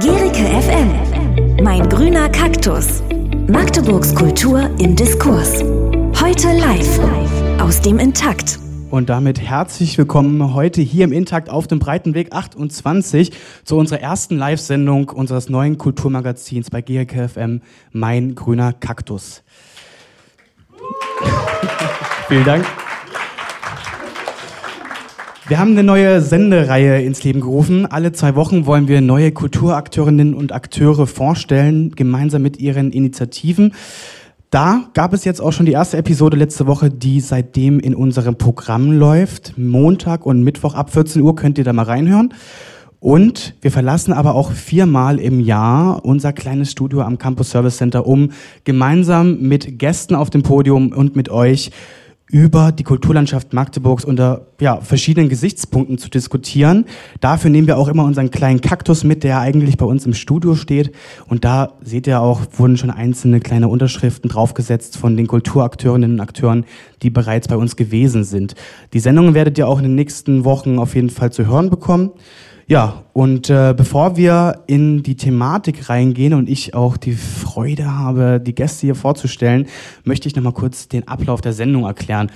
Gericke FM. Mein grüner Kaktus. Magdeburgs Kultur im Diskurs. Heute live aus dem Intakt. Und damit herzlich willkommen heute hier im Intakt auf dem Breitenweg 28 zu unserer ersten Live-Sendung unseres neuen Kulturmagazins bei GRK FM, Mein grüner Kaktus. Vielen Dank. Wir haben eine neue Sendereihe ins Leben gerufen. Alle zwei Wochen wollen wir neue Kulturakteurinnen und Akteure vorstellen, gemeinsam mit ihren Initiativen. Da gab es jetzt auch schon die erste Episode letzte Woche, die seitdem in unserem Programm läuft. Montag und Mittwoch ab 14 Uhr könnt ihr da mal reinhören. Und wir verlassen aber auch viermal im Jahr unser kleines Studio am Campus Service Center, um gemeinsam mit Gästen auf dem Podium und mit euch über die Kulturlandschaft Magdeburgs unter ja, verschiedenen Gesichtspunkten zu diskutieren. Dafür nehmen wir auch immer unseren kleinen Kaktus mit, der eigentlich bei uns im Studio steht. Und da seht ihr auch, wurden schon einzelne kleine Unterschriften draufgesetzt von den Kulturakteurinnen und Akteuren, die bereits bei uns gewesen sind. Die Sendungen werdet ihr auch in den nächsten Wochen auf jeden Fall zu hören bekommen. Ja, und äh, bevor wir in die Thematik reingehen und ich auch die Freude habe, die Gäste hier vorzustellen, möchte ich nochmal kurz den Ablauf der Sendung erklären.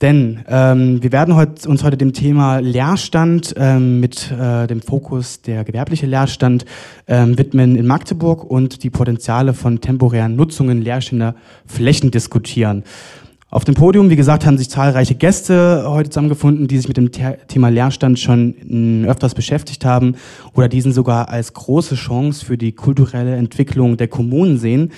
Denn ähm, wir werden heut, uns heute dem Thema Leerstand ähm, mit äh, dem Fokus der gewerbliche Leerstand ähm, widmen in Magdeburg und die Potenziale von temporären Nutzungen leerstehender Flächen diskutieren. Auf dem Podium, wie gesagt, haben sich zahlreiche Gäste heute zusammengefunden, die sich mit dem Thema Leerstand schon hm, öfters beschäftigt haben oder diesen sogar als große Chance für die kulturelle Entwicklung der Kommunen sehen.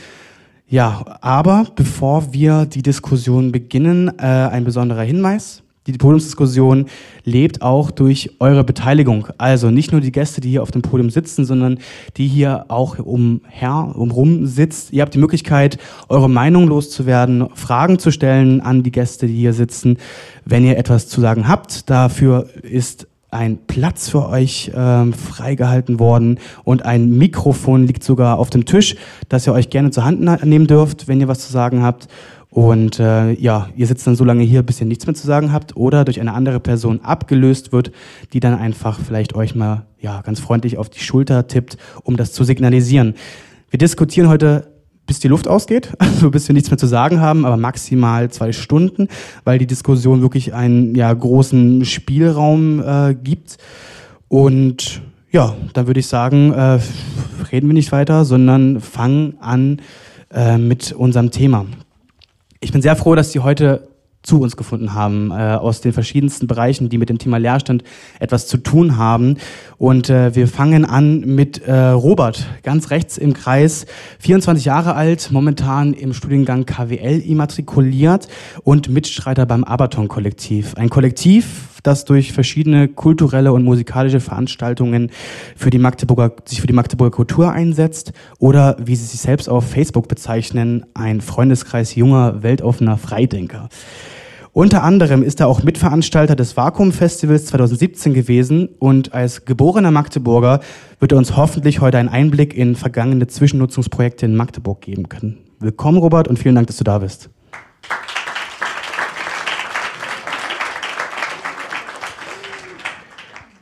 Ja, aber bevor wir die Diskussion beginnen, äh, ein besonderer Hinweis. Die Podiumsdiskussion lebt auch durch eure Beteiligung. Also nicht nur die Gäste, die hier auf dem Podium sitzen, sondern die hier auch umher, umrum sitzt. Ihr habt die Möglichkeit, eure Meinung loszuwerden, Fragen zu stellen an die Gäste, die hier sitzen, wenn ihr etwas zu sagen habt. Dafür ist ein Platz für euch ähm, freigehalten worden und ein Mikrofon liegt sogar auf dem Tisch, das ihr euch gerne zur Hand nehmen dürft, wenn ihr was zu sagen habt. Und äh, ja, ihr sitzt dann so lange hier, bis ihr nichts mehr zu sagen habt oder durch eine andere Person abgelöst wird, die dann einfach vielleicht euch mal ja ganz freundlich auf die Schulter tippt, um das zu signalisieren. Wir diskutieren heute bis die Luft ausgeht, also bis wir nichts mehr zu sagen haben, aber maximal zwei Stunden, weil die Diskussion wirklich einen ja, großen Spielraum äh, gibt. Und ja, dann würde ich sagen, äh, reden wir nicht weiter, sondern fangen an äh, mit unserem Thema. Ich bin sehr froh, dass Sie heute zu uns gefunden haben, äh, aus den verschiedensten Bereichen, die mit dem Thema Leerstand etwas zu tun haben. Und äh, wir fangen an mit äh, Robert, ganz rechts im Kreis, 24 Jahre alt, momentan im Studiengang KWL immatrikuliert und Mitstreiter beim Abaton-Kollektiv. Ein Kollektiv, das durch verschiedene kulturelle und musikalische Veranstaltungen für die Magdeburger, sich für die Magdeburger Kultur einsetzt oder, wie sie sich selbst auf Facebook bezeichnen, ein Freundeskreis junger, weltoffener Freidenker. Unter anderem ist er auch Mitveranstalter des Vakuum Festivals 2017 gewesen und als geborener Magdeburger wird er uns hoffentlich heute einen Einblick in vergangene Zwischennutzungsprojekte in Magdeburg geben können. Willkommen, Robert, und vielen Dank, dass du da bist.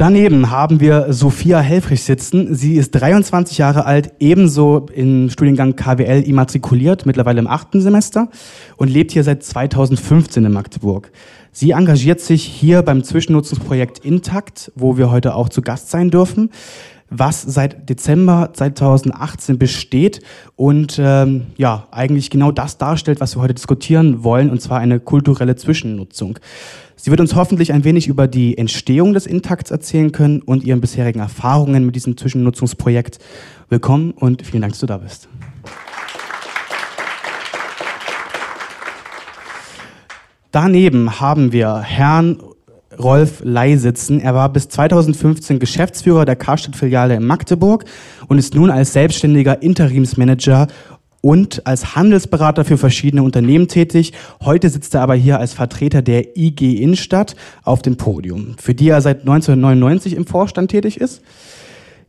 Daneben haben wir Sophia Helfrich sitzen. Sie ist 23 Jahre alt, ebenso im Studiengang KWL immatrikuliert, mittlerweile im achten Semester und lebt hier seit 2015 in Magdeburg. Sie engagiert sich hier beim Zwischennutzungsprojekt Intakt, wo wir heute auch zu Gast sein dürfen was seit Dezember 2018 besteht und ähm, ja eigentlich genau das darstellt, was wir heute diskutieren wollen, und zwar eine kulturelle Zwischennutzung. Sie wird uns hoffentlich ein wenig über die Entstehung des Intakts erzählen können und ihren bisherigen Erfahrungen mit diesem Zwischennutzungsprojekt. Willkommen und vielen Dank, dass du da bist. Daneben haben wir Herrn Rolf Ley sitzen. Er war bis 2015 Geschäftsführer der Karstadt-Filiale in Magdeburg und ist nun als selbstständiger Interimsmanager und als Handelsberater für verschiedene Unternehmen tätig. Heute sitzt er aber hier als Vertreter der IG Innenstadt auf dem Podium, für die er seit 1999 im Vorstand tätig ist.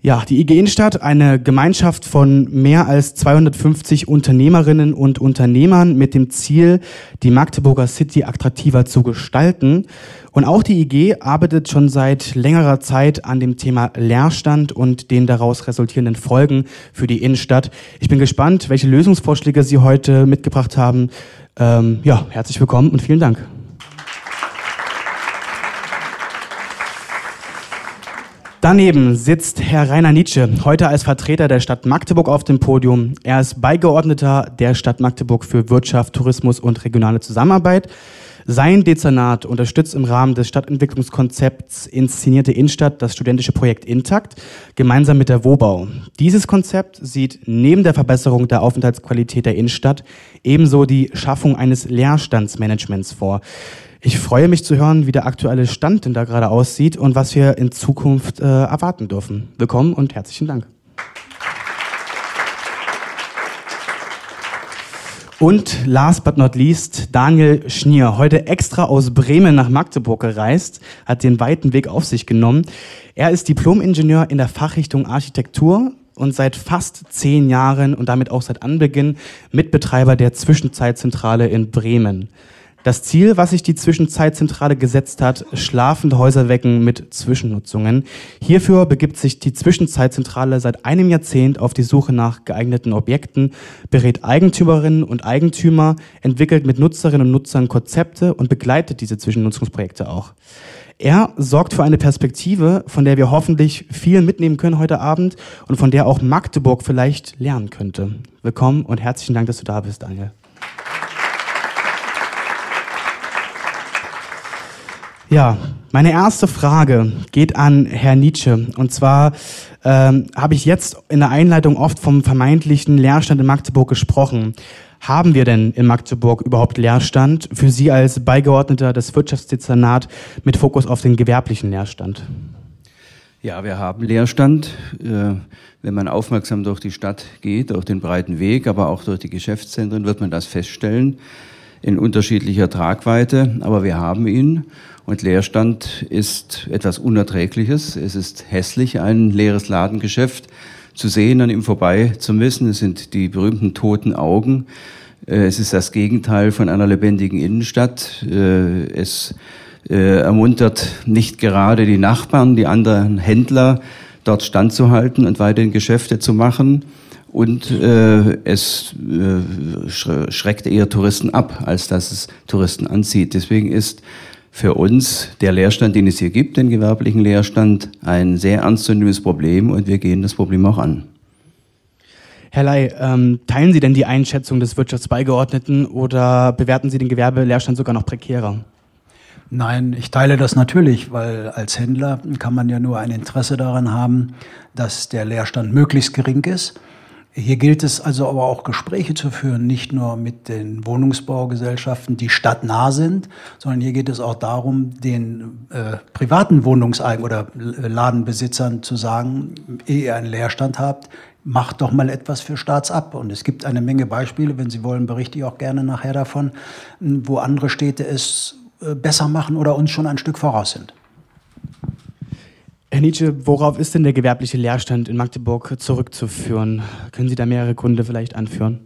Ja, die IG Innenstadt, eine Gemeinschaft von mehr als 250 Unternehmerinnen und Unternehmern mit dem Ziel, die Magdeburger City attraktiver zu gestalten. Und auch die IG arbeitet schon seit längerer Zeit an dem Thema Leerstand und den daraus resultierenden Folgen für die Innenstadt. Ich bin gespannt, welche Lösungsvorschläge Sie heute mitgebracht haben. Ähm, ja, herzlich willkommen und vielen Dank. Daneben sitzt Herr Rainer Nietzsche, heute als Vertreter der Stadt Magdeburg auf dem Podium. Er ist Beigeordneter der Stadt Magdeburg für Wirtschaft, Tourismus und regionale Zusammenarbeit. Sein Dezernat unterstützt im Rahmen des Stadtentwicklungskonzepts Inszenierte Innenstadt das studentische Projekt Intakt gemeinsam mit der WOBAU. Dieses Konzept sieht neben der Verbesserung der Aufenthaltsqualität der Innenstadt ebenso die Schaffung eines Leerstandsmanagements vor. Ich freue mich zu hören, wie der aktuelle Stand denn da gerade aussieht und was wir in Zukunft äh, erwarten dürfen. Willkommen und herzlichen Dank. Und last but not least, Daniel Schnier, heute extra aus Bremen nach Magdeburg gereist, hat den weiten Weg auf sich genommen. Er ist Diplom-Ingenieur in der Fachrichtung Architektur und seit fast zehn Jahren und damit auch seit Anbeginn Mitbetreiber der Zwischenzeitzentrale in Bremen. Das Ziel, was sich die Zwischenzeitzentrale gesetzt hat, schlafende Häuser wecken mit Zwischennutzungen. Hierfür begibt sich die Zwischenzeitzentrale seit einem Jahrzehnt auf die Suche nach geeigneten Objekten, berät Eigentümerinnen und Eigentümer, entwickelt mit Nutzerinnen und Nutzern Konzepte und begleitet diese Zwischennutzungsprojekte auch. Er sorgt für eine Perspektive, von der wir hoffentlich viel mitnehmen können heute Abend und von der auch Magdeburg vielleicht lernen könnte. Willkommen und herzlichen Dank, dass du da bist, Daniel. Ja, meine erste Frage geht an Herr Nietzsche. Und zwar ähm, habe ich jetzt in der Einleitung oft vom vermeintlichen Leerstand in Magdeburg gesprochen. Haben wir denn in Magdeburg überhaupt Leerstand für Sie als Beigeordneter des Wirtschaftsdezernat mit Fokus auf den gewerblichen Leerstand? Ja, wir haben Leerstand. Äh, wenn man aufmerksam durch die Stadt geht, durch den breiten Weg, aber auch durch die Geschäftszentren, wird man das feststellen in unterschiedlicher Tragweite. Aber wir haben ihn. Und Leerstand ist etwas Unerträgliches. Es ist hässlich, ein leeres Ladengeschäft zu sehen, an ihm vorbei zu müssen. Es sind die berühmten toten Augen. Äh, es ist das Gegenteil von einer lebendigen Innenstadt. Äh, es äh, ermuntert nicht gerade die Nachbarn, die anderen Händler, dort standzuhalten und weiterhin Geschäfte zu machen. Und äh, es äh, schreckt eher Touristen ab, als dass es Touristen anzieht. Deswegen ist für uns der Leerstand, den es hier gibt, den gewerblichen Leerstand, ein sehr ernstzunehmendes Problem und wir gehen das Problem auch an. Herr Ley, ähm, teilen Sie denn die Einschätzung des Wirtschaftsbeigeordneten oder bewerten Sie den Gewerbeleerstand sogar noch prekärer? Nein, ich teile das natürlich, weil als Händler kann man ja nur ein Interesse daran haben, dass der Leerstand möglichst gering ist. Hier gilt es also aber auch Gespräche zu führen, nicht nur mit den Wohnungsbaugesellschaften, die stadtnah sind, sondern hier geht es auch darum, den äh, privaten Wohnungseigen oder Ladenbesitzern zu sagen, ehe ihr einen Leerstand habt, macht doch mal etwas für Staatsab. Und es gibt eine Menge Beispiele, wenn Sie wollen, berichte ich auch gerne nachher davon, wo andere Städte es äh, besser machen oder uns schon ein Stück voraus sind. Herr Nietzsche, worauf ist denn der gewerbliche Leerstand in Magdeburg zurückzuführen? Können Sie da mehrere Gründe vielleicht anführen?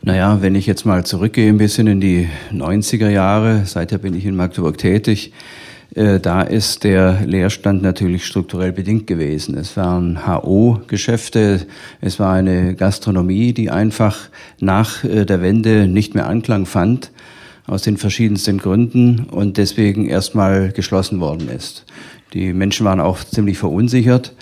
Naja, wenn ich jetzt mal zurückgehe ein bisschen in die 90er Jahre, seither bin ich in Magdeburg tätig, äh, da ist der Leerstand natürlich strukturell bedingt gewesen. Es waren HO-Geschäfte, es war eine Gastronomie, die einfach nach äh, der Wende nicht mehr Anklang fand, aus den verschiedensten Gründen und deswegen erstmal geschlossen worden ist. Die Menschen waren auch ziemlich verunsichert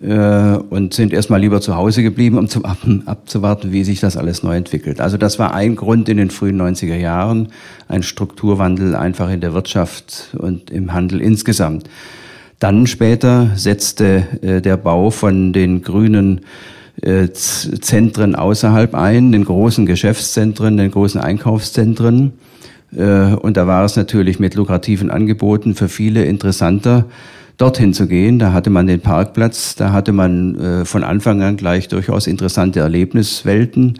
äh, und sind erstmal lieber zu Hause geblieben, um zum, ab, abzuwarten, wie sich das alles neu entwickelt. Also das war ein Grund in den frühen 90er Jahren, ein Strukturwandel einfach in der Wirtschaft und im Handel insgesamt. Dann später setzte äh, der Bau von den grünen äh, Zentren außerhalb ein, den großen Geschäftszentren, den großen Einkaufszentren. Äh, und da war es natürlich mit lukrativen Angeboten für viele interessanter, dorthin zu gehen. Da hatte man den Parkplatz, da hatte man äh, von Anfang an gleich durchaus interessante Erlebniswelten.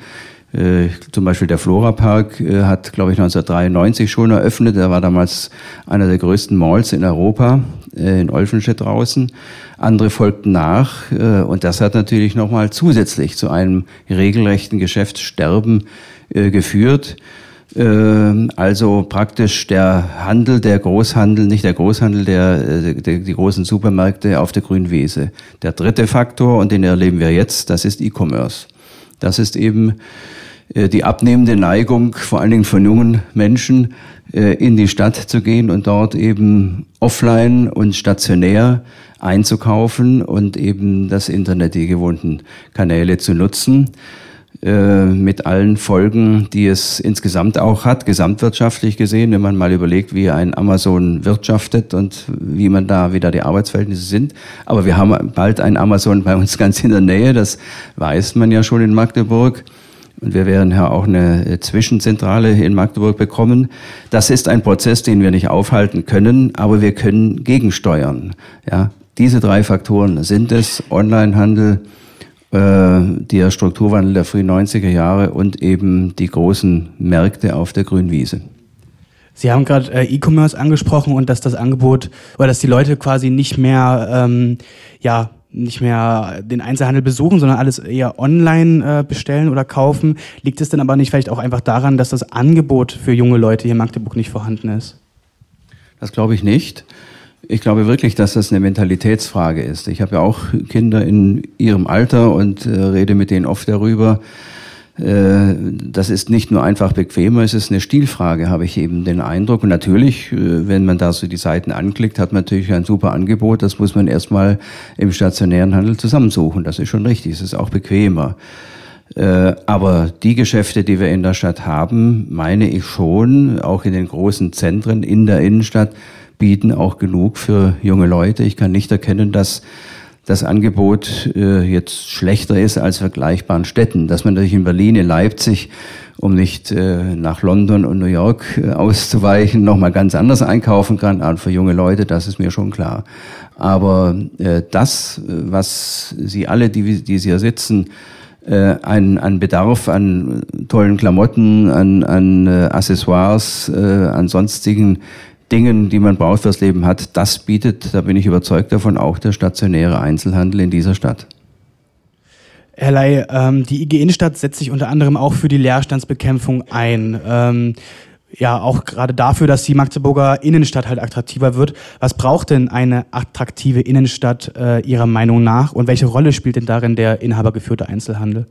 Äh, zum Beispiel der Flora-Park äh, hat, glaube ich, 1993 schon eröffnet. Er war damals einer der größten Malls in Europa, in Olfenstedt draußen. Andere folgten nach und das hat natürlich nochmal zusätzlich zu einem regelrechten Geschäftssterben geführt. Äh, also praktisch der Handel, der Großhandel, nicht der Großhandel, der, der, die großen Supermärkte auf der Grünwiese. Der dritte Faktor, und den erleben wir jetzt, das ist E-Commerce. Das ist eben äh, die abnehmende Neigung, vor allen Dingen von jungen Menschen, äh, in die Stadt zu gehen und dort eben offline und stationär einzukaufen und eben das Internet, die gewohnten Kanäle zu nutzen, äh, mit allen Folgen, die es insgesamt auch hat, gesamtwirtschaftlich gesehen, wenn man mal überlegt, wie ein Amazon wirtschaftet und wie man da wieder die Arbeitsverhältnisse sind. Aber wir haben bald ein Amazon bei uns ganz in der Nähe, das weiß man ja schon in Magdeburg. Und wir werden ja auch eine Zwischenzentrale in Magdeburg bekommen. Das ist ein Prozess, den wir nicht aufhalten können, aber wir können gegensteuern. Ja, diese drei Faktoren sind es. Onlinehandel, äh, der Strukturwandel der frühen 90er Jahre und eben die großen Märkte auf der Grünwiese. Sie haben gerade äh, E-Commerce angesprochen und dass das Angebot oder dass die Leute quasi nicht mehr ähm, ja nicht mehr den Einzelhandel besuchen, sondern alles eher online äh, bestellen oder kaufen. Liegt es denn aber nicht vielleicht auch einfach daran, dass das Angebot für junge Leute hier in Magdeburg nicht vorhanden ist? Das glaube ich nicht. Ich glaube wirklich, dass das eine Mentalitätsfrage ist. Ich habe ja auch Kinder in ihrem Alter und äh, rede mit denen oft darüber. Äh, das ist nicht nur einfach bequemer, es ist eine Stilfrage, habe ich eben den Eindruck. Und natürlich, äh, wenn man da so die Seiten anklickt, hat man natürlich ein super Angebot. Das muss man erstmal im stationären Handel zusammensuchen. Das ist schon richtig, es ist auch bequemer. Äh, aber die Geschäfte, die wir in der Stadt haben, meine ich schon, auch in den großen Zentren in der Innenstadt, bieten auch genug für junge Leute. Ich kann nicht erkennen, dass das Angebot äh, jetzt schlechter ist als vergleichbaren Städten. Dass man natürlich in Berlin, in Leipzig, um nicht äh, nach London und New York äh, auszuweichen, nochmal ganz anders einkaufen kann, auch für junge Leute, das ist mir schon klar. Aber äh, das, was Sie alle, die, die hier sitzen, äh, an, an Bedarf an tollen Klamotten, an, an äh, Accessoires, äh, an sonstigen Dingen, die man braucht fürs Leben hat, das bietet, da bin ich überzeugt davon, auch der stationäre Einzelhandel in dieser Stadt. Herr Ley, ähm, die IG Innenstadt setzt sich unter anderem auch für die Leerstandsbekämpfung ein. Ähm, ja, auch gerade dafür, dass die Magdeburger Innenstadt halt attraktiver wird. Was braucht denn eine attraktive Innenstadt äh, Ihrer Meinung nach und welche Rolle spielt denn darin der inhabergeführte Einzelhandel?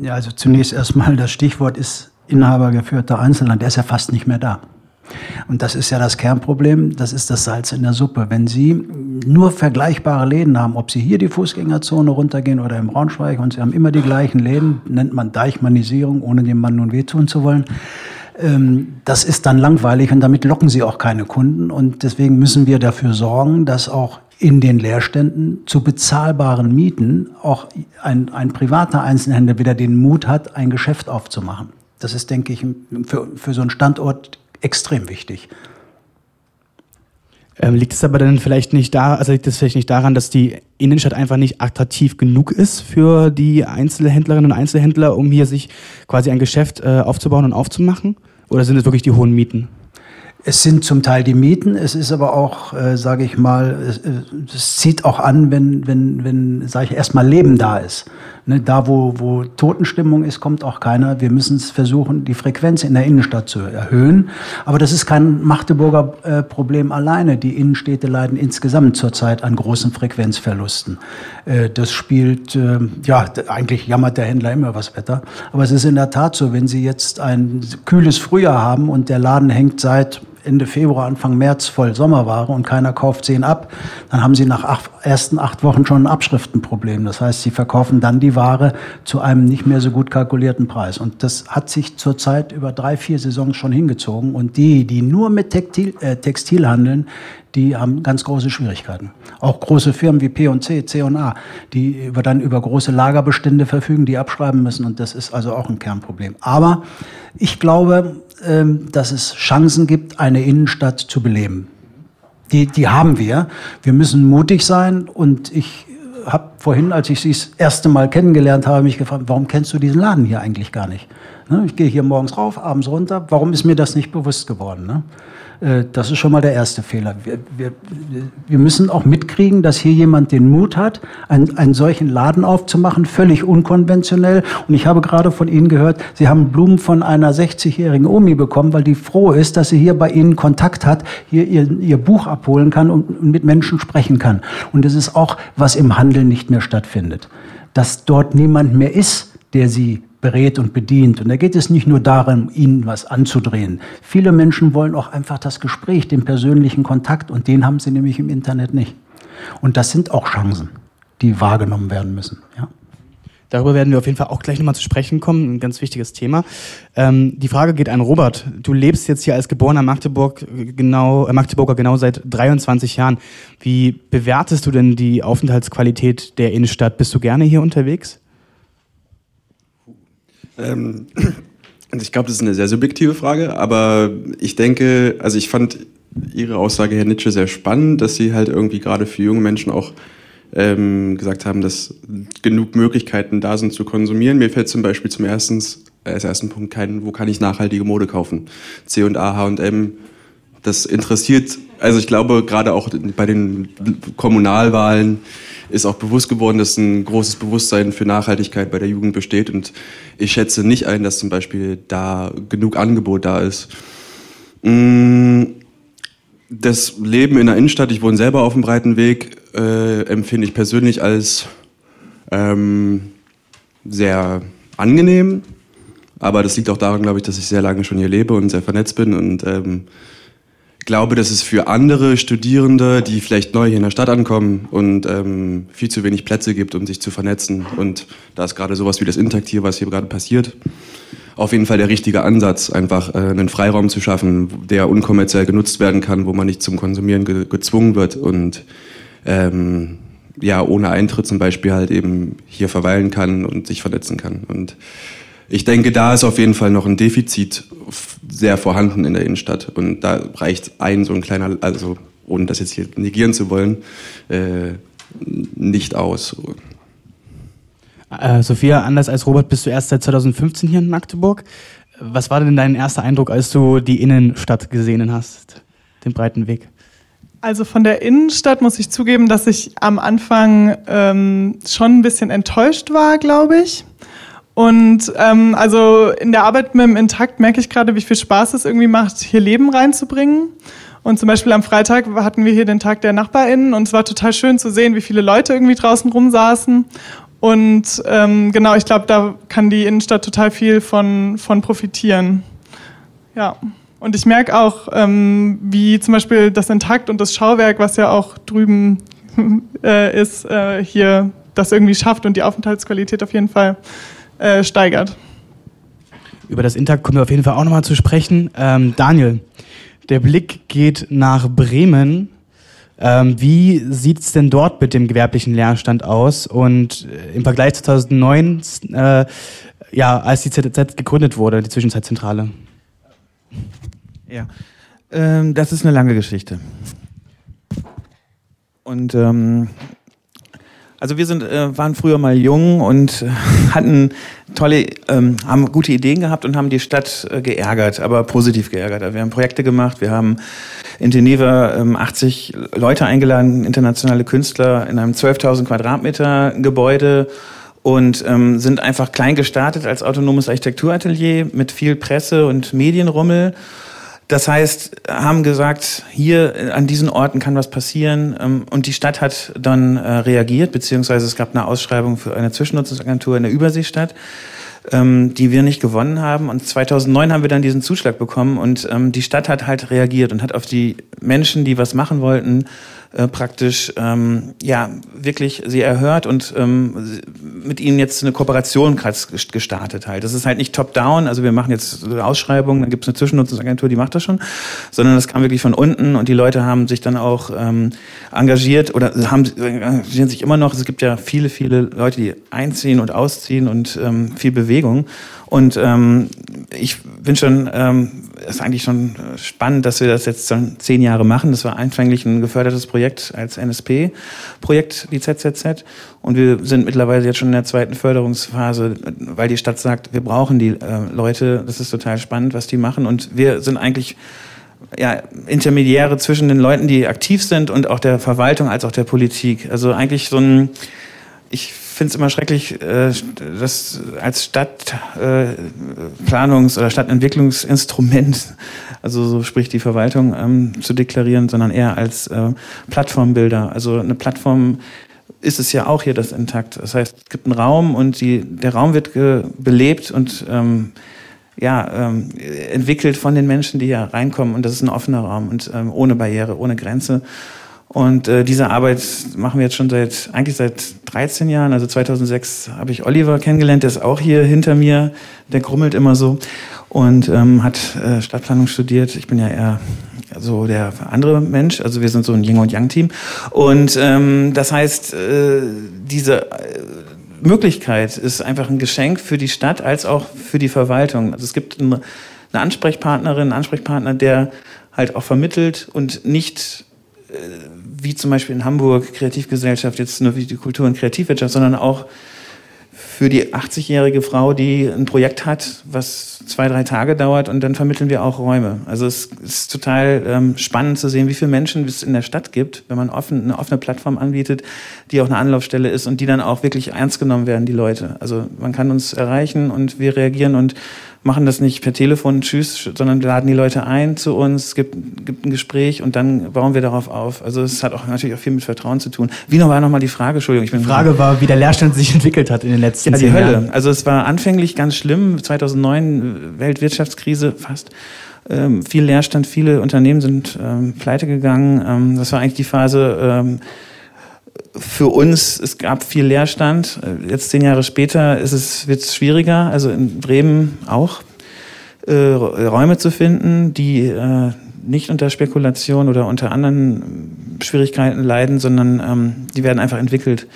Ja, also zunächst erstmal das Stichwort ist inhabergeführter Einzelhandel. Der ist ja fast nicht mehr da. Und das ist ja das Kernproblem, das ist das Salz in der Suppe. Wenn Sie nur vergleichbare Läden haben, ob Sie hier die Fußgängerzone runtergehen oder im Braunschweig und Sie haben immer die gleichen Läden, nennt man Deichmannisierung, ohne dem Mann nun wehtun zu wollen. Ähm, das ist dann langweilig und damit locken Sie auch keine Kunden. Und deswegen müssen wir dafür sorgen, dass auch in den Leerständen zu bezahlbaren Mieten auch ein, ein privater Einzelhändler wieder den Mut hat, ein Geschäft aufzumachen. Das ist, denke ich, für, für so einen Standort extrem wichtig. Ähm, liegt es aber dann vielleicht nicht da, also liegt es vielleicht nicht daran, dass die Innenstadt einfach nicht attraktiv genug ist für die Einzelhändlerinnen und Einzelhändler, um hier sich quasi ein Geschäft äh, aufzubauen und aufzumachen? Oder sind es wirklich die hohen Mieten? Es sind zum Teil die Mieten, es ist aber auch, äh, sage ich mal, es, es, zieht auch an, wenn, wenn, wenn sage ich, erstmal Leben da ist. Ne, da, wo, wo Totenstimmung ist, kommt auch keiner. Wir müssen es versuchen, die Frequenz in der Innenstadt zu erhöhen. Aber das ist kein Magdeburger äh, Problem alleine. Die Innenstädte leiden insgesamt zurzeit an großen Frequenzverlusten. Äh, das spielt, äh, ja, eigentlich jammert der Händler immer was Wetter. Aber es ist in der Tat so, wenn Sie jetzt ein kühles Frühjahr haben und der Laden hängt seit Ende Februar, Anfang März voll Sommerware und keiner kauft sie ab, dann haben sie nach acht, ersten acht Wochen schon ein Abschriftenproblem. Das heißt, sie verkaufen dann die Ware zu einem nicht mehr so gut kalkulierten Preis. Und das hat sich zurzeit über drei, vier Saisons schon hingezogen. Und die, die nur mit Textil, äh, Textil handeln, die haben ganz große Schwierigkeiten. Auch große Firmen wie P&C, C&A, die über, dann über große Lagerbestände verfügen, die abschreiben müssen. Und das ist also auch ein Kernproblem. Aber ich glaube, dass es Chancen gibt, eine Innenstadt zu beleben. Die, die haben wir. Wir müssen mutig sein und ich habe vorhin, als ich Sie das erste Mal kennengelernt habe, mich gefragt, warum kennst du diesen Laden hier eigentlich gar nicht? Ne? Ich gehe hier morgens rauf, abends runter. Warum ist mir das nicht bewusst geworden? Äh, das ist schon mal der erste Fehler. Wir, wir, wir müssen auch mitkriegen, dass hier jemand den Mut hat, einen, einen solchen Laden aufzumachen, völlig unkonventionell. Und ich habe gerade von Ihnen gehört, Sie haben Blumen von einer 60-jährigen Omi bekommen, weil die froh ist, dass sie hier bei Ihnen Kontakt hat, hier ihr, ihr Buch abholen kann und mit Menschen sprechen kann. Und das ist auch, was im Handel nicht mehr stattfindet. Dass dort niemand mehr ist, der sie berät und bedient. Und da geht es nicht nur darum, ihnen was anzudrehen. Viele Menschen wollen auch einfach das Gespräch, den persönlichen Kontakt und den haben sie nämlich im Internet nicht. Und das sind auch Chancen, die wahrgenommen werden müssen. Ja. Darüber werden wir auf jeden Fall auch gleich nochmal zu sprechen kommen. Ein ganz wichtiges Thema. Ähm, die Frage geht an Robert. Du lebst jetzt hier als geborener Magdeburg genau, äh, Magdeburger genau seit 23 Jahren. Wie bewertest du denn die Aufenthaltsqualität der Innenstadt? Bist du gerne hier unterwegs? Ähm, also ich glaube, das ist eine sehr subjektive Frage, aber ich denke, also ich fand Ihre Aussage, Herr Nietzsche, sehr spannend, dass Sie halt irgendwie gerade für junge Menschen auch ähm, gesagt haben, dass genug Möglichkeiten da sind zu konsumieren. Mir fällt zum Beispiel zum ersten, äh, als ersten Punkt kein, wo kann ich nachhaltige Mode kaufen? C&A, H&M, das interessiert, also ich glaube gerade auch bei den Kommunalwahlen ist auch bewusst geworden, dass ein großes Bewusstsein für Nachhaltigkeit bei der Jugend besteht. Und ich schätze nicht ein, dass zum Beispiel da genug Angebot da ist. Mm, das Leben in der Innenstadt, ich wohne selber auf dem breiten Weg, äh, empfinde ich persönlich als ähm, sehr angenehm. Aber das liegt auch daran, glaube ich, dass ich sehr lange schon hier lebe und sehr vernetzt bin und ähm, glaube, dass es für andere Studierende, die vielleicht neu hier in der Stadt ankommen und ähm, viel zu wenig Plätze gibt, um sich zu vernetzen. Und da ist gerade sowas wie das Intakt hier, was hier gerade passiert, auf jeden Fall der richtige Ansatz, einfach äh, einen Freiraum zu schaffen, der unkommerziell genutzt werden kann, wo man nicht zum Konsumieren ge gezwungen wird und ähm, ja ohne Eintritt zum Beispiel halt eben hier verweilen kann und sich vernetzen kann. Und ich denke, da ist auf jeden Fall noch ein Defizit sehr vorhanden in der Innenstadt. Und da reicht ein so ein kleiner, also ohne das jetzt hier negieren zu wollen, äh, nicht aus. Äh, Sophia, anders als Robert, bist du erst seit 2015 hier in Magdeburg. Was war denn dein erster Eindruck, als du die Innenstadt gesehen hast, den breiten Weg? Also von der Innenstadt muss ich zugeben, dass ich am Anfang ähm, schon ein bisschen enttäuscht war, glaube ich. Und ähm, also in der Arbeit mit dem Intakt merke ich gerade, wie viel Spaß es irgendwie macht, hier Leben reinzubringen. Und zum Beispiel am Freitag hatten wir hier den Tag der NachbarInnen und es war total schön zu sehen, wie viele Leute irgendwie draußen rumsaßen. Und ähm, genau, ich glaube, da kann die Innenstadt total viel von, von profitieren. Ja. Und ich merke auch, ähm, wie zum Beispiel das Intakt und das Schauwerk, was ja auch drüben äh, ist, äh, hier das irgendwie schafft und die Aufenthaltsqualität auf jeden Fall äh, steigert. Über das Intakt kommen wir auf jeden Fall auch nochmal zu sprechen. Ähm, Daniel, der Blick geht nach Bremen. Ähm, wie sieht es denn dort mit dem gewerblichen Leerstand aus? Und äh, im Vergleich zu 2009, äh, ja, als die ZZ gegründet wurde, die Zwischenzeitzentrale? Ja, ähm, das ist eine lange Geschichte. Und ähm, also wir sind, äh, waren früher mal jung und äh, hatten tolle, ähm, haben gute Ideen gehabt und haben die Stadt äh, geärgert, aber positiv geärgert. Also wir haben Projekte gemacht, wir haben in Geneva ähm, 80 Leute eingeladen, internationale Künstler in einem 12.000 Quadratmeter Gebäude und ähm, sind einfach klein gestartet als autonomes Architekturatelier mit viel Presse und Medienrummel das heißt, haben gesagt, hier äh, an diesen Orten kann was passieren. Ähm, und die Stadt hat dann äh, reagiert, beziehungsweise es gab eine Ausschreibung für eine Zwischennutzungsagentur in der Überseestadt, ähm, die wir nicht gewonnen haben. Und 2009 haben wir dann diesen Zuschlag bekommen und ähm, die Stadt hat halt reagiert und hat auf die Menschen, die was machen wollten, äh, praktisch ähm, ja wirklich sie erhört und ähm, mit ihnen jetzt eine Kooperation gestartet halt. Das ist halt nicht top-down, also wir machen jetzt eine Ausschreibung, dann gibt es eine Zwischennutzungsagentur, die macht das schon, sondern das kam wirklich von unten und die Leute haben sich dann auch ähm, engagiert oder haben engagieren sich immer noch. Es gibt ja viele, viele Leute, die einziehen und ausziehen und ähm, viel Bewegung. Und ähm, ich bin schon, ähm, ist eigentlich schon spannend, dass wir das jetzt schon zehn Jahre machen. Das war anfänglich ein gefördertes Projekt als NSP-Projekt, die ZZZ. Und wir sind mittlerweile jetzt schon in der zweiten Förderungsphase, weil die Stadt sagt, wir brauchen die äh, Leute. Das ist total spannend, was die machen. Und wir sind eigentlich ja, Intermediäre zwischen den Leuten, die aktiv sind und auch der Verwaltung als auch der Politik. Also eigentlich so ein, ich finde es immer schrecklich, äh, das als Stadtplanungs- äh, oder Stadtentwicklungsinstrument, also so spricht die Verwaltung, ähm, zu deklarieren, sondern eher als äh, Plattformbilder. Also eine Plattform ist es ja auch hier das intakt. Das heißt, es gibt einen Raum und die, der Raum wird belebt und ähm, ja, ähm, entwickelt von den Menschen, die hier reinkommen. Und das ist ein offener Raum und ähm, ohne Barriere, ohne Grenze. Und äh, diese Arbeit machen wir jetzt schon seit, eigentlich seit 13 Jahren. Also 2006 habe ich Oliver kennengelernt, der ist auch hier hinter mir. Der grummelt immer so und ähm, hat äh, Stadtplanung studiert. Ich bin ja eher so der andere Mensch. Also wir sind so ein Yin und Yang Team. Und ähm, das heißt, äh, diese äh, Möglichkeit ist einfach ein Geschenk für die Stadt als auch für die Verwaltung. Also es gibt eine Ansprechpartnerin, einen Ansprechpartner, der halt auch vermittelt und nicht äh, wie zum Beispiel in Hamburg Kreativgesellschaft jetzt nur wie die Kultur- und Kreativwirtschaft, sondern auch für die 80-jährige Frau, die ein Projekt hat, was zwei, drei Tage dauert und dann vermitteln wir auch Räume. Also es ist total ähm, spannend zu sehen, wie viele Menschen es in der Stadt gibt, wenn man offen, eine offene Plattform anbietet, die auch eine Anlaufstelle ist und die dann auch wirklich ernst genommen werden, die Leute. Also man kann uns erreichen und wir reagieren und machen das nicht per Telefon, tschüss, sondern laden die Leute ein zu uns, es gibt, gibt ein Gespräch und dann bauen wir darauf auf. Also es hat auch natürlich auch viel mit Vertrauen zu tun. Wie noch war nochmal die Frage, Entschuldigung. Ich bin die Frage war, wie der Leerstand sich entwickelt hat in den letzten ja, die Hölle. Jahren. Also es war anfänglich ganz schlimm, 2009 Weltwirtschaftskrise fast. Ähm, viel Leerstand, viele Unternehmen sind ähm, pleite gegangen. Ähm, das war eigentlich die Phase, ähm, für uns, es gab viel Leerstand. Jetzt zehn Jahre später ist es, wird es schwieriger, also in Bremen auch, äh, Räume zu finden, die äh, nicht unter Spekulation oder unter anderen Schwierigkeiten leiden, sondern ähm, die werden einfach entwickelt.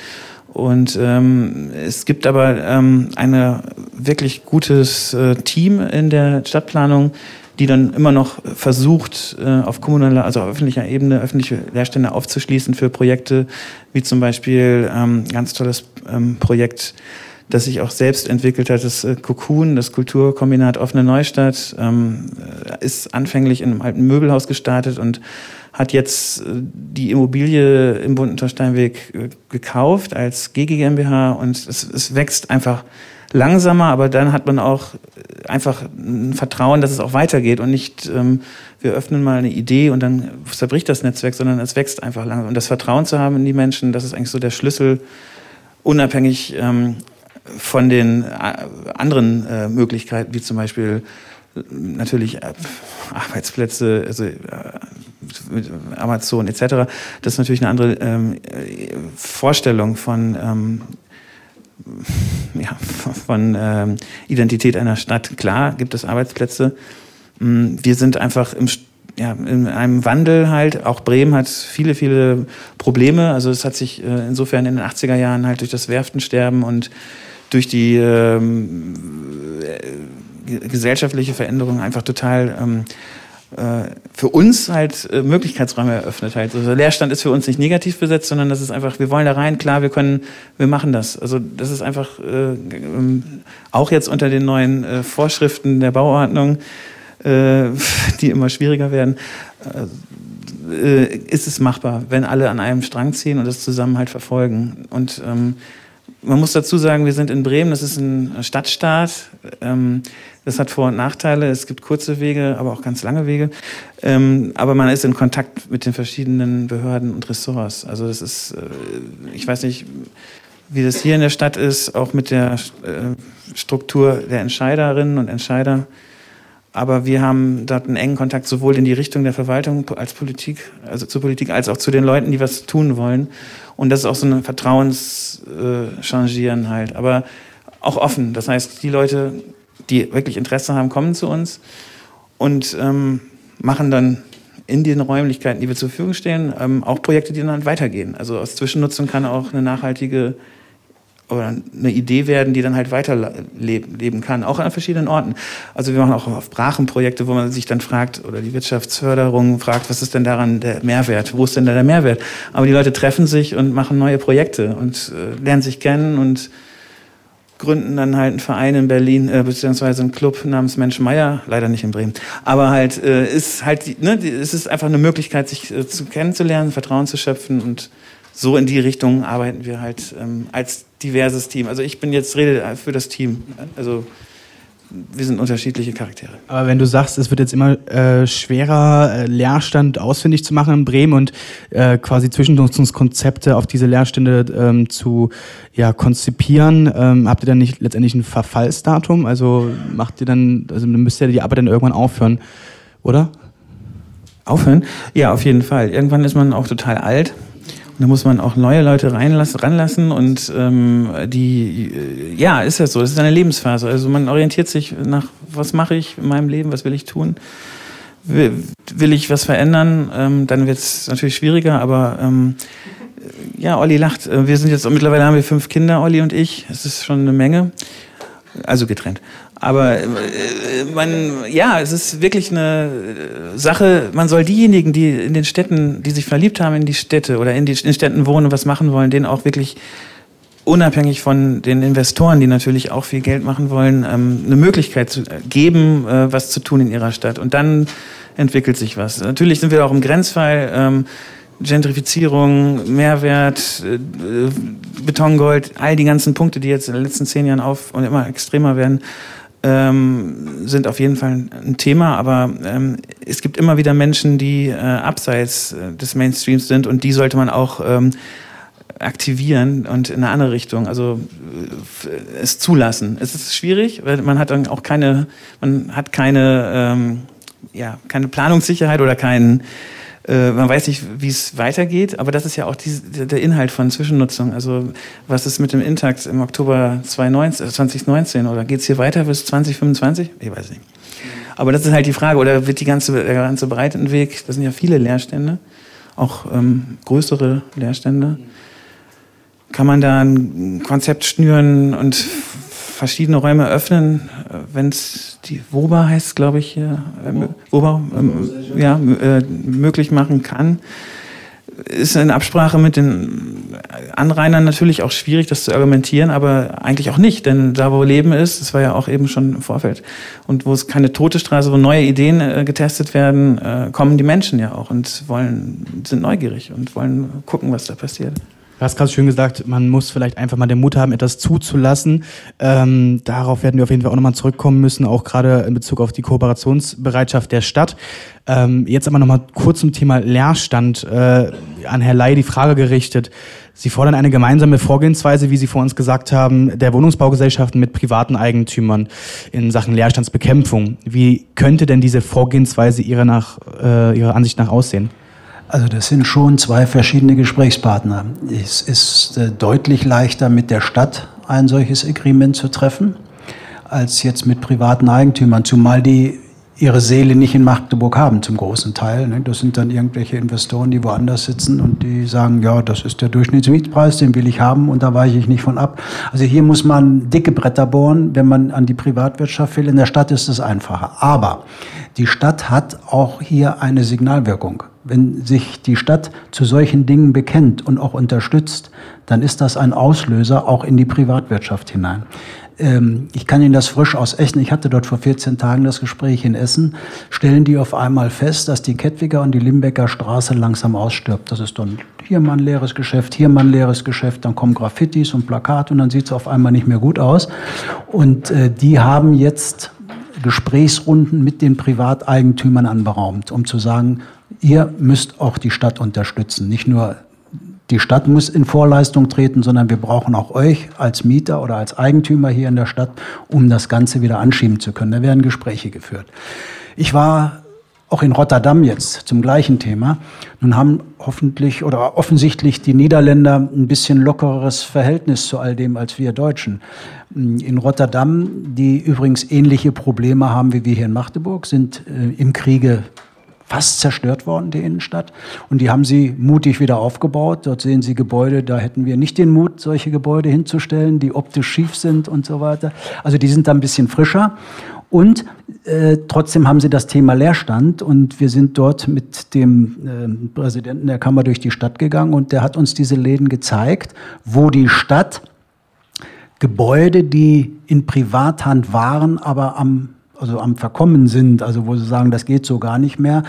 Und ähm, es gibt aber ähm, ein wirklich gutes äh, Team in der Stadtplanung, die dann immer noch versucht, äh, auf kommunaler, also auf öffentlicher Ebene öffentliche Leerstände aufzuschließen für Projekte, wie zum Beispiel ähm, ganz tolles ähm, Projekt, das sich auch selbst entwickelt hat, das äh, Cocoon, das Kulturkombinat Offene Neustadt, ähm, äh, ist anfänglich in einem alten Möbelhaus gestartet und hat jetzt die Immobilie im Buntentorsteinweg gekauft als GG und es, es wächst einfach langsamer, aber dann hat man auch einfach ein Vertrauen, dass es auch weitergeht und nicht, ähm, wir öffnen mal eine Idee und dann zerbricht das Netzwerk, sondern es wächst einfach langsam. Und das Vertrauen zu haben in die Menschen, das ist eigentlich so der Schlüssel, unabhängig ähm, von den äh, anderen äh, Möglichkeiten, wie zum Beispiel äh, natürlich äh, Arbeitsplätze, also äh, Amazon etc. Das ist natürlich eine andere ähm, Vorstellung von ähm, ja, von ähm, Identität einer Stadt. Klar gibt es Arbeitsplätze. Mm, wir sind einfach im, ja, in einem Wandel halt. Auch Bremen hat viele, viele Probleme. Also es hat sich äh, insofern in den 80er Jahren halt durch das Werftensterben und durch die ähm, äh, gesellschaftliche Veränderung einfach total ähm, äh, für uns halt äh, Möglichkeitsräume eröffnet halt. Also Leerstand ist für uns nicht negativ besetzt, sondern das ist einfach, wir wollen da rein, klar, wir können, wir machen das. Also das ist einfach äh, ähm, auch jetzt unter den neuen äh, Vorschriften der Bauordnung, äh, die immer schwieriger werden, äh, ist es machbar, wenn alle an einem Strang ziehen und das zusammen halt verfolgen. Und ähm, man muss dazu sagen, wir sind in Bremen, das ist ein Stadtstaat. Ähm, das hat Vor- und Nachteile. Es gibt kurze Wege, aber auch ganz lange Wege. Ähm, aber man ist in Kontakt mit den verschiedenen Behörden und Ressorts. Also das ist, äh, ich weiß nicht, wie das hier in der Stadt ist, auch mit der äh, Struktur der Entscheiderinnen und Entscheider. Aber wir haben dort einen engen Kontakt sowohl in die Richtung der Verwaltung als Politik, also zur Politik, als auch zu den Leuten, die was tun wollen. Und das ist auch so ein Vertrauenschangieren äh, halt. Aber auch offen. Das heißt, die Leute, die wirklich Interesse haben, kommen zu uns und ähm, machen dann in den Räumlichkeiten, die wir zur Verfügung stellen, ähm, auch Projekte, die dann weitergehen. Also aus Zwischennutzung kann auch eine nachhaltige oder eine Idee werden, die dann halt weiterleben kann, auch an verschiedenen Orten. Also wir machen auch auf Brachenprojekte, wo man sich dann fragt, oder die Wirtschaftsförderung fragt, was ist denn daran der Mehrwert? Wo ist denn da der Mehrwert? Aber die Leute treffen sich und machen neue Projekte und äh, lernen sich kennen und gründen dann halt einen Verein in Berlin, äh, beziehungsweise einen Club namens Menschenmeier, leider nicht in Bremen. Aber halt äh, ist halt, ne, es ist einfach eine Möglichkeit, sich äh, zu kennenzulernen, Vertrauen zu schöpfen und so in die Richtung arbeiten wir halt ähm, als diverses Team. Also ich bin jetzt rede für das Team. Also wir sind unterschiedliche Charaktere. Aber wenn du sagst, es wird jetzt immer äh, schwerer, äh, Leerstand ausfindig zu machen in Bremen und äh, quasi Zwischennutzungskonzepte auf diese Leerstände ähm, zu ja, konzipieren, ähm, habt ihr dann nicht letztendlich ein Verfallsdatum? Also macht ihr dann, also dann müsst ihr die Arbeit dann irgendwann aufhören, oder? Aufhören? Ja, auf jeden Fall. Irgendwann ist man auch total alt da muss man auch neue Leute reinlassen, ranlassen und ähm, die, äh, ja, ist ja so, das ist eine Lebensphase. Also man orientiert sich nach, was mache ich in meinem Leben, was will ich tun? Will, will ich was verändern? Ähm, dann wird es natürlich schwieriger, aber ähm, ja, Olli lacht. Äh, wir sind jetzt, mittlerweile haben wir fünf Kinder, Olli und ich. Es ist schon eine Menge. Also getrennt. Aber äh, man, ja, es ist wirklich eine Sache, man soll diejenigen, die in den Städten, die sich verliebt haben in die Städte oder in, den Städten wohnen und was machen wollen, denen auch wirklich unabhängig von den Investoren, die natürlich auch viel Geld machen wollen, ähm, eine Möglichkeit zu geben, äh, was zu tun in ihrer Stadt. Und dann entwickelt sich was. Natürlich sind wir auch im Grenzfall. Ähm, Gentrifizierung, Mehrwert, äh, Betongold, all die ganzen Punkte, die jetzt in den letzten zehn Jahren auf und immer extremer werden, ähm, sind auf jeden Fall ein Thema, aber ähm, es gibt immer wieder Menschen, die äh, abseits äh, des Mainstreams sind und die sollte man auch ähm, aktivieren und in eine andere Richtung, also äh, es zulassen. Es ist schwierig, weil man hat dann auch keine, man hat keine, ähm, ja, keine Planungssicherheit oder keinen äh, man weiß nicht, wie es weitergeht, aber das ist ja auch die, der Inhalt von Zwischennutzung. Also was ist mit dem Intakt im Oktober 2019, 2019 oder geht es hier weiter bis 2025? Ich weiß nicht. Aber das ist halt die Frage, oder wird die ganze, der ganze Breitenweg, das sind ja viele Leerstände, auch ähm, größere Leerstände, kann man da ein Konzept schnüren und verschiedene Räume öffnen, wenn es die WOBA heißt, glaube ich, hier, äh, WOBA, äh, ja, möglich machen kann. Ist in Absprache mit den Anrainern natürlich auch schwierig, das zu argumentieren, aber eigentlich auch nicht, denn da, wo Leben ist, das war ja auch eben schon im Vorfeld, und wo es keine tote Straße, wo neue Ideen äh, getestet werden, äh, kommen die Menschen ja auch und wollen, sind neugierig und wollen gucken, was da passiert. Du hast gerade schön gesagt, man muss vielleicht einfach mal den Mut haben, etwas zuzulassen. Ähm, darauf werden wir auf jeden Fall auch nochmal zurückkommen müssen, auch gerade in Bezug auf die Kooperationsbereitschaft der Stadt. Ähm, jetzt aber nochmal kurz zum Thema Leerstand äh, an Herr Ley die Frage gerichtet. Sie fordern eine gemeinsame Vorgehensweise, wie Sie vor uns gesagt haben, der Wohnungsbaugesellschaften mit privaten Eigentümern in Sachen Leerstandsbekämpfung. Wie könnte denn diese Vorgehensweise Ihrer, nach, äh, Ihrer Ansicht nach aussehen? Also das sind schon zwei verschiedene Gesprächspartner. Es ist äh, deutlich leichter mit der Stadt ein solches Agreement zu treffen, als jetzt mit privaten Eigentümern, zumal die ihre Seele nicht in Magdeburg haben zum großen Teil. Ne? Das sind dann irgendwelche Investoren, die woanders sitzen und die sagen, ja, das ist der Durchschnittsmietpreis, den will ich haben und da weiche ich nicht von ab. Also hier muss man dicke Bretter bohren, wenn man an die Privatwirtschaft will. In der Stadt ist es einfacher. Aber die Stadt hat auch hier eine Signalwirkung. Wenn sich die Stadt zu solchen Dingen bekennt und auch unterstützt, dann ist das ein Auslöser auch in die Privatwirtschaft hinein. Ähm, ich kann Ihnen das frisch aus Essen, ich hatte dort vor 14 Tagen das Gespräch in Essen, stellen die auf einmal fest, dass die Kettwiger und die Limbecker Straße langsam ausstirbt. Das ist dann hier mal ein leeres Geschäft, hier mal ein leeres Geschäft, dann kommen Graffitis und Plakate und dann sieht es auf einmal nicht mehr gut aus. Und äh, die haben jetzt Gesprächsrunden mit den Privateigentümern anberaumt, um zu sagen, ihr müsst auch die Stadt unterstützen, nicht nur die Stadt muss in Vorleistung treten, sondern wir brauchen auch euch als Mieter oder als Eigentümer hier in der Stadt, um das Ganze wieder anschieben zu können. Da werden Gespräche geführt. Ich war auch in Rotterdam jetzt zum gleichen Thema. Nun haben hoffentlich oder offensichtlich die Niederländer ein bisschen lockeres Verhältnis zu all dem als wir Deutschen. In Rotterdam, die übrigens ähnliche Probleme haben wie wir hier in Magdeburg, sind äh, im Kriege fast zerstört worden, die Innenstadt. Und die haben sie mutig wieder aufgebaut. Dort sehen Sie Gebäude, da hätten wir nicht den Mut, solche Gebäude hinzustellen, die optisch schief sind und so weiter. Also die sind da ein bisschen frischer. Und äh, trotzdem haben sie das Thema Leerstand und wir sind dort mit dem äh, Präsidenten der Kammer durch die Stadt gegangen und der hat uns diese Läden gezeigt, wo die Stadt Gebäude, die in Privathand waren, aber am, also am Verkommen sind, also wo sie sagen, das geht so gar nicht mehr,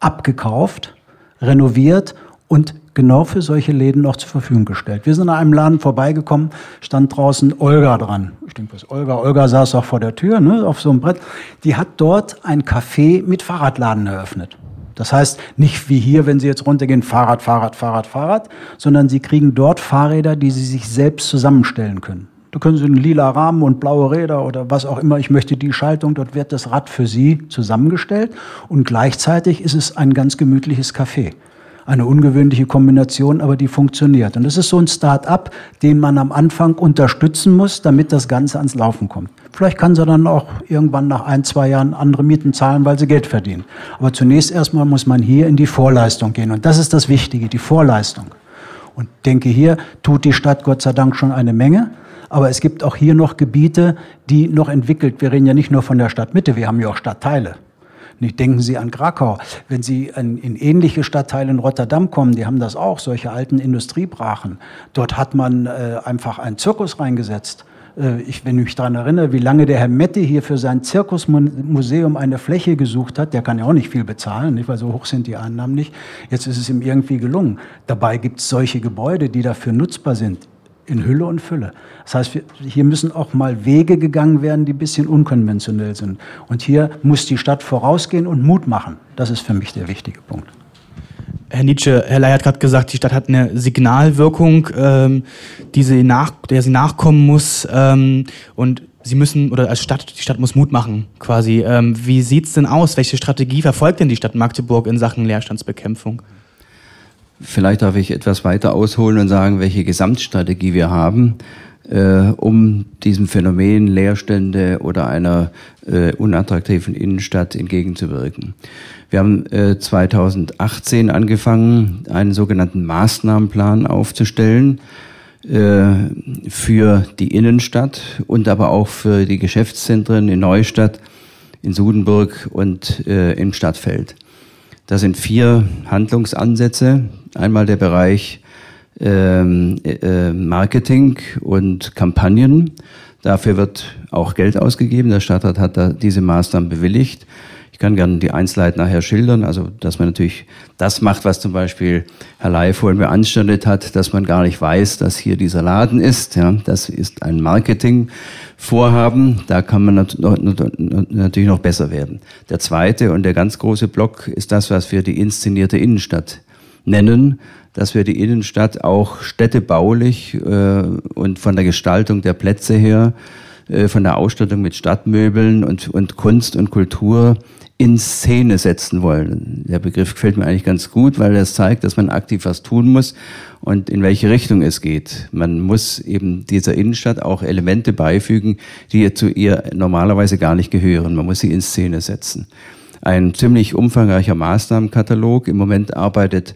abgekauft, renoviert und genau für solche Läden noch zur Verfügung gestellt. Wir sind an einem Laden vorbeigekommen, stand draußen Olga dran. Ich denke, was Olga? Olga saß auch vor der Tür, ne, auf so einem Brett. Die hat dort ein Café mit Fahrradladen eröffnet. Das heißt, nicht wie hier, wenn Sie jetzt runtergehen, Fahrrad, Fahrrad, Fahrrad, Fahrrad, sondern Sie kriegen dort Fahrräder, die Sie sich selbst zusammenstellen können. Da können Sie einen lila Rahmen und blaue Räder oder was auch immer. Ich möchte die Schaltung. Dort wird das Rad für Sie zusammengestellt. Und gleichzeitig ist es ein ganz gemütliches Café eine ungewöhnliche Kombination, aber die funktioniert. Und das ist so ein Start-up, den man am Anfang unterstützen muss, damit das Ganze ans Laufen kommt. Vielleicht kann sie dann auch irgendwann nach ein, zwei Jahren andere Mieten zahlen, weil sie Geld verdienen. Aber zunächst erstmal muss man hier in die Vorleistung gehen. Und das ist das Wichtige, die Vorleistung. Und denke, hier tut die Stadt Gott sei Dank schon eine Menge. Aber es gibt auch hier noch Gebiete, die noch entwickelt. Wir reden ja nicht nur von der Stadtmitte, wir haben ja auch Stadtteile. Nicht denken Sie an Krakau. Wenn Sie in, in, ähnliche Stadtteile in Rotterdam kommen, die haben das auch, solche alten Industriebrachen. Dort hat man äh, einfach einen Zirkus reingesetzt. Äh, ich, wenn ich mich daran erinnere, wie lange der Herr Mette hier für sein Zirkusmuseum eine Fläche gesucht hat, der kann ja auch nicht viel bezahlen, nicht? weil so hoch sind die Einnahmen nicht. Jetzt ist es ihm irgendwie gelungen. Dabei gibt es solche Gebäude, die dafür nutzbar sind in Hülle und Fülle. Das heißt, hier müssen auch mal Wege gegangen werden, die ein bisschen unkonventionell sind. Und hier muss die Stadt vorausgehen und Mut machen. Das ist für mich der wichtige Punkt. Herr Nietzsche, Herr Ley hat gerade gesagt, die Stadt hat eine Signalwirkung, ähm, die sie nach, der sie nachkommen muss. Ähm, und Sie müssen, oder als Stadt, die Stadt muss Mut machen, quasi. Ähm, wie sieht's denn aus? Welche Strategie verfolgt denn die Stadt Magdeburg in Sachen Leerstandsbekämpfung? Vielleicht darf ich etwas weiter ausholen und sagen, welche Gesamtstrategie wir haben, äh, um diesem Phänomen Leerstände oder einer äh, unattraktiven Innenstadt entgegenzuwirken. Wir haben äh, 2018 angefangen, einen sogenannten Maßnahmenplan aufzustellen äh, für die Innenstadt und aber auch für die Geschäftszentren in Neustadt, in Sudenburg und äh, im Stadtfeld. Das sind vier Handlungsansätze. Einmal der Bereich ähm, äh, Marketing und Kampagnen. Dafür wird auch Geld ausgegeben. Der Stadtrat hat da diese Maßnahmen bewilligt kann gerne die Einzelheiten nachher schildern. Also, dass man natürlich das macht, was zum Beispiel Herr Ley vorhin beanstandet hat, dass man gar nicht weiß, dass hier dieser Laden ist. Ja, das ist ein Marketingvorhaben. Da kann man natürlich noch besser werden. Der zweite und der ganz große Block ist das, was wir die inszenierte Innenstadt nennen, dass wir die Innenstadt auch städtebaulich äh, und von der Gestaltung der Plätze her, äh, von der Ausstattung mit Stadtmöbeln und, und Kunst und Kultur in Szene setzen wollen. Der Begriff gefällt mir eigentlich ganz gut, weil er zeigt, dass man aktiv was tun muss und in welche Richtung es geht. Man muss eben dieser Innenstadt auch Elemente beifügen, die zu ihr normalerweise gar nicht gehören. Man muss sie in Szene setzen. Ein ziemlich umfangreicher Maßnahmenkatalog. Im Moment arbeitet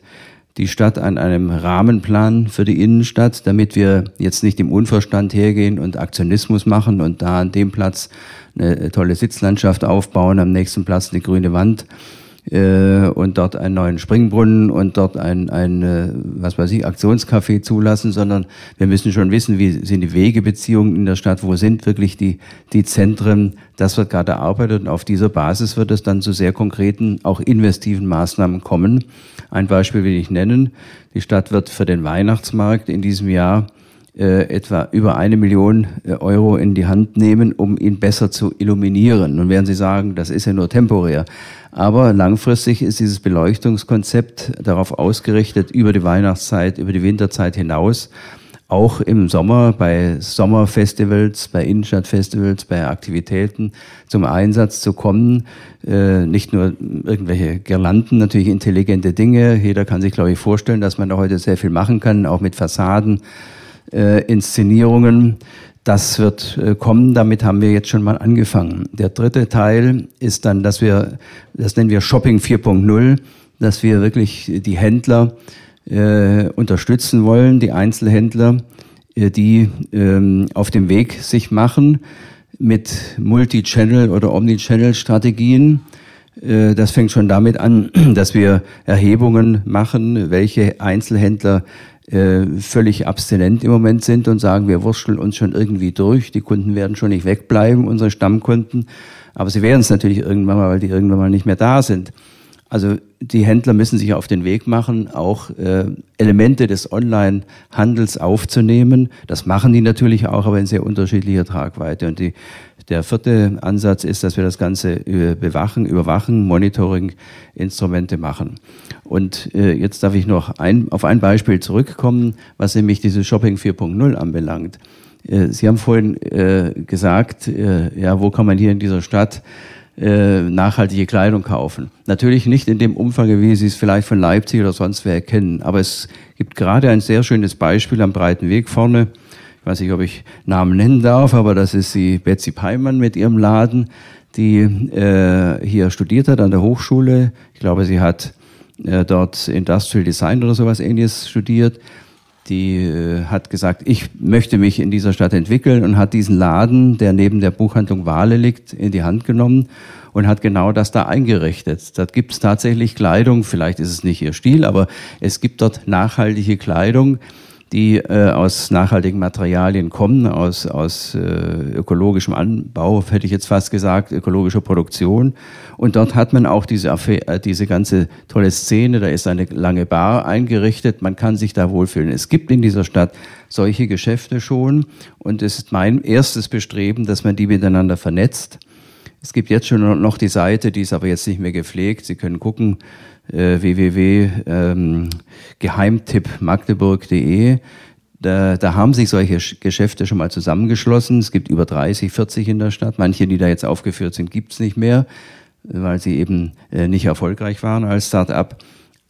die Stadt an einem Rahmenplan für die Innenstadt, damit wir jetzt nicht im Unverstand hergehen und Aktionismus machen und da an dem Platz eine tolle Sitzlandschaft aufbauen, am nächsten Platz eine grüne Wand äh, und dort einen neuen Springbrunnen und dort ein, ein äh, was weiß ich, Aktionscafé zulassen, sondern wir müssen schon wissen, wie sind die Wegebeziehungen in der Stadt, wo sind wirklich die, die Zentren, das wird gerade erarbeitet und auf dieser Basis wird es dann zu sehr konkreten, auch investiven Maßnahmen kommen. Ein Beispiel will ich nennen. Die Stadt wird für den Weihnachtsmarkt in diesem Jahr äh, etwa über eine Million äh, Euro in die Hand nehmen, um ihn besser zu illuminieren. Nun werden Sie sagen, das ist ja nur temporär. Aber langfristig ist dieses Beleuchtungskonzept darauf ausgerichtet, über die Weihnachtszeit, über die Winterzeit hinaus auch im Sommer bei Sommerfestivals, bei Innenstadtfestivals, bei Aktivitäten zum Einsatz zu kommen. Äh, nicht nur irgendwelche Girlanden, natürlich intelligente Dinge. Jeder kann sich, glaube ich, vorstellen, dass man da heute sehr viel machen kann, auch mit Fassaden, äh, Inszenierungen, Das wird äh, kommen, damit haben wir jetzt schon mal angefangen. Der dritte Teil ist dann, dass wir, das nennen wir Shopping 4.0, dass wir wirklich die Händler äh, unterstützen wollen, die Einzelhändler, äh, die ähm, auf dem Weg sich machen mit Multi-Channel oder Omni-Channel-Strategien. Äh, das fängt schon damit an, dass wir Erhebungen machen, welche Einzelhändler äh, völlig abstinent im Moment sind und sagen, wir wurschteln uns schon irgendwie durch. Die Kunden werden schon nicht wegbleiben, unsere Stammkunden. Aber sie werden es natürlich irgendwann mal, weil die irgendwann mal nicht mehr da sind. Also die Händler müssen sich auf den Weg machen, auch äh, Elemente des Online-Handels aufzunehmen. Das machen die natürlich auch, aber in sehr unterschiedlicher Tragweite. Und die der vierte Ansatz ist, dass wir das Ganze bewachen, überwachen, Monitoring-Instrumente machen. Und äh, jetzt darf ich noch ein, auf ein Beispiel zurückkommen, was nämlich diese Shopping 4.0 anbelangt. Äh, Sie haben vorhin äh, gesagt, äh, ja, wo kann man hier in dieser Stadt äh, nachhaltige Kleidung kaufen. Natürlich nicht in dem Umfang, wie Sie es vielleicht von Leipzig oder sonst wer kennen, aber es gibt gerade ein sehr schönes Beispiel am breiten Weg vorne ich weiß nicht, ob ich Namen nennen darf, aber das ist die Betsy Peimann mit ihrem Laden, die äh, hier studiert hat an der Hochschule. Ich glaube, sie hat äh, dort Industrial Design oder sowas ähnliches studiert. Die äh, hat gesagt, ich möchte mich in dieser Stadt entwickeln und hat diesen Laden, der neben der Buchhandlung Wale liegt, in die Hand genommen und hat genau das da eingerichtet. Da gibt es tatsächlich Kleidung, vielleicht ist es nicht ihr Stil, aber es gibt dort nachhaltige Kleidung, die äh, aus nachhaltigen Materialien kommen, aus, aus äh, ökologischem Anbau, hätte ich jetzt fast gesagt, ökologischer Produktion. Und dort hat man auch diese, äh, diese ganze tolle Szene, da ist eine lange Bar eingerichtet, man kann sich da wohlfühlen. Es gibt in dieser Stadt solche Geschäfte schon und es ist mein erstes Bestreben, dass man die miteinander vernetzt. Es gibt jetzt schon noch die Seite, die ist aber jetzt nicht mehr gepflegt. Sie können gucken, äh, www.geheimtippmagdeburg.de. Ähm, da, da haben sich solche Geschäfte schon mal zusammengeschlossen. Es gibt über 30, 40 in der Stadt. Manche, die da jetzt aufgeführt sind, gibt's nicht mehr, weil sie eben äh, nicht erfolgreich waren als Start-up.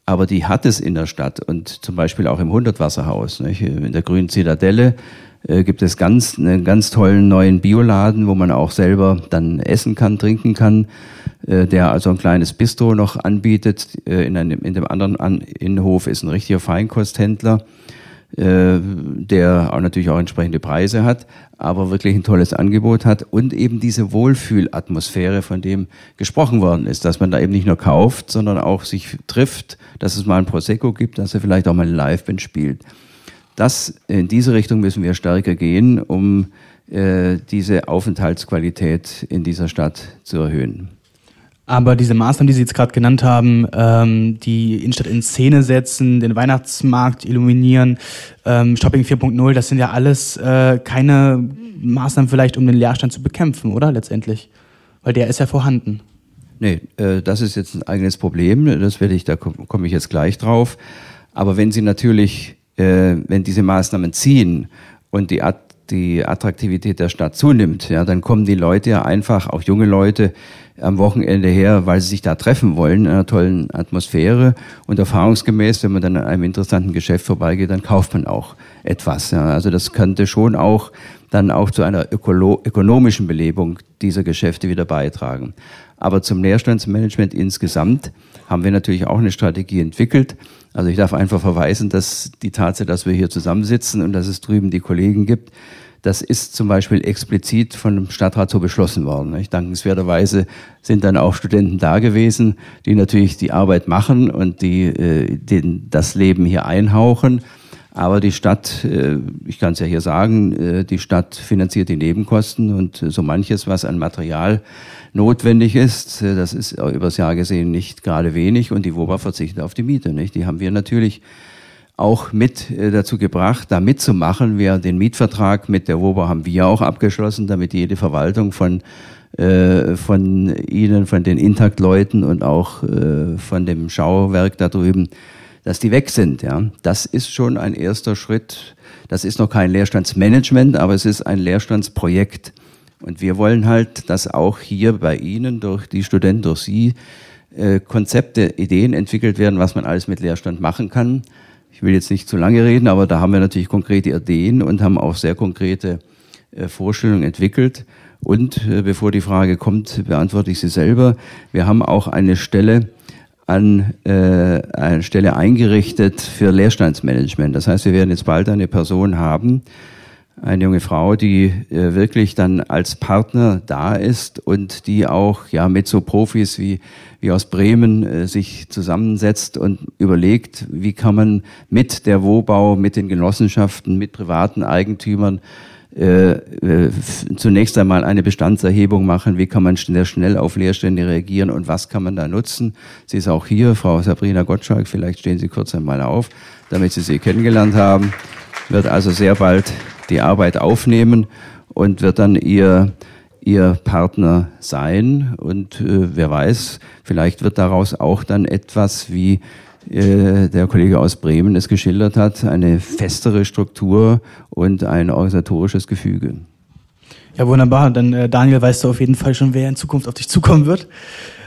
Aber die hat es in der Stadt und zum Beispiel auch im Hundertwasserhaus, nicht? in der Grünen Zitadelle äh, gibt es ganz, einen ganz tollen neuen Bioladen, wo man auch selber dann essen kann, trinken kann, der also ein kleines Bistro noch anbietet. Äh, in, einem, in dem anderen An Innenhof ist ein richtiger Feinkosthändler, äh, der auch natürlich auch entsprechende Preise hat, aber wirklich ein tolles Angebot hat und eben diese Wohlfühlatmosphäre, von dem gesprochen worden ist, dass man da eben nicht nur kauft, sondern auch sich trifft, dass es mal ein Prosecco gibt, dass er vielleicht auch mal eine Liveband spielt. Das, in diese Richtung müssen wir stärker gehen, um äh, diese Aufenthaltsqualität in dieser Stadt zu erhöhen. Aber diese Maßnahmen, die Sie jetzt gerade genannt haben, ähm, die Innenstadt in Szene setzen, den Weihnachtsmarkt illuminieren, ähm, Shopping 4.0, das sind ja alles äh, keine Maßnahmen vielleicht, um den Leerstand zu bekämpfen, oder letztendlich? Weil der ist ja vorhanden. Nee, äh, das ist jetzt ein eigenes Problem. Das werde ich, da komme komm ich jetzt gleich drauf. Aber wenn Sie natürlich äh, wenn diese Maßnahmen ziehen und die, die Attraktivität der Stadt zunimmt, ja, dann kommen die Leute ja einfach, auch junge Leute, am Wochenende her, weil sie sich da treffen wollen, in einer tollen Atmosphäre. Und erfahrungsgemäß, wenn man dann an einem interessanten Geschäft vorbeigeht, dann kauft man auch etwas. Ja. Also das könnte schon auch dann auch zu einer ökolo ökonomischen Belebung dieser Geschäfte wieder beitragen. Aber zum Leerstandsmanagement insgesamt haben wir natürlich auch eine Strategie entwickelt. Also ich darf einfach verweisen, dass die Tatsache, dass wir hier zusammensitzen und dass es drüben die Kollegen gibt, das ist zum Beispiel explizit von dem Stadtrat so beschlossen worden. Dankenswerterweise sind dann auch Studenten da gewesen, die natürlich die Arbeit machen und die äh, den, das Leben hier einhauchen. Aber die Stadt, äh, ich kann es ja hier sagen, äh, die Stadt finanziert die Nebenkosten und so manches, was an Material notwendig ist. Äh, das ist übers Jahr gesehen nicht gerade wenig und die WOBA verzichtet auf die Miete. Nicht? Die haben wir natürlich auch mit äh, dazu gebracht, da mitzumachen. Wir den Mietvertrag mit der WOBA haben wir auch abgeschlossen, damit jede Verwaltung von äh, von Ihnen, von den Intakt-Leuten und auch äh, von dem Schauwerk da drüben, dass die weg sind. Ja, das ist schon ein erster Schritt. Das ist noch kein Leerstandsmanagement, aber es ist ein Leerstandsprojekt. Und wir wollen halt, dass auch hier bei Ihnen durch die Studenten, durch Sie, äh, Konzepte, Ideen entwickelt werden, was man alles mit Leerstand machen kann. Ich will jetzt nicht zu lange reden, aber da haben wir natürlich konkrete Ideen und haben auch sehr konkrete äh, Vorstellung entwickelt. Und äh, bevor die Frage kommt, beantworte ich sie selber. Wir haben auch eine Stelle an äh, eine Stelle eingerichtet für Leerstandsmanagement. Das heißt, wir werden jetzt bald eine Person haben, eine junge Frau, die äh, wirklich dann als Partner da ist und die auch ja mit so Profis wie wie aus Bremen äh, sich zusammensetzt und überlegt, wie kann man mit der Wohnbau, mit den Genossenschaften, mit privaten Eigentümern äh, äh, zunächst einmal eine Bestandserhebung machen, wie kann man sehr schnell auf Leerstände reagieren und was kann man da nutzen. Sie ist auch hier, Frau Sabrina Gottschalk, vielleicht stehen Sie kurz einmal auf, damit Sie sie kennengelernt haben, wird also sehr bald die Arbeit aufnehmen und wird dann ihr ihr Partner sein. Und äh, wer weiß, vielleicht wird daraus auch dann etwas, wie der Kollege aus Bremen es geschildert hat, eine festere Struktur und ein organisatorisches Gefüge. Ja, wunderbar. Dann, äh, Daniel, weißt du auf jeden Fall schon, wer in Zukunft auf dich zukommen wird.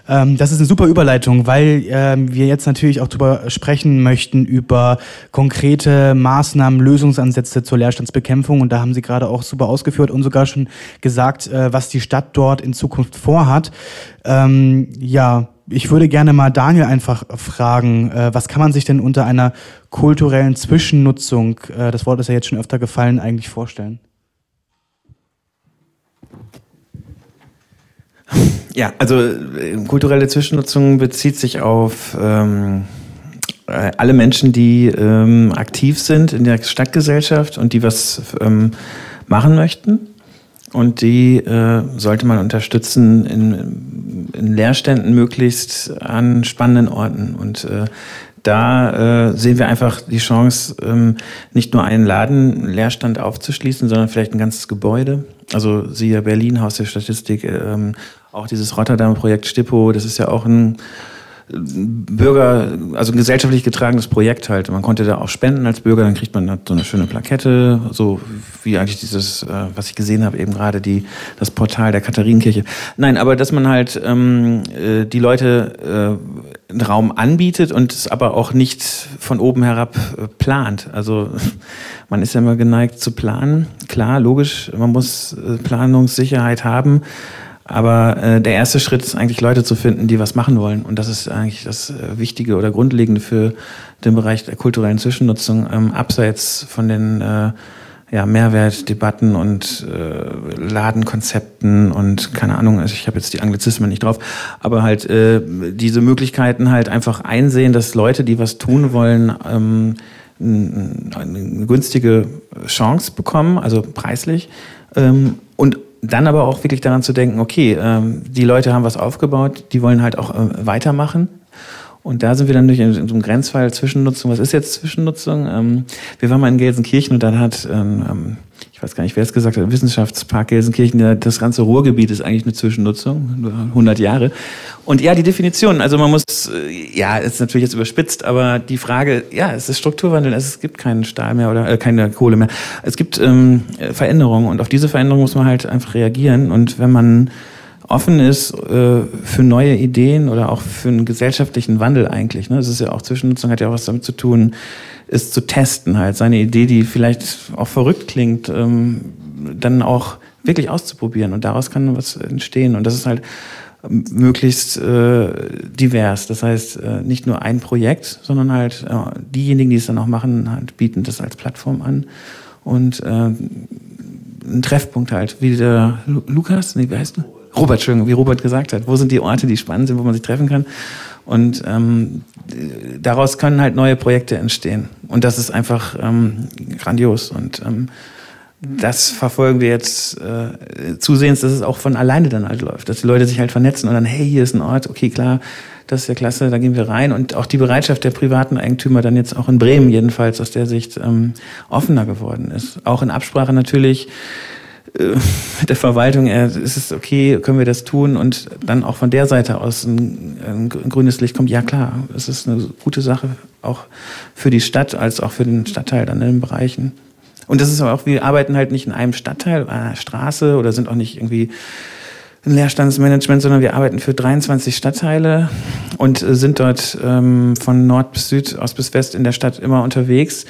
Ähm, das ist eine super Überleitung, weil ähm, wir jetzt natürlich auch darüber sprechen möchten, über konkrete Maßnahmen, Lösungsansätze zur Leerstandsbekämpfung. Und da haben Sie gerade auch super ausgeführt und sogar schon gesagt, äh, was die Stadt dort in Zukunft vorhat. Ähm, ja, ich würde gerne mal Daniel einfach fragen, äh, was kann man sich denn unter einer kulturellen Zwischennutzung, äh, das Wort ist ja jetzt schon öfter gefallen, eigentlich vorstellen? Ja, also äh, kulturelle Zwischennutzung bezieht sich auf ähm, äh, alle Menschen, die ähm, aktiv sind in der Stadtgesellschaft und die was ähm, machen möchten. Und die äh, sollte man unterstützen in, in Leerständen möglichst an spannenden Orten. Und äh, da äh, sehen wir einfach die Chance, ähm, nicht nur einen Laden Leerstand aufzuschließen, sondern vielleicht ein ganzes Gebäude. Also siehe Berlin, Haus der Statistik, ähm, auch dieses Rotterdam-Projekt Stippo, das ist ja auch ein Bürger, also ein gesellschaftlich getragenes Projekt halt. Man konnte da auch spenden als Bürger, dann kriegt man so eine schöne Plakette, so wie eigentlich dieses, äh, was ich gesehen habe, eben gerade die, das Portal der Katharinenkirche. Nein, aber dass man halt ähm, äh, die Leute äh, einen Raum anbietet und es aber auch nicht von oben herab äh, plant. Also man ist ja immer geneigt zu planen. Klar, logisch, man muss äh, Planungssicherheit haben. Aber äh, der erste Schritt ist eigentlich Leute zu finden, die was machen wollen. Und das ist eigentlich das äh, Wichtige oder Grundlegende für den Bereich der kulturellen Zwischennutzung, ähm, abseits von den äh, ja, Mehrwertdebatten und äh, Ladenkonzepten und keine Ahnung, also ich habe jetzt die Anglizismen nicht drauf, aber halt äh, diese Möglichkeiten halt einfach einsehen, dass Leute, die was tun wollen, ähm, eine günstige Chance bekommen, also preislich, ähm, dann aber auch wirklich daran zu denken, okay, ähm, die Leute haben was aufgebaut, die wollen halt auch äh, weitermachen. Und da sind wir dann durch in so einem Grenzfall Zwischennutzung. Was ist jetzt Zwischennutzung? Ähm, wir waren mal in Gelsenkirchen und dann hat ähm, ähm ich weiß gar nicht, wer es gesagt hat, Wissenschaftspark Gelsenkirchen, das ganze Ruhrgebiet ist eigentlich eine Zwischennutzung, nur 100 Jahre. Und ja, die Definition, also man muss, äh, ja, ist natürlich jetzt überspitzt, aber die Frage, ja, es ist Strukturwandel, es gibt keinen Stahl mehr oder äh, keine Kohle mehr. Es gibt ähm, Veränderungen und auf diese Veränderungen muss man halt einfach reagieren. Und wenn man offen ist äh, für neue Ideen oder auch für einen gesellschaftlichen Wandel eigentlich, ne, das ist ja auch Zwischennutzung, hat ja auch was damit zu tun, ist zu testen, halt. Seine Idee, die vielleicht auch verrückt klingt, ähm, dann auch wirklich auszuprobieren und daraus kann was entstehen. Und das ist halt ähm, möglichst äh, divers. Das heißt, äh, nicht nur ein Projekt, sondern halt äh, diejenigen, die es dann auch machen, halt bieten das als Plattform an. Und äh, ein Treffpunkt halt, wie der Lu Lukas, nee, wie heißt du? Robert, Entschuldigung, wie Robert gesagt hat. Wo sind die Orte, die spannend sind, wo man sich treffen kann? Und ähm, daraus können halt neue Projekte entstehen. Und das ist einfach ähm, grandios. Und ähm, das verfolgen wir jetzt äh, zusehends, dass es auch von alleine dann halt läuft. Dass die Leute sich halt vernetzen und dann, hey, hier ist ein Ort, okay, klar, das ist ja klasse, da gehen wir rein. Und auch die Bereitschaft der privaten Eigentümer dann jetzt auch in Bremen jedenfalls aus der Sicht ähm, offener geworden ist. Auch in Absprache natürlich mit der Verwaltung, äh, ist es okay, können wir das tun? Und dann auch von der Seite aus ein, ein, grünes Licht kommt, ja klar, es ist eine gute Sache, auch für die Stadt als auch für den Stadtteil dann in den Bereichen. Und das ist aber auch, wir arbeiten halt nicht in einem Stadtteil, einer Straße oder sind auch nicht irgendwie ein Leerstandsmanagement, sondern wir arbeiten für 23 Stadtteile und sind dort ähm, von Nord bis Süd, Ost bis West in der Stadt immer unterwegs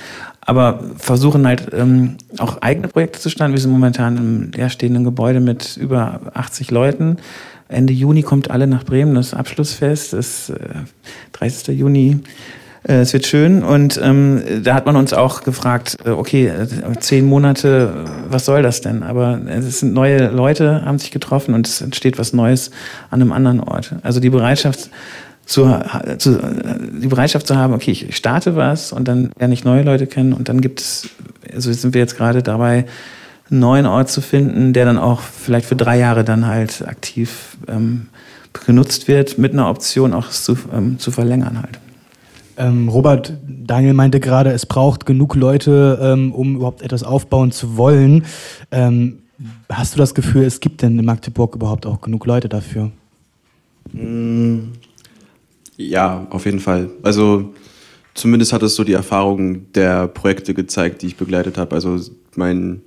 aber versuchen halt ähm, auch eigene Projekte zu starten. Wir sind momentan im leerstehenden Gebäude mit über 80 Leuten. Ende Juni kommt alle nach Bremen, das Abschlussfest, das äh, 30. Juni. Äh, es wird schön und ähm, da hat man uns auch gefragt, äh, okay, äh, zehn Monate, was soll das denn? Aber es sind neue Leute, haben sich getroffen und es entsteht was Neues an einem anderen Ort. Also die Bereitschaft zu, zu, die Bereitschaft zu haben, okay, ich starte was und dann lerne ich neue Leute kennen und dann gibt es, also sind wir jetzt gerade dabei, einen neuen Ort zu finden, der dann auch vielleicht für drei Jahre dann halt aktiv ähm, genutzt wird, mit einer Option auch zu, ähm, zu verlängern halt. Ähm, Robert, Daniel meinte gerade, es braucht genug Leute, ähm, um überhaupt etwas aufbauen zu wollen. Ähm, hast du das Gefühl, es gibt denn in Magdeburg überhaupt auch genug Leute dafür? Mm, ja, auf jeden Fall. Also zumindest hat es so die Erfahrung der Projekte gezeigt, die ich begleitet habe. Also mein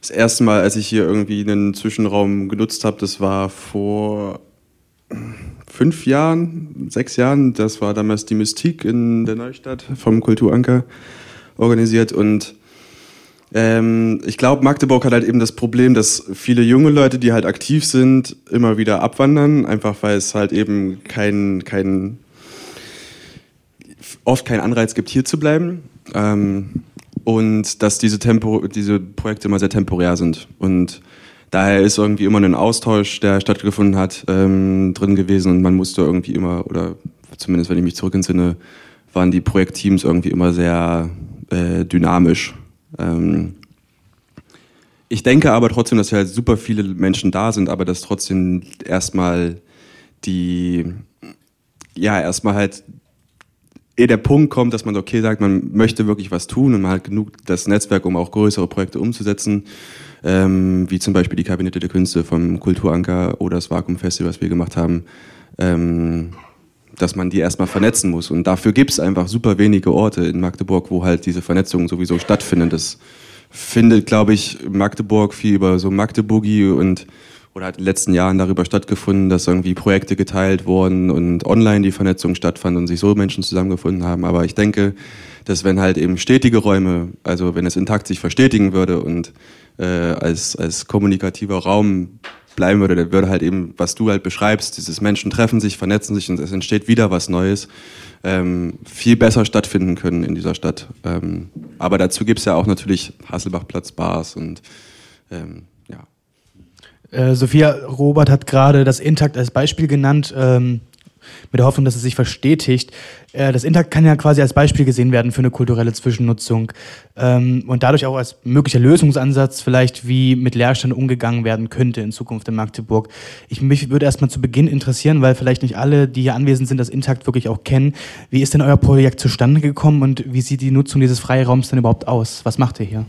das erste Mal, als ich hier irgendwie einen Zwischenraum genutzt habe, das war vor fünf Jahren, sechs Jahren. Das war damals die Mystik in der Neustadt vom Kulturanker organisiert. Und ähm, ich glaube, Magdeburg hat halt eben das Problem, dass viele junge Leute, die halt aktiv sind, immer wieder abwandern, einfach weil es halt eben kein, kein oft keinen Anreiz gibt, hier zu bleiben. Ähm, und dass diese, Tempo, diese Projekte immer sehr temporär sind. Und daher ist irgendwie immer ein Austausch, der stattgefunden hat, ähm, drin gewesen und man musste irgendwie immer, oder zumindest wenn ich mich zurück entsinne, waren die Projektteams irgendwie immer sehr äh, dynamisch. Ähm, ich denke aber trotzdem, dass halt super viele Menschen da sind, aber dass trotzdem erstmal die, ja, erstmal halt ehe der Punkt kommt, dass man okay sagt, man möchte wirklich was tun und man hat genug das Netzwerk, um auch größere Projekte umzusetzen, ähm, wie zum Beispiel die Kabinette der Künste vom Kulturanker oder das Vakuum Festival, was wir gemacht haben, ähm, dass man die erstmal vernetzen muss. Und dafür gibt es einfach super wenige Orte in Magdeburg, wo halt diese Vernetzung sowieso stattfindet. Das findet, glaube ich, Magdeburg viel über so Magdeburgi und oder hat in den letzten Jahren darüber stattgefunden, dass irgendwie Projekte geteilt wurden und online die Vernetzung stattfand und sich so Menschen zusammengefunden haben. Aber ich denke, dass wenn halt eben stetige Räume, also wenn es intakt sich verstetigen würde und äh, als, als kommunikativer Raum bleiben würde, dann würde halt eben, was du halt beschreibst, dieses Menschen treffen sich, vernetzen sich und es entsteht wieder was Neues, ähm, viel besser stattfinden können in dieser Stadt. Ähm, aber dazu gibt es ja auch natürlich Hasselbachplatz, Bars und ähm, äh, Sophia Robert hat gerade das Intakt als Beispiel genannt, ähm, mit der Hoffnung, dass es sich verstetigt. Äh, das Intakt kann ja quasi als Beispiel gesehen werden für eine kulturelle Zwischennutzung ähm, und dadurch auch als möglicher Lösungsansatz vielleicht, wie mit Leerstand umgegangen werden könnte in Zukunft in Magdeburg. Ich mich würde erstmal zu Beginn interessieren, weil vielleicht nicht alle, die hier anwesend sind, das Intakt wirklich auch kennen. Wie ist denn euer Projekt zustande gekommen und wie sieht die Nutzung dieses Freiraums denn überhaupt aus? Was macht ihr hier?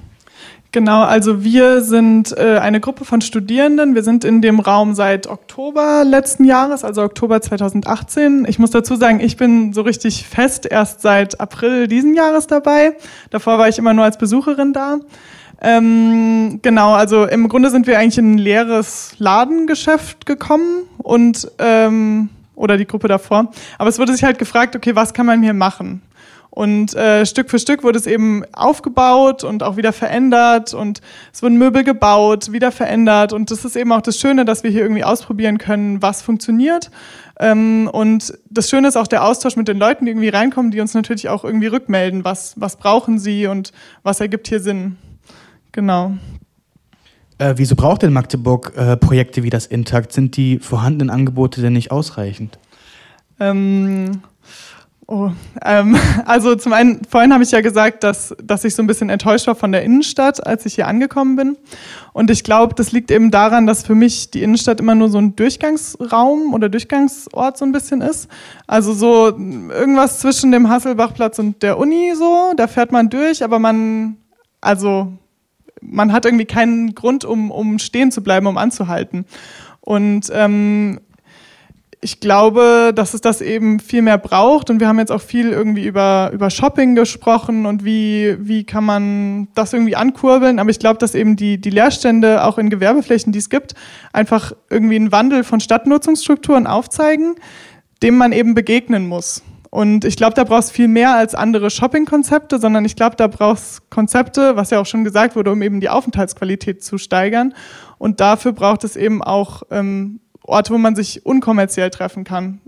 Genau, also wir sind äh, eine Gruppe von Studierenden. Wir sind in dem Raum seit Oktober letzten Jahres, also Oktober 2018. Ich muss dazu sagen, ich bin so richtig fest erst seit April diesen Jahres dabei. Davor war ich immer nur als Besucherin da. Ähm, genau, also im Grunde sind wir eigentlich in ein leeres Ladengeschäft gekommen und ähm, oder die Gruppe davor. Aber es wurde sich halt gefragt, okay, was kann man hier machen? Und äh, Stück für Stück wurde es eben aufgebaut und auch wieder verändert und es wurden Möbel gebaut, wieder verändert. Und das ist eben auch das Schöne, dass wir hier irgendwie ausprobieren können, was funktioniert. Ähm, und das Schöne ist auch der Austausch mit den Leuten, die irgendwie reinkommen, die uns natürlich auch irgendwie rückmelden, was, was brauchen sie und was ergibt hier Sinn. Genau. Äh, wieso braucht denn Magdeburg äh, Projekte wie das Intakt? Sind die vorhandenen Angebote denn nicht ausreichend? Ähm, Oh, ähm, also zum einen, vorhin habe ich ja gesagt, dass, dass ich so ein bisschen enttäuscht war von der Innenstadt, als ich hier angekommen bin. Und ich glaube, das liegt eben daran, dass für mich die Innenstadt immer nur so ein Durchgangsraum oder Durchgangsort so ein bisschen ist. Also so irgendwas zwischen dem Hasselbachplatz und der Uni so, da fährt man durch, aber man, also man hat irgendwie keinen Grund, um, um stehen zu bleiben, um anzuhalten. Und ähm, ich glaube, dass es das eben viel mehr braucht und wir haben jetzt auch viel irgendwie über, über Shopping gesprochen und wie, wie kann man das irgendwie ankurbeln. Aber ich glaube, dass eben die, die Leerstände auch in Gewerbeflächen, die es gibt, einfach irgendwie einen Wandel von Stadtnutzungsstrukturen aufzeigen, dem man eben begegnen muss. Und ich glaube, da brauchst viel mehr als andere Shopping-Konzepte, sondern ich glaube, da brauchst Konzepte, was ja auch schon gesagt wurde, um eben die Aufenthaltsqualität zu steigern. Und dafür braucht es eben auch ähm, Orte, wo man sich unkommerziell treffen kann.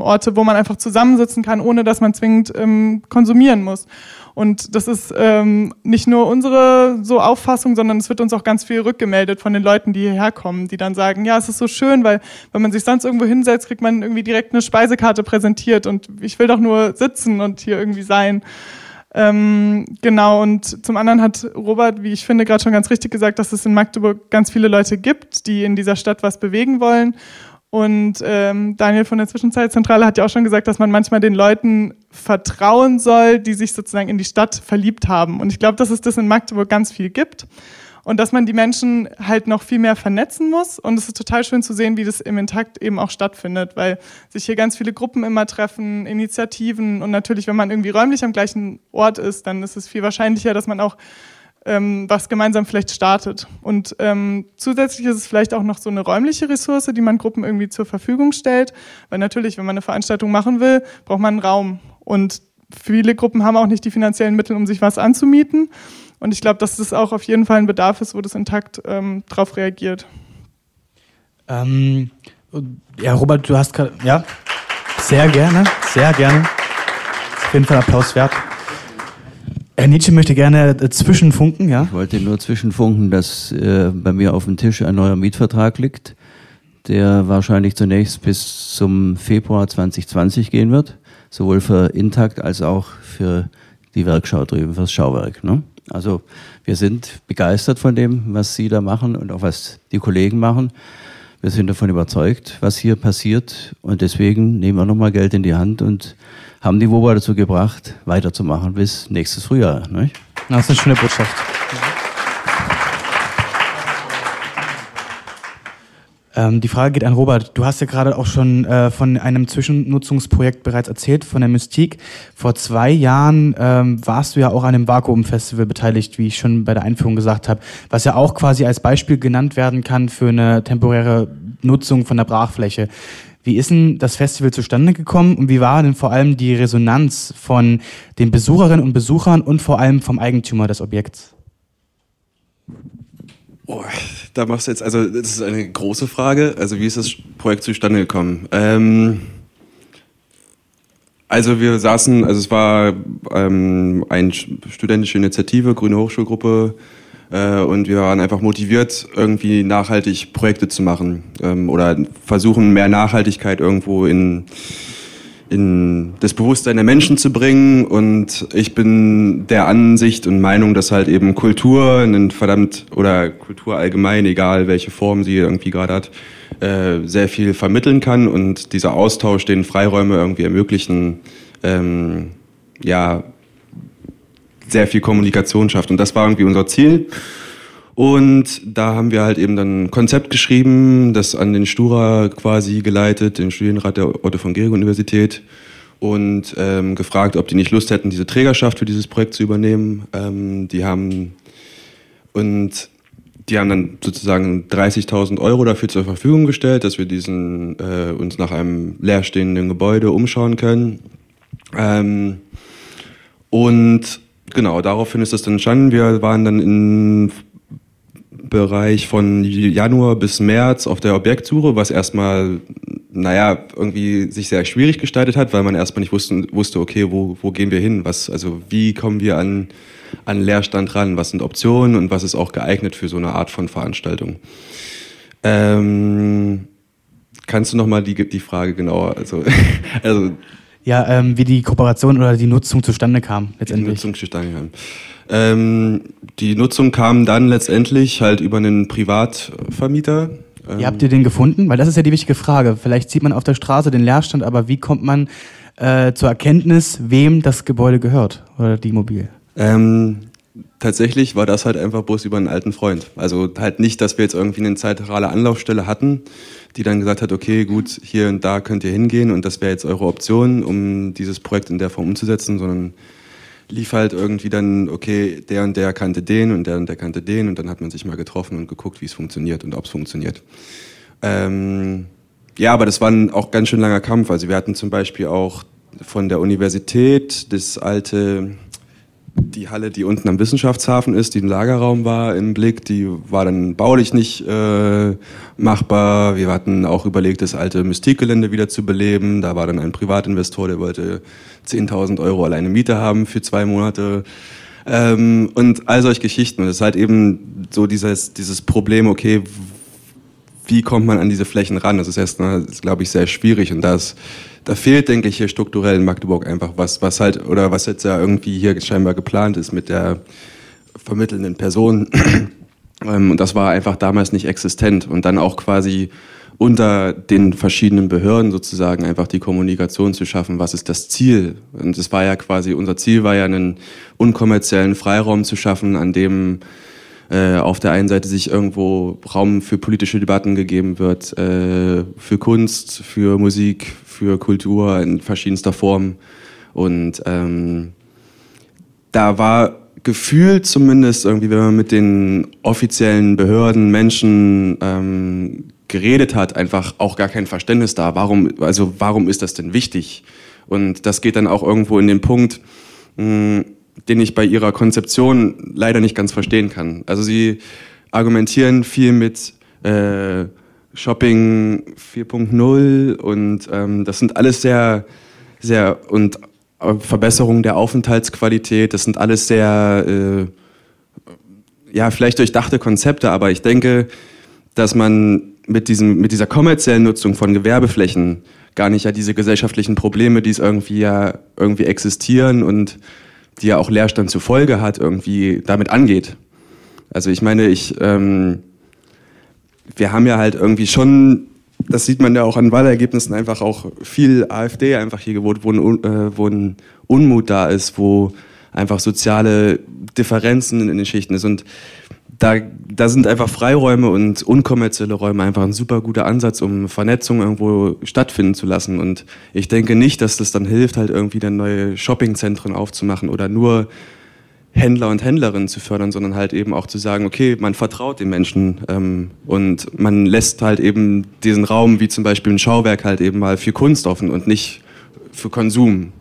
Orte, wo man einfach zusammensitzen kann, ohne dass man zwingend ähm, konsumieren muss. Und das ist ähm, nicht nur unsere so Auffassung, sondern es wird uns auch ganz viel rückgemeldet von den Leuten, die hierher kommen, die dann sagen, ja, es ist so schön, weil wenn man sich sonst irgendwo hinsetzt, kriegt man irgendwie direkt eine Speisekarte präsentiert und ich will doch nur sitzen und hier irgendwie sein. Ähm, genau, und zum anderen hat Robert, wie ich finde, gerade schon ganz richtig gesagt, dass es in Magdeburg ganz viele Leute gibt, die in dieser Stadt was bewegen wollen. Und ähm, Daniel von der Zwischenzeitzentrale hat ja auch schon gesagt, dass man manchmal den Leuten vertrauen soll, die sich sozusagen in die Stadt verliebt haben. Und ich glaube, dass es das in Magdeburg ganz viel gibt. Und dass man die Menschen halt noch viel mehr vernetzen muss. Und es ist total schön zu sehen, wie das im Intakt eben auch stattfindet, weil sich hier ganz viele Gruppen immer treffen, Initiativen. Und natürlich, wenn man irgendwie räumlich am gleichen Ort ist, dann ist es viel wahrscheinlicher, dass man auch ähm, was gemeinsam vielleicht startet. Und ähm, zusätzlich ist es vielleicht auch noch so eine räumliche Ressource, die man Gruppen irgendwie zur Verfügung stellt. Weil natürlich, wenn man eine Veranstaltung machen will, braucht man einen Raum. Und viele Gruppen haben auch nicht die finanziellen Mittel, um sich was anzumieten. Und ich glaube, dass das auch auf jeden Fall ein Bedarf ist, wo das Intakt ähm, darauf reagiert. Ähm, ja, Robert, du hast gerade, ja, sehr gerne, sehr gerne. Auf jeden Fall Applaus wert. Herr Nietzsche möchte gerne zwischenfunken, ja? Ich wollte nur zwischenfunken, dass äh, bei mir auf dem Tisch ein neuer Mietvertrag liegt, der wahrscheinlich zunächst bis zum Februar 2020 gehen wird, sowohl für Intakt als auch für die Werkschau drüben, fürs Schauwerk. Ne? Also wir sind begeistert von dem, was Sie da machen und auch was die Kollegen machen. Wir sind davon überzeugt, was hier passiert und deswegen nehmen wir nochmal Geld in die Hand und haben die WOBA dazu gebracht, weiterzumachen bis nächstes Frühjahr. Nicht? Das ist eine schöne Botschaft. Ähm, die Frage geht an Robert. Du hast ja gerade auch schon äh, von einem Zwischennutzungsprojekt bereits erzählt, von der Mystik. Vor zwei Jahren ähm, warst du ja auch an einem Vakuum-Festival beteiligt, wie ich schon bei der Einführung gesagt habe, was ja auch quasi als Beispiel genannt werden kann für eine temporäre Nutzung von der Brachfläche. Wie ist denn das Festival zustande gekommen und wie war denn vor allem die Resonanz von den Besucherinnen und Besuchern und vor allem vom Eigentümer des Objekts? Oh, da machst du jetzt, also das ist eine große Frage. Also wie ist das Projekt zustande gekommen? Ähm, also wir saßen, also es war ähm, eine studentische Initiative, Grüne Hochschulgruppe, äh, und wir waren einfach motiviert, irgendwie nachhaltig Projekte zu machen ähm, oder versuchen, mehr Nachhaltigkeit irgendwo in, in das Bewusstsein der Menschen zu bringen. Und ich bin der Ansicht und Meinung, dass halt eben Kultur, einen verdammt, oder Kultur allgemein, egal welche Form sie irgendwie gerade hat, äh, sehr viel vermitteln kann und dieser Austausch, den Freiräume irgendwie ermöglichen, ähm, ja, sehr viel Kommunikation schafft. Und das war irgendwie unser Ziel. Und da haben wir halt eben dann ein Konzept geschrieben, das an den Stura quasi geleitet, den Studienrat der Otto von Gericke Universität und ähm, gefragt, ob die nicht Lust hätten, diese Trägerschaft für dieses Projekt zu übernehmen. Ähm, die haben und die haben dann sozusagen 30.000 Euro dafür zur Verfügung gestellt, dass wir diesen äh, uns nach einem leerstehenden Gebäude umschauen können. Ähm, und genau, daraufhin ist das dann entstanden. Wir waren dann im Bereich von Januar bis März auf der Objektsuche, was erstmal, naja, irgendwie sich sehr schwierig gestaltet hat, weil man erstmal nicht wusste, wusste okay, wo, wo gehen wir hin? Was, also wie kommen wir an, an Leerstand ran? Was sind Optionen und was ist auch geeignet für so eine Art von Veranstaltung? Ähm, kannst du nochmal die, die Frage genauer, also, also ja, ähm, wie die Kooperation oder die Nutzung zustande kam letztendlich. Die Nutzung zustande kam. Ähm, die Nutzung kam dann letztendlich halt über einen Privatvermieter. Ähm wie habt ihr den gefunden? Weil das ist ja die wichtige Frage. Vielleicht sieht man auf der Straße den Leerstand, aber wie kommt man äh, zur Erkenntnis, wem das Gebäude gehört oder die Immobilie? Ähm, tatsächlich war das halt einfach bloß über einen alten Freund. Also halt nicht, dass wir jetzt irgendwie eine zentrale Anlaufstelle hatten, die dann gesagt hat, okay, gut, hier und da könnt ihr hingehen und das wäre jetzt eure Option, um dieses Projekt in der Form umzusetzen, sondern lief halt irgendwie dann, okay, der und der kannte den und der und der kannte den und dann hat man sich mal getroffen und geguckt, wie es funktioniert und ob es funktioniert. Ähm, ja, aber das war ein auch ganz schön langer Kampf. Also wir hatten zum Beispiel auch von der Universität, das alte, die Halle, die unten am Wissenschaftshafen ist, die ein Lagerraum war im Blick, die war dann baulich nicht äh, machbar. Wir hatten auch überlegt, das alte Mystikgelände wieder zu beleben. Da war dann ein Privatinvestor, der wollte 10.000 Euro alleine Miete haben für zwei Monate. Ähm, und all solche Geschichten. Und es ist halt eben so dieses, dieses Problem, okay, wie kommt man an diese Flächen ran? Das ist erst, glaube ich, sehr schwierig. Und das, da fehlt, denke ich, hier strukturell in Magdeburg einfach was, was halt, oder was jetzt ja irgendwie hier scheinbar geplant ist mit der vermittelnden Person. Ähm, und das war einfach damals nicht existent. Und dann auch quasi unter den verschiedenen Behörden sozusagen einfach die Kommunikation zu schaffen, was ist das Ziel? Und es war ja quasi, unser Ziel war ja einen unkommerziellen Freiraum zu schaffen, an dem äh, auf der einen Seite sich irgendwo Raum für politische Debatten gegeben wird, äh, für Kunst, für Musik, für Kultur in verschiedenster Form. Und ähm, da war gefühlt zumindest irgendwie, wenn man mit den offiziellen Behörden, Menschen ähm, geredet hat, einfach auch gar kein Verständnis da. Warum, also warum ist das denn wichtig? Und das geht dann auch irgendwo in den Punkt, mh, den ich bei ihrer Konzeption leider nicht ganz verstehen kann. Also sie argumentieren viel mit äh, Shopping 4.0 und ähm, das sind alles sehr, sehr und äh, Verbesserung der Aufenthaltsqualität, das sind alles sehr, äh, ja, vielleicht durchdachte Konzepte, aber ich denke, dass man mit, diesem, mit dieser kommerziellen Nutzung von Gewerbeflächen gar nicht ja diese gesellschaftlichen Probleme, die es irgendwie ja irgendwie existieren und die ja auch Leerstand zur Folge hat, irgendwie damit angeht. Also ich meine, ich, ähm, wir haben ja halt irgendwie schon, das sieht man ja auch an Wahlergebnissen, einfach auch viel AfD einfach hier gewohnt, wo ein, äh, wo ein Unmut da ist, wo einfach soziale Differenzen in den Schichten ist. Und da, da sind einfach Freiräume und unkommerzielle Räume einfach ein super guter Ansatz, um Vernetzung irgendwo stattfinden zu lassen. Und ich denke nicht, dass das dann hilft, halt irgendwie dann neue Shoppingzentren aufzumachen oder nur Händler und Händlerinnen zu fördern, sondern halt eben auch zu sagen, okay, man vertraut den Menschen ähm, und man lässt halt eben diesen Raum, wie zum Beispiel ein Schauwerk, halt eben mal für Kunst offen und nicht für Konsum.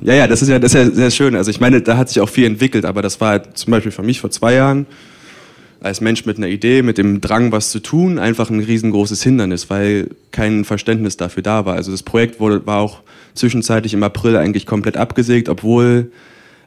Ja, ja, das ist ja, das ist ja sehr schön. Also ich meine, da hat sich auch viel entwickelt, aber das war halt zum Beispiel für mich vor zwei Jahren als Mensch mit einer Idee, mit dem Drang, was zu tun, einfach ein riesengroßes Hindernis, weil kein Verständnis dafür da war. Also das Projekt wurde, war auch zwischenzeitlich im April eigentlich komplett abgesägt, obwohl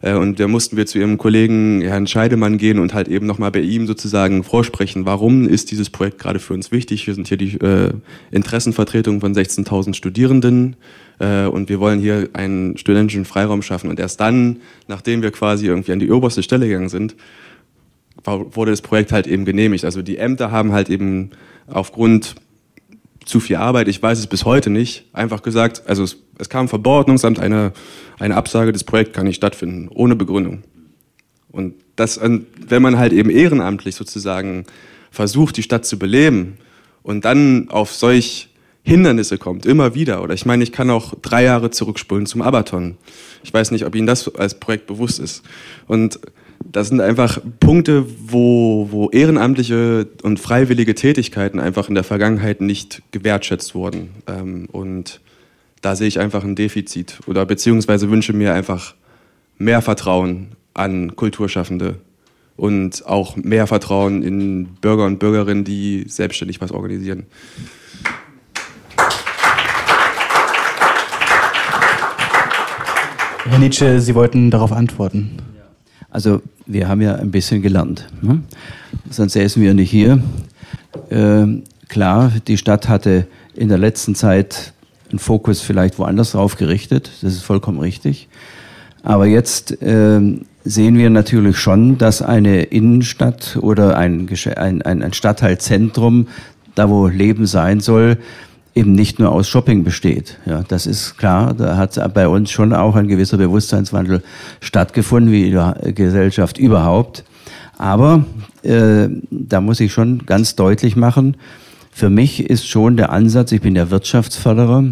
äh, und da mussten wir zu ihrem Kollegen Herrn Scheidemann gehen und halt eben nochmal bei ihm sozusagen vorsprechen, warum ist dieses Projekt gerade für uns wichtig. Wir sind hier die äh, Interessenvertretung von 16.000 Studierenden äh, und wir wollen hier einen studentischen Freiraum schaffen. Und erst dann, nachdem wir quasi irgendwie an die oberste Stelle gegangen sind, wurde das Projekt halt eben genehmigt. Also die Ämter haben halt eben aufgrund zu viel Arbeit, ich weiß es bis heute nicht, einfach gesagt, also es, es kam vom eine, eine Absage, das Projekt kann nicht stattfinden, ohne Begründung. Und das, wenn man halt eben ehrenamtlich sozusagen versucht, die Stadt zu beleben und dann auf solch Hindernisse kommt, immer wieder, oder ich meine, ich kann auch drei Jahre zurückspulen zum Abaton. Ich weiß nicht, ob Ihnen das als Projekt bewusst ist. Und das sind einfach Punkte, wo, wo ehrenamtliche und freiwillige Tätigkeiten einfach in der Vergangenheit nicht gewertschätzt wurden. Ähm, und da sehe ich einfach ein Defizit oder beziehungsweise wünsche mir einfach mehr Vertrauen an Kulturschaffende und auch mehr Vertrauen in Bürger und Bürgerinnen, die selbstständig was organisieren. Herr Nietzsche, Sie wollten darauf antworten. Also wir haben ja ein bisschen gelernt. Ne? Sonst säßen wir nicht hier. Ähm, klar, die Stadt hatte in der letzten Zeit einen Fokus vielleicht woanders drauf gerichtet. Das ist vollkommen richtig. Aber jetzt ähm, sehen wir natürlich schon, dass eine Innenstadt oder ein, ein, ein Stadtteilzentrum, da wo Leben sein soll, eben nicht nur aus Shopping besteht. Ja, das ist klar. Da hat bei uns schon auch ein gewisser Bewusstseinswandel stattgefunden, wie in der Gesellschaft überhaupt. Aber äh, da muss ich schon ganz deutlich machen, für mich ist schon der Ansatz, ich bin der Wirtschaftsförderer,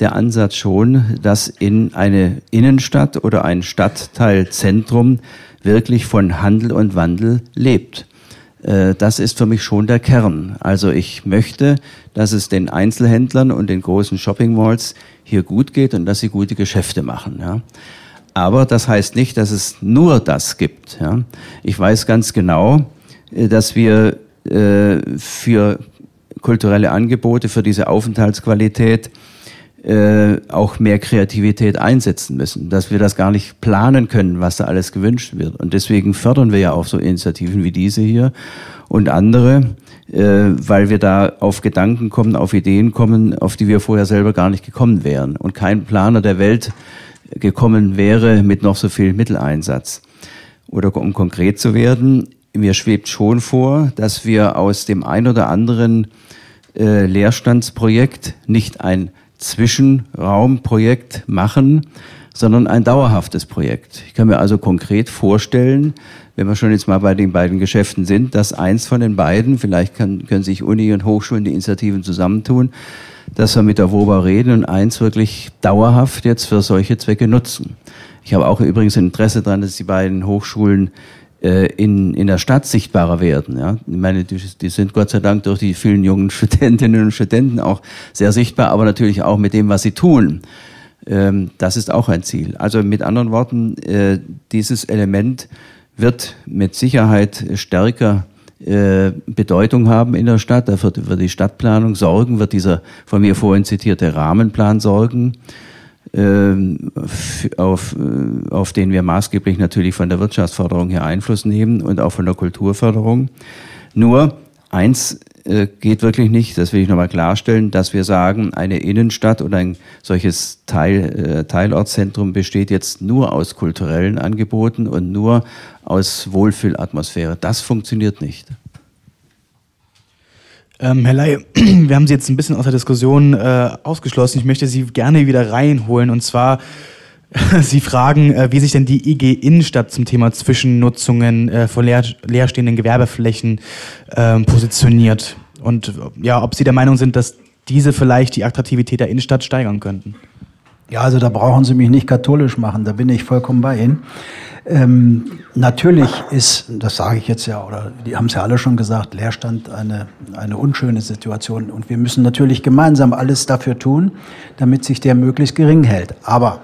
der Ansatz schon, dass in eine Innenstadt oder ein Stadtteilzentrum wirklich von Handel und Wandel lebt. Äh, das ist für mich schon der Kern. Also ich möchte, dass es den Einzelhändlern und den großen Shopping Malls hier gut geht und dass sie gute Geschäfte machen. Ja. Aber das heißt nicht, dass es nur das gibt. Ja. Ich weiß ganz genau, äh, dass wir äh, für kulturelle Angebote, für diese Aufenthaltsqualität äh, auch mehr Kreativität einsetzen müssen, dass wir das gar nicht planen können, was da alles gewünscht wird. Und deswegen fördern wir ja auch so Initiativen wie diese hier und andere, äh, weil wir da auf Gedanken kommen, auf Ideen kommen, auf die wir vorher selber gar nicht gekommen wären und kein Planer der Welt gekommen wäre mit noch so viel Mitteleinsatz. Oder um konkret zu werden, mir schwebt schon vor, dass wir aus dem ein oder anderen äh, Leerstandsprojekt nicht ein Zwischenraumprojekt machen, sondern ein dauerhaftes Projekt. Ich kann mir also konkret vorstellen, wenn wir schon jetzt mal bei den beiden Geschäften sind, dass eins von den beiden, vielleicht kann, können sich Uni und Hochschulen die Initiativen zusammentun, dass wir mit der WOBA reden und eins wirklich dauerhaft jetzt für solche Zwecke nutzen. Ich habe auch übrigens Interesse daran, dass die beiden Hochschulen in, in der Stadt sichtbarer werden. Ja? Ich meine, die, die sind Gott sei Dank durch die vielen jungen Studentinnen und Studenten auch sehr sichtbar, aber natürlich auch mit dem, was sie tun. Ähm, das ist auch ein Ziel. Also mit anderen Worten, äh, dieses Element wird mit Sicherheit stärker äh, Bedeutung haben in der Stadt. Dafür wird die Stadtplanung sorgen, wird dieser von mir vorhin zitierte Rahmenplan sorgen. Ähm, auf, äh, auf den wir maßgeblich natürlich von der Wirtschaftsförderung her Einfluss nehmen und auch von der Kulturförderung. Nur eins äh, geht wirklich nicht, das will ich nochmal klarstellen, dass wir sagen, eine Innenstadt oder ein solches Teil, äh, Teilortzentrum besteht jetzt nur aus kulturellen Angeboten und nur aus Wohlfühlatmosphäre. Das funktioniert nicht. Ähm, Herr Ley, wir haben Sie jetzt ein bisschen aus der Diskussion äh, ausgeschlossen. Ich möchte Sie gerne wieder reinholen. Und zwar, Sie fragen, äh, wie sich denn die IG Innenstadt zum Thema Zwischennutzungen äh, von leer, leerstehenden Gewerbeflächen ähm, positioniert. Und ja, ob Sie der Meinung sind, dass diese vielleicht die Attraktivität der Innenstadt steigern könnten. Ja, also da brauchen Sie mich nicht katholisch machen, da bin ich vollkommen bei Ihnen. Ähm, natürlich ist, das sage ich jetzt ja, oder die haben es ja alle schon gesagt, Leerstand eine, eine unschöne Situation. Und wir müssen natürlich gemeinsam alles dafür tun, damit sich der möglichst gering hält. Aber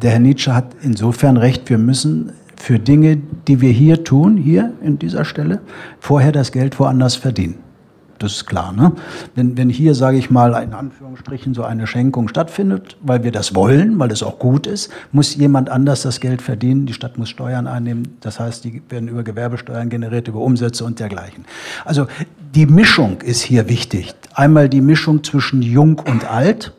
der Herr Nietzsche hat insofern recht, wir müssen für Dinge, die wir hier tun, hier in dieser Stelle, vorher das Geld woanders verdienen. Das ist klar. Ne? Wenn, wenn hier, sage ich mal, in Anführungsstrichen so eine Schenkung stattfindet, weil wir das wollen, weil es auch gut ist, muss jemand anders das Geld verdienen. Die Stadt muss Steuern einnehmen. Das heißt, die werden über Gewerbesteuern generiert, über Umsätze und dergleichen. Also die Mischung ist hier wichtig. Einmal die Mischung zwischen jung und alt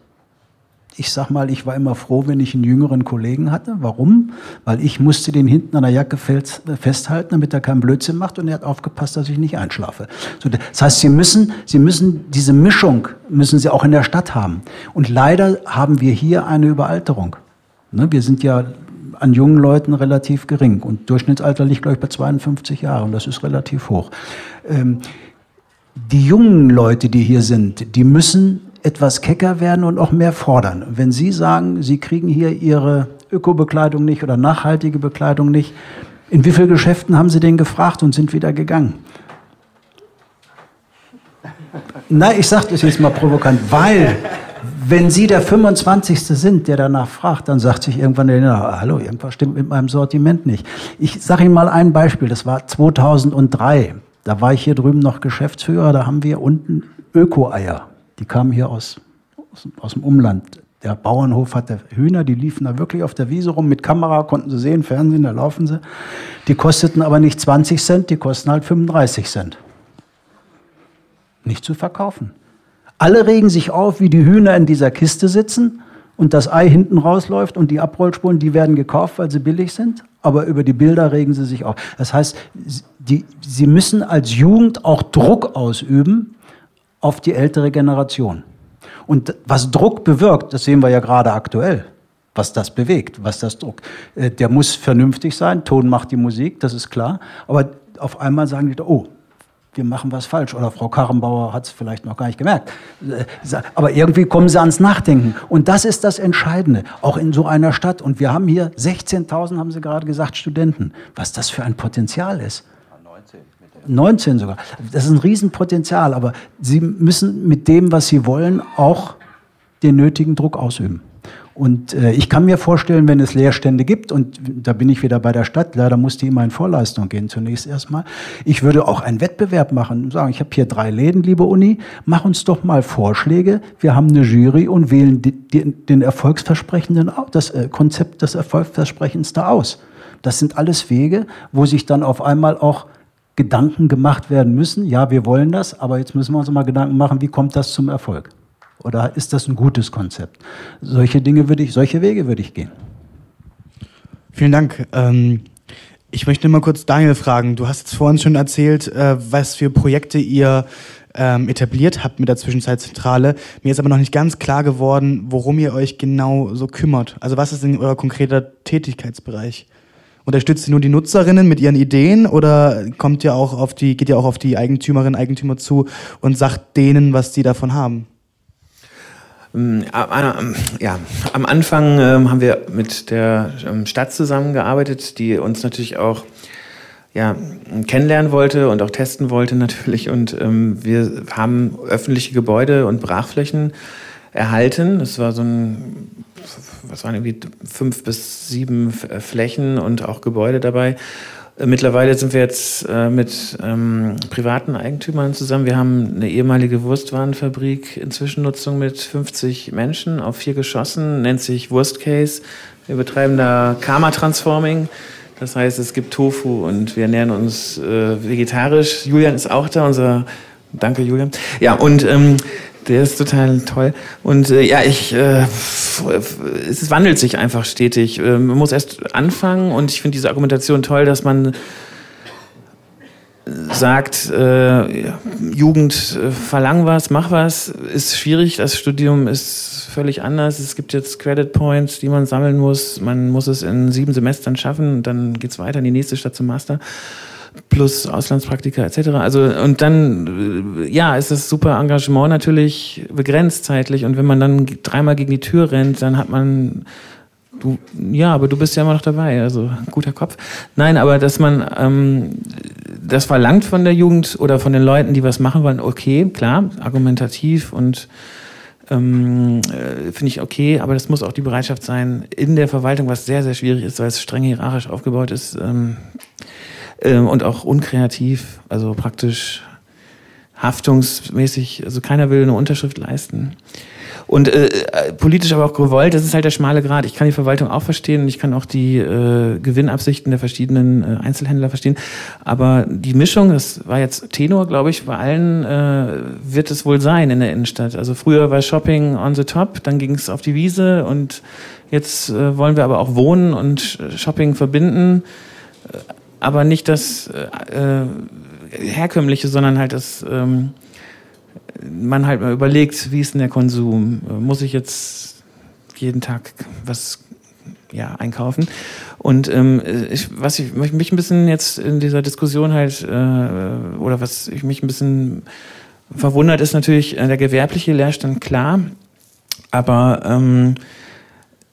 ich sag mal, ich war immer froh, wenn ich einen jüngeren Kollegen hatte. Warum? Weil ich musste den hinten an der Jacke festhalten, damit er keinen Blödsinn macht und er hat aufgepasst, dass ich nicht einschlafe. Das heißt, Sie müssen, Sie müssen diese Mischung müssen Sie auch in der Stadt haben. Und leider haben wir hier eine Überalterung. Ne, wir sind ja an jungen Leuten relativ gering und Durchschnittsalter liegt, glaube ich, bei 52 Jahren. Das ist relativ hoch. Ähm, die jungen Leute, die hier sind, die müssen etwas kecker werden und auch mehr fordern. Wenn Sie sagen, Sie kriegen hier Ihre Ökobekleidung nicht oder nachhaltige Bekleidung nicht, in wie vielen Geschäften haben Sie denn gefragt und sind wieder gegangen? Nein, ich sage das jetzt mal provokant, weil wenn Sie der 25. sind, der danach fragt, dann sagt sich irgendwann der, na, hallo, irgendwas stimmt mit meinem Sortiment nicht. Ich sage Ihnen mal ein Beispiel, das war 2003. Da war ich hier drüben noch Geschäftsführer, da haben wir unten Öko-Eier die kamen hier aus, aus, aus dem Umland. Der Bauernhof hatte Hühner, die liefen da wirklich auf der Wiese rum mit Kamera, konnten sie sehen, Fernsehen, da laufen sie. Die kosteten aber nicht 20 Cent, die kosten halt 35 Cent. Nicht zu verkaufen. Alle regen sich auf, wie die Hühner in dieser Kiste sitzen und das Ei hinten rausläuft und die Abrollspuren, die werden gekauft, weil sie billig sind, aber über die Bilder regen sie sich auf. Das heißt, die, sie müssen als Jugend auch Druck ausüben, auf die ältere Generation. Und was Druck bewirkt, das sehen wir ja gerade aktuell, was das bewegt, was das Druck. Äh, der muss vernünftig sein, Ton macht die Musik, das ist klar. Aber auf einmal sagen die, oh, wir machen was falsch. Oder Frau Karrenbauer hat es vielleicht noch gar nicht gemerkt. Äh, aber irgendwie kommen sie ans Nachdenken. Und das ist das Entscheidende, auch in so einer Stadt. Und wir haben hier 16.000, haben Sie gerade gesagt, Studenten. Was das für ein Potenzial ist. 19 sogar. Das ist ein Riesenpotenzial, aber Sie müssen mit dem, was Sie wollen, auch den nötigen Druck ausüben. Und äh, ich kann mir vorstellen, wenn es Leerstände gibt, und da bin ich wieder bei der Stadt, leider muss die immer in Vorleistung gehen zunächst erstmal, ich würde auch einen Wettbewerb machen und sagen, ich habe hier drei Läden, liebe Uni, mach uns doch mal Vorschläge, wir haben eine Jury und wählen die, die, den erfolgsversprechenden, das äh, Konzept des Erfolgsversprechendsten aus. Das sind alles Wege, wo sich dann auf einmal auch Gedanken gemacht werden müssen. Ja, wir wollen das, aber jetzt müssen wir uns mal Gedanken machen, wie kommt das zum Erfolg? Oder ist das ein gutes Konzept? Solche Dinge würde ich, solche Wege würde ich gehen. Vielen Dank. Ähm, ich möchte mal kurz Daniel fragen. Du hast jetzt vorhin schon erzählt, äh, was für Projekte ihr ähm, etabliert habt mit der Zwischenzeitzentrale. Mir ist aber noch nicht ganz klar geworden, worum ihr euch genau so kümmert. Also was ist denn euer konkreter Tätigkeitsbereich? Unterstützt ihr nur die Nutzerinnen mit ihren Ideen oder kommt ihr auch auf die, geht ihr auch auf die Eigentümerinnen, Eigentümer zu und sagt denen, was sie davon haben? Ähm, ja, am Anfang ähm, haben wir mit der ähm, Stadt zusammengearbeitet, die uns natürlich auch ja, kennenlernen wollte und auch testen wollte natürlich. Und wir haben öffentliche Gebäude und Brachflächen erhalten. Das war so ein, was waren irgendwie fünf bis sieben Flächen und auch Gebäude dabei. Mittlerweile sind wir jetzt äh, mit ähm, privaten Eigentümern zusammen. Wir haben eine ehemalige Wurstwarenfabrik in Zwischennutzung mit 50 Menschen auf vier Geschossen, nennt sich Wurstcase. Wir betreiben da Karma Transforming. Das heißt, es gibt Tofu und wir ernähren uns äh, vegetarisch. Julian ist auch da, unser Danke, Julian. Ja, und ähm, der ist total toll. Und äh, ja, ich, äh, es wandelt sich einfach stetig. Äh, man muss erst anfangen und ich finde diese Argumentation toll, dass man sagt, äh, Jugend, äh, verlang was, mach was, ist schwierig. Das Studium ist völlig anders. Es gibt jetzt Credit Points, die man sammeln muss. Man muss es in sieben Semestern schaffen und dann geht's weiter in die nächste Stadt zum Master plus Auslandspraktika etc. Also und dann äh, ja, ist das super Engagement natürlich begrenzt zeitlich und wenn man dann dreimal gegen die Tür rennt, dann hat man du ja, aber du bist ja immer noch dabei, also guter Kopf. Nein, aber dass man ähm, das verlangt von der Jugend oder von den Leuten, die was machen wollen, okay, klar, argumentativ und ähm, äh, finde ich okay, aber das muss auch die Bereitschaft sein in der Verwaltung, was sehr, sehr schwierig ist, weil es streng hierarchisch aufgebaut ist, ähm, ähm, und auch unkreativ, also praktisch haftungsmäßig, also keiner will eine Unterschrift leisten. Und äh, äh, politisch aber auch gewollt, das ist halt der schmale Grad. Ich kann die Verwaltung auch verstehen ich kann auch die äh, Gewinnabsichten der verschiedenen äh, Einzelhändler verstehen. Aber die Mischung, das war jetzt Tenor, glaube ich, bei allen äh, wird es wohl sein in der Innenstadt. Also früher war Shopping on the top, dann ging es auf die Wiese und jetzt äh, wollen wir aber auch Wohnen und Shopping verbinden aber nicht das äh, herkömmliche, sondern halt das ähm, man halt mal überlegt, wie ist denn der Konsum? Muss ich jetzt jeden Tag was ja, einkaufen? Und ähm, ich, was ich mich ein bisschen jetzt in dieser Diskussion halt, äh, oder was ich mich ein bisschen verwundert, ist natürlich äh, der gewerbliche Leerstand, klar. Aber ähm,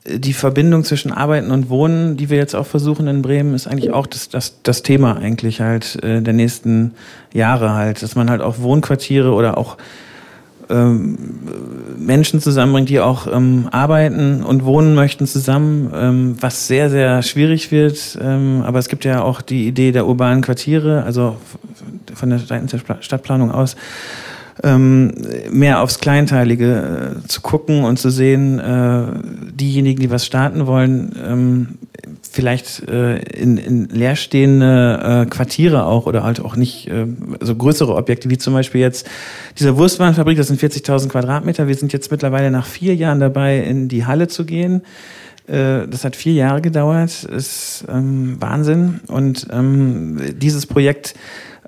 die Verbindung zwischen Arbeiten und Wohnen, die wir jetzt auch versuchen in Bremen, ist eigentlich auch das, das, das Thema eigentlich halt äh, der nächsten Jahre halt, dass man halt auch Wohnquartiere oder auch ähm, Menschen zusammenbringt, die auch ähm, arbeiten und wohnen möchten zusammen, ähm, was sehr, sehr schwierig wird. Ähm, aber es gibt ja auch die Idee der urbanen Quartiere, also von der Stadtplanung aus, ähm, mehr aufs Kleinteilige äh, zu gucken und zu sehen, äh, diejenigen, die was starten wollen, ähm, vielleicht äh, in, in leerstehende äh, Quartiere auch oder halt auch nicht, äh, also größere Objekte, wie zum Beispiel jetzt dieser Wurstwarenfabrik, das sind 40.000 Quadratmeter. Wir sind jetzt mittlerweile nach vier Jahren dabei, in die Halle zu gehen. Äh, das hat vier Jahre gedauert, ist ähm, Wahnsinn. Und ähm, dieses Projekt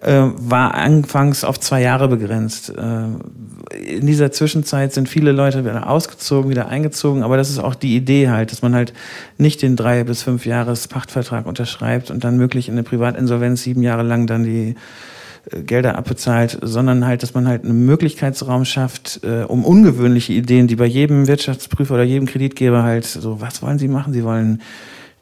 äh, war anfangs auf zwei Jahre begrenzt. Äh, in dieser Zwischenzeit sind viele Leute wieder ausgezogen, wieder eingezogen, aber das ist auch die Idee halt, dass man halt nicht den drei bis fünf Jahres Pachtvertrag unterschreibt und dann möglich in eine Privatinsolvenz sieben Jahre lang dann die äh, Gelder abbezahlt, sondern halt, dass man halt einen Möglichkeitsraum schafft, äh, um ungewöhnliche Ideen, die bei jedem Wirtschaftsprüfer oder jedem Kreditgeber halt so, was wollen Sie machen? Sie wollen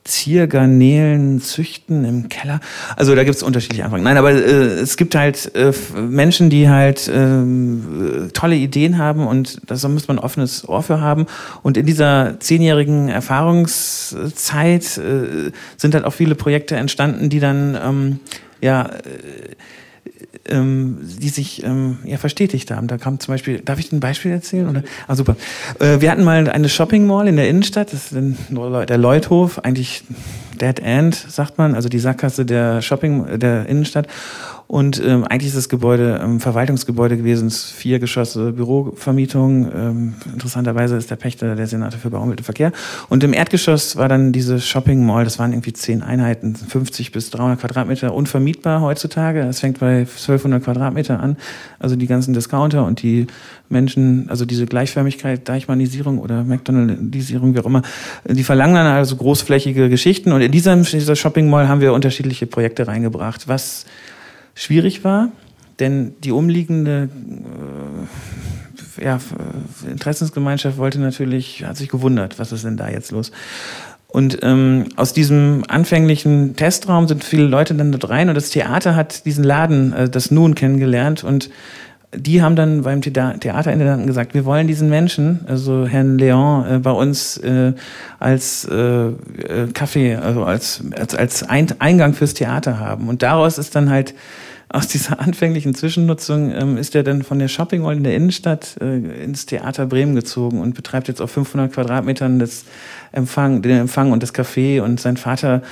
Ziergarnelen züchten im Keller. Also da gibt es unterschiedliche Anfragen. Nein, aber äh, es gibt halt äh, Menschen, die halt äh, tolle Ideen haben und da muss man ein offenes Ohr für haben. Und in dieser zehnjährigen Erfahrungszeit äh, sind halt auch viele Projekte entstanden, die dann ähm, ja äh, ähm, die sich ähm, ja, verstetigt haben. Da kam zum Beispiel, darf ich ein Beispiel erzählen? Oder? Ah, super. Äh, wir hatten mal eine Shopping Mall in der Innenstadt, das ist der Leuthof, eigentlich Dead End, sagt man, also die Sackgasse der Shopping, der Innenstadt. Und ähm, eigentlich ist das Gebäude ähm, Verwaltungsgebäude gewesen, vier Geschosse Bürovermietung. Ähm, interessanterweise ist der Pächter der Senator für Bau, und Verkehr. Und im Erdgeschoss war dann diese Shopping Mall, das waren irgendwie zehn Einheiten, 50 bis 300 Quadratmeter, unvermietbar heutzutage. Es fängt bei 1200 Quadratmeter an. Also die ganzen Discounter und die Menschen, also diese Gleichförmigkeit, Deichmannisierung oder McDonaldisierung, wie auch immer, die verlangen dann also großflächige Geschichten. Und in dieser, dieser Shopping Mall haben wir unterschiedliche Projekte reingebracht. Was schwierig war, denn die umliegende äh, ja, Interessensgemeinschaft wollte natürlich, hat sich gewundert, was ist denn da jetzt los? Und ähm, aus diesem anfänglichen Testraum sind viele Leute dann dort rein und das Theater hat diesen Laden, äh, das Nun kennengelernt und die haben dann beim Theaterintendanten gesagt, wir wollen diesen Menschen, also Herrn Leon, äh, bei uns äh, als äh, Kaffee, äh, also als, als, als Eingang fürs Theater haben. Und daraus ist dann halt aus dieser anfänglichen Zwischennutzung ähm, ist er dann von der Shopping Mall in der Innenstadt äh, ins Theater Bremen gezogen und betreibt jetzt auf 500 Quadratmetern das Empfang, den Empfang und das Café. Und sein Vater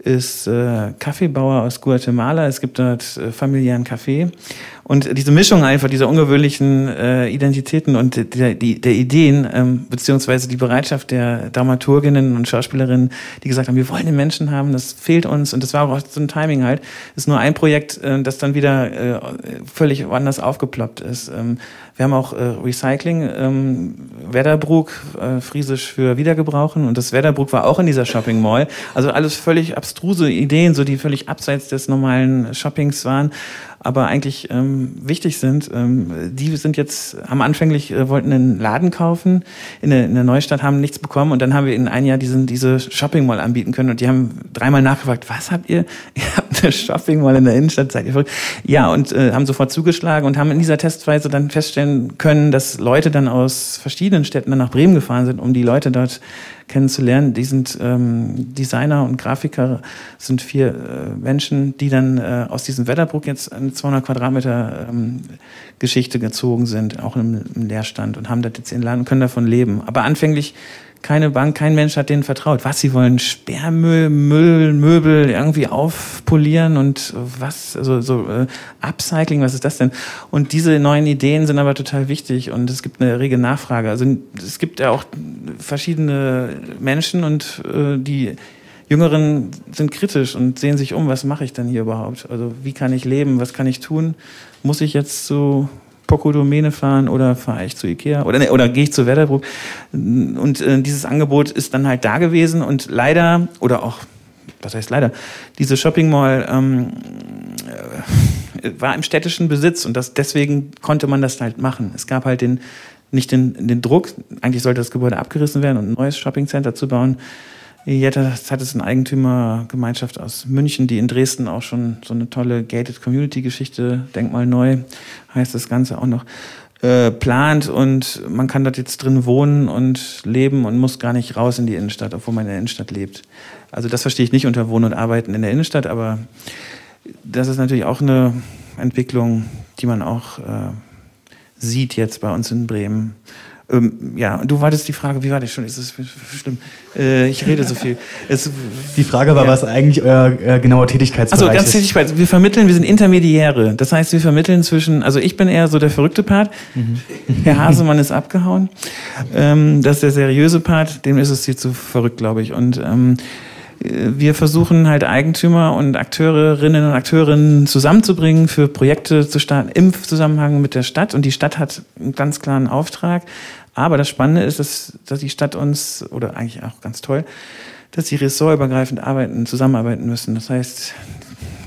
ist äh, Kaffeebauer aus Guatemala. Es gibt dort äh, familiären Kaffee. Und diese Mischung einfach dieser ungewöhnlichen äh, Identitäten und der, die, der Ideen, ähm, beziehungsweise die Bereitschaft der Dramaturginnen und Schauspielerinnen, die gesagt haben, wir wollen den Menschen haben, das fehlt uns. Und das war auch so ein Timing halt. ist nur ein Projekt, äh, das dann wieder äh, völlig anders aufgeploppt ist. Ähm, wir haben auch äh, Recycling, ähm, Wedderbrook, äh, Friesisch für Wiedergebrauchen. Und das Wedderbrook war auch in dieser Shopping Mall. Also alles völlig abstruse Ideen, so die völlig abseits des normalen Shoppings waren aber eigentlich ähm, wichtig sind. Ähm, die sind jetzt, haben anfänglich, äh, wollten einen Laden kaufen in der, in der Neustadt, haben nichts bekommen und dann haben wir in ein Jahr diesen, diese Shopping Mall anbieten können und die haben dreimal nachgefragt, was habt ihr? Ihr habt eine Shopping Mall in der Innenstadt, seid ihr verrückt? Ja, und äh, haben sofort zugeschlagen und haben in dieser Testweise dann feststellen können, dass Leute dann aus verschiedenen Städten dann nach Bremen gefahren sind, um die Leute dort kennenzulernen. Die sind ähm, Designer und Grafiker, sind vier äh, Menschen, die dann äh, aus diesem Wetterbruck jetzt eine 200 Quadratmeter ähm, Geschichte gezogen sind, auch im, im Leerstand und haben das jetzt in Laden können davon leben. Aber anfänglich keine Bank, kein Mensch hat denen vertraut. Was sie wollen, Sperrmüll, Müll, Möbel irgendwie aufpolieren und was, also so äh, Upcycling, was ist das denn? Und diese neuen Ideen sind aber total wichtig und es gibt eine rege Nachfrage. Also es gibt ja auch verschiedene Menschen und äh, die Jüngeren sind kritisch und sehen sich um, was mache ich denn hier überhaupt? Also wie kann ich leben, was kann ich tun? Muss ich jetzt so Poco-Domäne fahren oder fahre ich zu Ikea oder, ne, oder gehe ich zu Wetterbrook. Und äh, dieses Angebot ist dann halt da gewesen und leider, oder auch, was heißt leider, diese Shopping Mall ähm, äh, war im städtischen Besitz und das, deswegen konnte man das halt machen. Es gab halt den, nicht den, den Druck, eigentlich sollte das Gebäude abgerissen werden und ein neues Shopping Center zu bauen. Jetzt hat es eine Eigentümergemeinschaft aus München, die in Dresden auch schon so eine tolle Gated Community Geschichte, Denkmal neu, heißt das Ganze auch noch, äh, plant und man kann dort jetzt drin wohnen und leben und muss gar nicht raus in die Innenstadt, obwohl man in der Innenstadt lebt. Also das verstehe ich nicht unter Wohnen und Arbeiten in der Innenstadt, aber das ist natürlich auch eine Entwicklung, die man auch äh, sieht jetzt bei uns in Bremen. Ähm, ja, du wolltest die Frage, wie war das schon? Ist das schlimm? Äh, ich rede so viel. Es, die Frage war, ja. was eigentlich euer äh, genauer Tätigkeitsbereich also, ganz Tätigkeit. Wir vermitteln, wir sind Intermediäre. Das heißt, wir vermitteln zwischen, also ich bin eher so der verrückte Part. Mhm. Herr Hasemann ist abgehauen. Ähm, das ist der seriöse Part. Dem ist es hier zu verrückt, glaube ich. Und ähm, wir versuchen halt Eigentümer und Akteurinnen und Akteurinnen zusammenzubringen, für Projekte zu starten im Zusammenhang mit der Stadt. Und die Stadt hat einen ganz klaren Auftrag. Aber das Spannende ist, dass, dass die Stadt uns, oder eigentlich auch ganz toll, dass sie ressortübergreifend arbeiten, zusammenarbeiten müssen. Das heißt,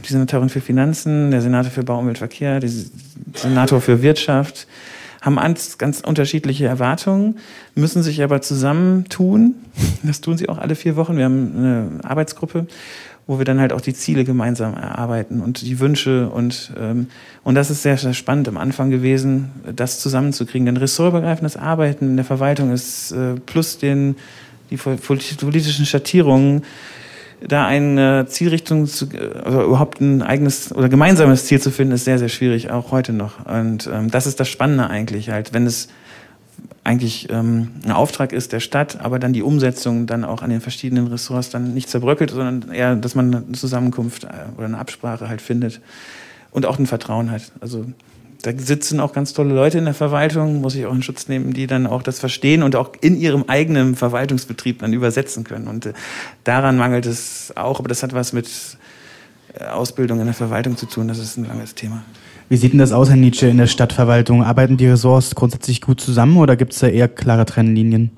die Senatorin für Finanzen, der Senator für Bau, Umwelt, Verkehr, der Senator für Wirtschaft, haben ganz, ganz unterschiedliche Erwartungen, müssen sich aber zusammentun. Das tun sie auch alle vier Wochen. Wir haben eine Arbeitsgruppe, wo wir dann halt auch die Ziele gemeinsam erarbeiten und die Wünsche und, ähm, und das ist sehr, sehr spannend am Anfang gewesen, das zusammenzukriegen. Denn ressortübergreifendes Arbeiten in der Verwaltung ist äh, plus den, die politischen Schattierungen da eine Zielrichtung zu, also überhaupt ein eigenes oder gemeinsames Ziel zu finden, ist sehr, sehr schwierig, auch heute noch. Und ähm, das ist das Spannende eigentlich halt, wenn es eigentlich ähm, ein Auftrag ist der Stadt, aber dann die Umsetzung dann auch an den verschiedenen Ressorts dann nicht zerbröckelt, sondern eher, dass man eine Zusammenkunft äh, oder eine Absprache halt findet und auch ein Vertrauen hat. Also da sitzen auch ganz tolle Leute in der Verwaltung, muss ich auch in Schutz nehmen, die dann auch das verstehen und auch in ihrem eigenen Verwaltungsbetrieb dann übersetzen können. Und äh, daran mangelt es auch, aber das hat was mit äh, Ausbildung in der Verwaltung zu tun. Das ist ein langes Thema. Wie sieht denn das aus, Herr Nietzsche, in der Stadtverwaltung? Arbeiten die Ressorts grundsätzlich gut zusammen oder gibt es da eher klare Trennlinien?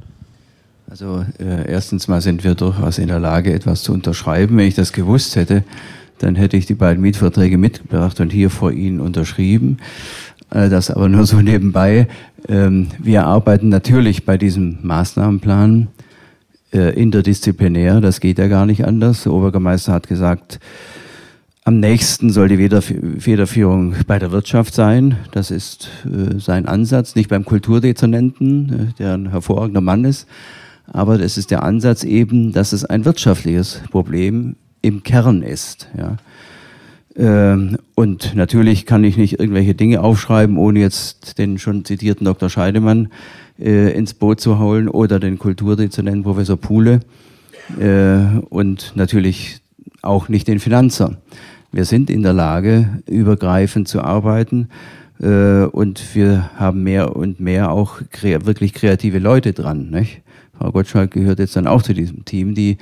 Also äh, erstens mal sind wir durchaus in der Lage, etwas zu unterschreiben. Wenn ich das gewusst hätte, dann hätte ich die beiden Mietverträge mitgebracht und hier vor Ihnen unterschrieben. Äh, das aber nur so nebenbei. Ähm, wir arbeiten natürlich bei diesem Maßnahmenplan äh, interdisziplinär. Das geht ja gar nicht anders. Der Obergemeister hat gesagt, am nächsten soll die Federführung bei der Wirtschaft sein. Das ist äh, sein Ansatz, nicht beim Kulturdezernenten, der ein hervorragender Mann ist. Aber das ist der Ansatz eben, dass es ein wirtschaftliches Problem im Kern ist. Ja. Ähm, und natürlich kann ich nicht irgendwelche Dinge aufschreiben, ohne jetzt den schon zitierten Dr. Scheidemann äh, ins Boot zu holen oder den Kulturdezernenten Professor Puhle äh, und natürlich auch nicht den Finanzer. Wir sind in der Lage, übergreifend zu arbeiten äh, und wir haben mehr und mehr auch wirklich kreative Leute dran. Nicht? Frau Gottschalk gehört jetzt dann auch zu diesem Team, die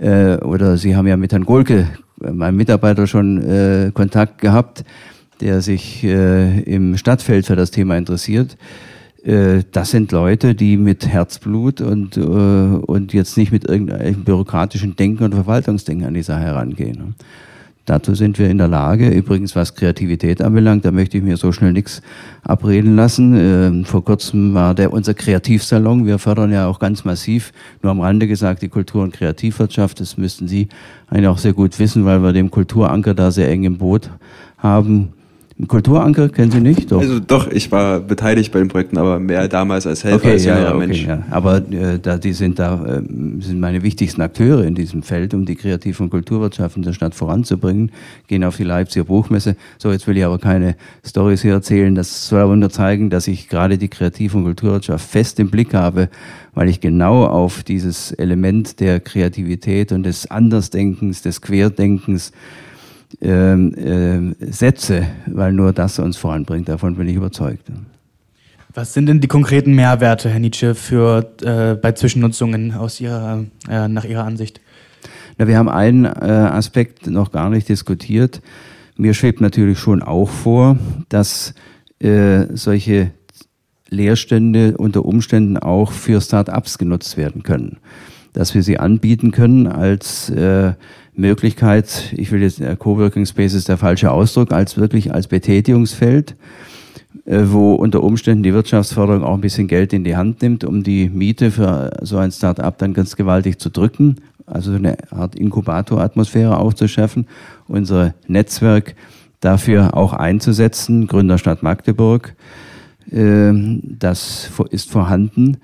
äh, oder Sie haben ja mit Herrn Golke, meinem Mitarbeiter, schon äh, Kontakt gehabt, der sich äh, im Stadtfeld für das Thema interessiert. Äh, das sind Leute, die mit Herzblut und, äh, und jetzt nicht mit irgendeinem bürokratischen Denken und Verwaltungsdenken an die Sache herangehen. Dazu sind wir in der Lage. Übrigens, was Kreativität anbelangt, da möchte ich mir so schnell nichts abreden lassen. Ähm, vor kurzem war der unser Kreativsalon. Wir fördern ja auch ganz massiv, nur am Rande gesagt, die Kultur- und Kreativwirtschaft. Das müssten Sie eigentlich auch sehr gut wissen, weil wir dem Kulturanker da sehr eng im Boot haben. Kulturanker kennen Sie nicht? Doch. Also doch, ich war beteiligt bei den Projekten, aber mehr damals als Helfer okay, als ja, ja, okay, Mensch. Ja. Aber äh, da, die sind da äh, sind meine wichtigsten Akteure in diesem Feld, um die Kreativ- und Kulturwirtschaft in der Stadt voranzubringen. Gehen auf die Leipziger Buchmesse. So, jetzt will ich aber keine Stories hier erzählen. Das soll aber nur zeigen, dass ich gerade die Kreativ- und Kulturwirtschaft fest im Blick habe, weil ich genau auf dieses Element der Kreativität und des Andersdenkens, des Querdenkens ähm, äh, setze, weil nur das uns voranbringt. Davon bin ich überzeugt. Was sind denn die konkreten Mehrwerte, Herr Nietzsche, für, äh, bei Zwischennutzungen aus Ihrer, äh, nach Ihrer Ansicht? Na, wir haben einen äh, Aspekt noch gar nicht diskutiert. Mir schwebt natürlich schon auch vor, dass äh, solche Leerstände unter Umständen auch für Start-ups genutzt werden können. Dass wir sie anbieten können als äh, Möglichkeit, ich will jetzt, äh, Coworking Space ist der falsche Ausdruck, als wirklich als Betätigungsfeld, äh, wo unter Umständen die Wirtschaftsförderung auch ein bisschen Geld in die Hand nimmt, um die Miete für so ein Start-up dann ganz gewaltig zu drücken, also eine Art Inkubatoratmosphäre aufzuschaffen, unser Netzwerk dafür auch einzusetzen, Gründerstadt Magdeburg, ähm, das ist vorhanden.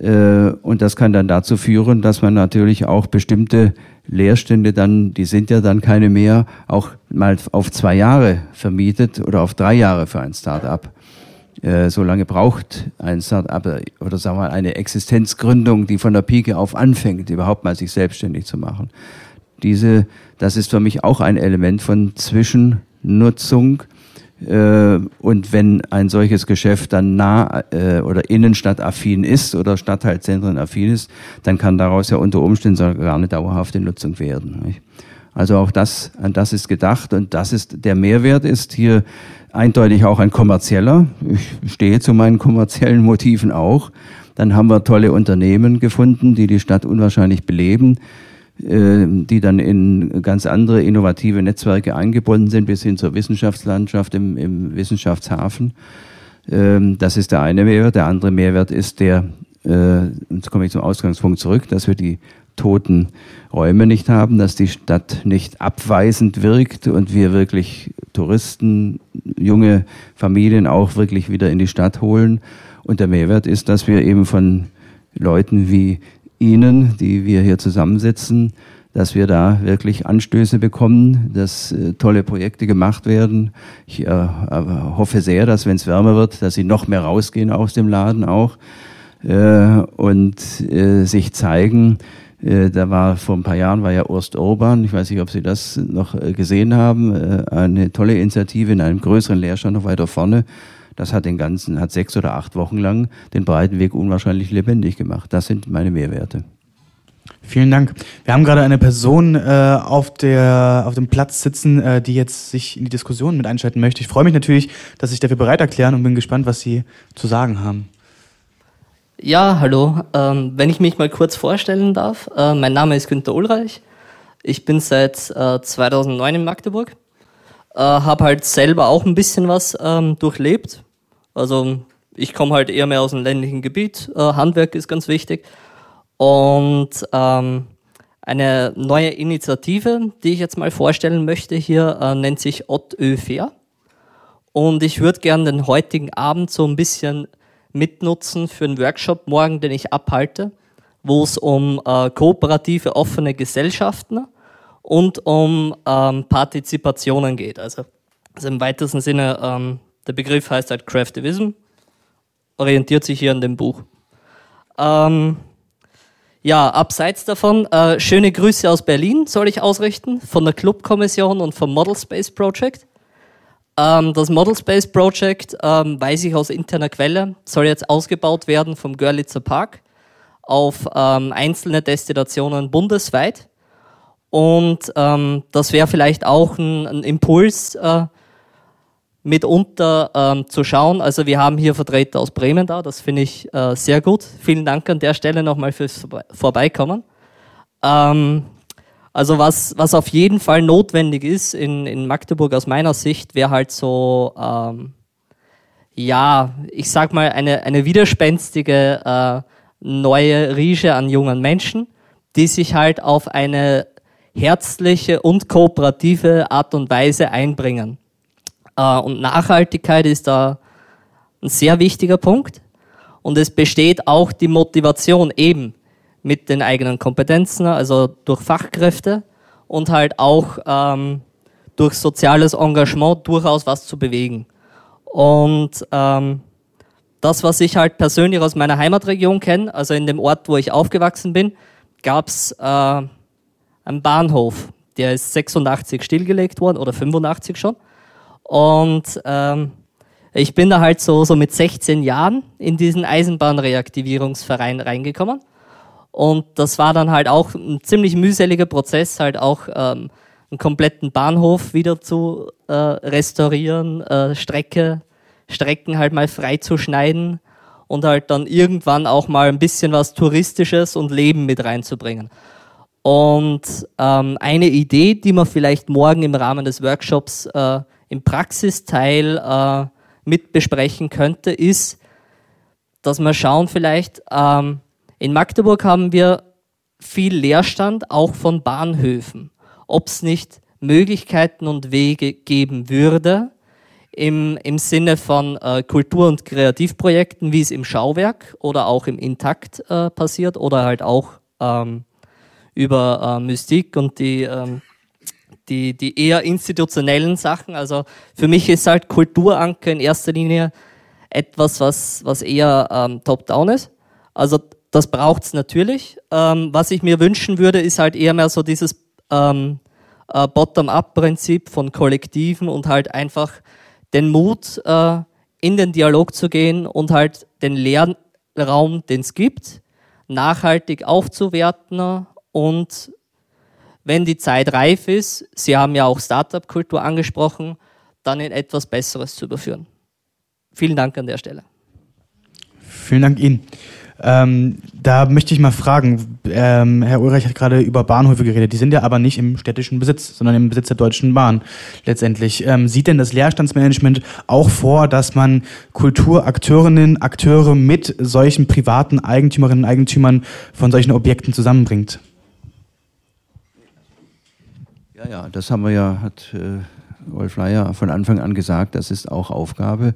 Äh, und das kann dann dazu führen, dass man natürlich auch bestimmte Leerstände dann, die sind ja dann keine mehr, auch mal auf zwei Jahre vermietet oder auf drei Jahre für ein Start-up. Äh, so lange braucht ein Start-up oder sagen wir mal eine Existenzgründung, die von der Pike auf anfängt, überhaupt mal sich selbstständig zu machen. Diese, das ist für mich auch ein Element von Zwischennutzung äh, und wenn ein solches Geschäft dann nah äh, oder innenstadtaffin ist oder Stadtteilzentren affin ist, dann kann daraus ja unter Umständen sogar eine dauerhafte Nutzung werden. Also auch das, an das ist gedacht und das ist, der Mehrwert ist hier eindeutig auch ein kommerzieller. Ich stehe zu meinen kommerziellen Motiven auch. Dann haben wir tolle Unternehmen gefunden, die die Stadt unwahrscheinlich beleben äh, die dann in ganz andere innovative Netzwerke eingebunden sind, bis hin zur Wissenschaftslandschaft im, im Wissenschaftshafen. Ähm, das ist der eine Mehrwert. Der andere Mehrwert ist der, äh, jetzt komme ich zum Ausgangspunkt zurück, dass wir die toten Räume nicht haben, dass die Stadt nicht abweisend wirkt und wir wirklich Touristen, junge Familien auch wirklich wieder in die Stadt holen. Und der Mehrwert ist, dass wir eben von Leuten wie Ihnen, die wir hier zusammensitzen, dass wir da wirklich Anstöße bekommen, dass äh, tolle Projekte gemacht werden. Ich äh, hoffe sehr, dass wenn es wärmer wird, dass sie noch mehr rausgehen aus dem Laden auch äh, und äh, sich zeigen. Äh, da war vor ein paar Jahren war ja Urst Urban, ich weiß nicht, ob Sie das noch äh, gesehen haben, eine tolle Initiative in einem größeren Leerstand noch weiter vorne. Das hat den ganzen, hat sechs oder acht Wochen lang den Breitenweg unwahrscheinlich lebendig gemacht. Das sind meine Mehrwerte. Vielen Dank. Wir haben gerade eine Person äh, auf, der, auf dem Platz sitzen, äh, die jetzt sich in die Diskussion mit einschalten möchte. Ich freue mich natürlich, dass Sie sich dafür bereit erklären und bin gespannt, was Sie zu sagen haben. Ja, hallo. Ähm, wenn ich mich mal kurz vorstellen darf, äh, mein Name ist Günter Ulreich. Ich bin seit 2009 äh, in Magdeburg. Äh, habe halt selber auch ein bisschen was ähm, durchlebt. Also ich komme halt eher mehr aus dem ländlichen Gebiet. Äh, Handwerk ist ganz wichtig. Und ähm, eine neue Initiative, die ich jetzt mal vorstellen möchte hier, äh, nennt sich Ott Ö Fair. Und ich würde gerne den heutigen Abend so ein bisschen mitnutzen für einen Workshop morgen, den ich abhalte, wo es um äh, kooperative offene Gesellschaften und um ähm, Partizipationen geht. Also, also im weitesten Sinne, ähm, der Begriff heißt halt Craftivism, orientiert sich hier an dem Buch. Ähm, ja, abseits davon, äh, schöne Grüße aus Berlin soll ich ausrichten, von der Clubkommission und vom Model Space Project. Ähm, das Model Space Project, ähm, weiß ich aus interner Quelle, soll jetzt ausgebaut werden vom Görlitzer Park auf ähm, einzelne Destinationen bundesweit. Und ähm, das wäre vielleicht auch ein, ein Impuls, äh, mitunter ähm, zu schauen. Also wir haben hier Vertreter aus Bremen da, das finde ich äh, sehr gut. Vielen Dank an der Stelle nochmal fürs Vorbeikommen. Ähm, also was, was auf jeden Fall notwendig ist in, in Magdeburg aus meiner Sicht, wäre halt so, ähm, ja, ich sag mal, eine, eine widerspenstige äh, neue Riege an jungen Menschen, die sich halt auf eine herzliche und kooperative Art und Weise einbringen. Äh, und Nachhaltigkeit ist da ein sehr wichtiger Punkt. Und es besteht auch die Motivation eben mit den eigenen Kompetenzen, also durch Fachkräfte und halt auch ähm, durch soziales Engagement durchaus was zu bewegen. Und ähm, das, was ich halt persönlich aus meiner Heimatregion kenne, also in dem Ort, wo ich aufgewachsen bin, gab es äh, einen Bahnhof. Der ist 86 stillgelegt worden oder 85 schon. Und ähm, ich bin da halt so, so mit 16 Jahren in diesen Eisenbahnreaktivierungsverein reingekommen. Und das war dann halt auch ein ziemlich mühseliger Prozess, halt auch ähm, einen kompletten Bahnhof wieder zu äh, restaurieren, äh, Strecke, Strecken halt mal frei zu schneiden und halt dann irgendwann auch mal ein bisschen was Touristisches und Leben mit reinzubringen. Und ähm, eine Idee, die man vielleicht morgen im Rahmen des Workshops äh, im Praxisteil äh, mit besprechen könnte, ist, dass wir schauen vielleicht, ähm, in Magdeburg haben wir viel Leerstand, auch von Bahnhöfen. Ob es nicht Möglichkeiten und Wege geben würde, im, im Sinne von äh, Kultur- und Kreativprojekten, wie es im Schauwerk oder auch im Intakt äh, passiert oder halt auch ähm, über äh, Mystik und die ähm, die, die eher institutionellen Sachen. Also für mich ist halt Kulturanker in erster Linie etwas, was, was eher ähm, top-down ist. Also das braucht es natürlich. Ähm, was ich mir wünschen würde, ist halt eher mehr so dieses ähm, äh, Bottom-up-Prinzip von Kollektiven und halt einfach den Mut, äh, in den Dialog zu gehen und halt den Lernraum, den es gibt, nachhaltig aufzuwerten und wenn die Zeit reif ist, Sie haben ja auch Startup-Kultur angesprochen, dann in etwas Besseres zu überführen. Vielen Dank an der Stelle. Vielen Dank Ihnen. Ähm, da möchte ich mal fragen, ähm, Herr Ulreich hat gerade über Bahnhöfe geredet, die sind ja aber nicht im städtischen Besitz, sondern im Besitz der Deutschen Bahn letztendlich. Ähm, sieht denn das Leerstandsmanagement auch vor, dass man Kulturakteurinnen, Akteure mit solchen privaten Eigentümerinnen und Eigentümern von solchen Objekten zusammenbringt? Ja, ja, das haben wir ja, hat äh, Wolf Leier von Anfang an gesagt, das ist auch Aufgabe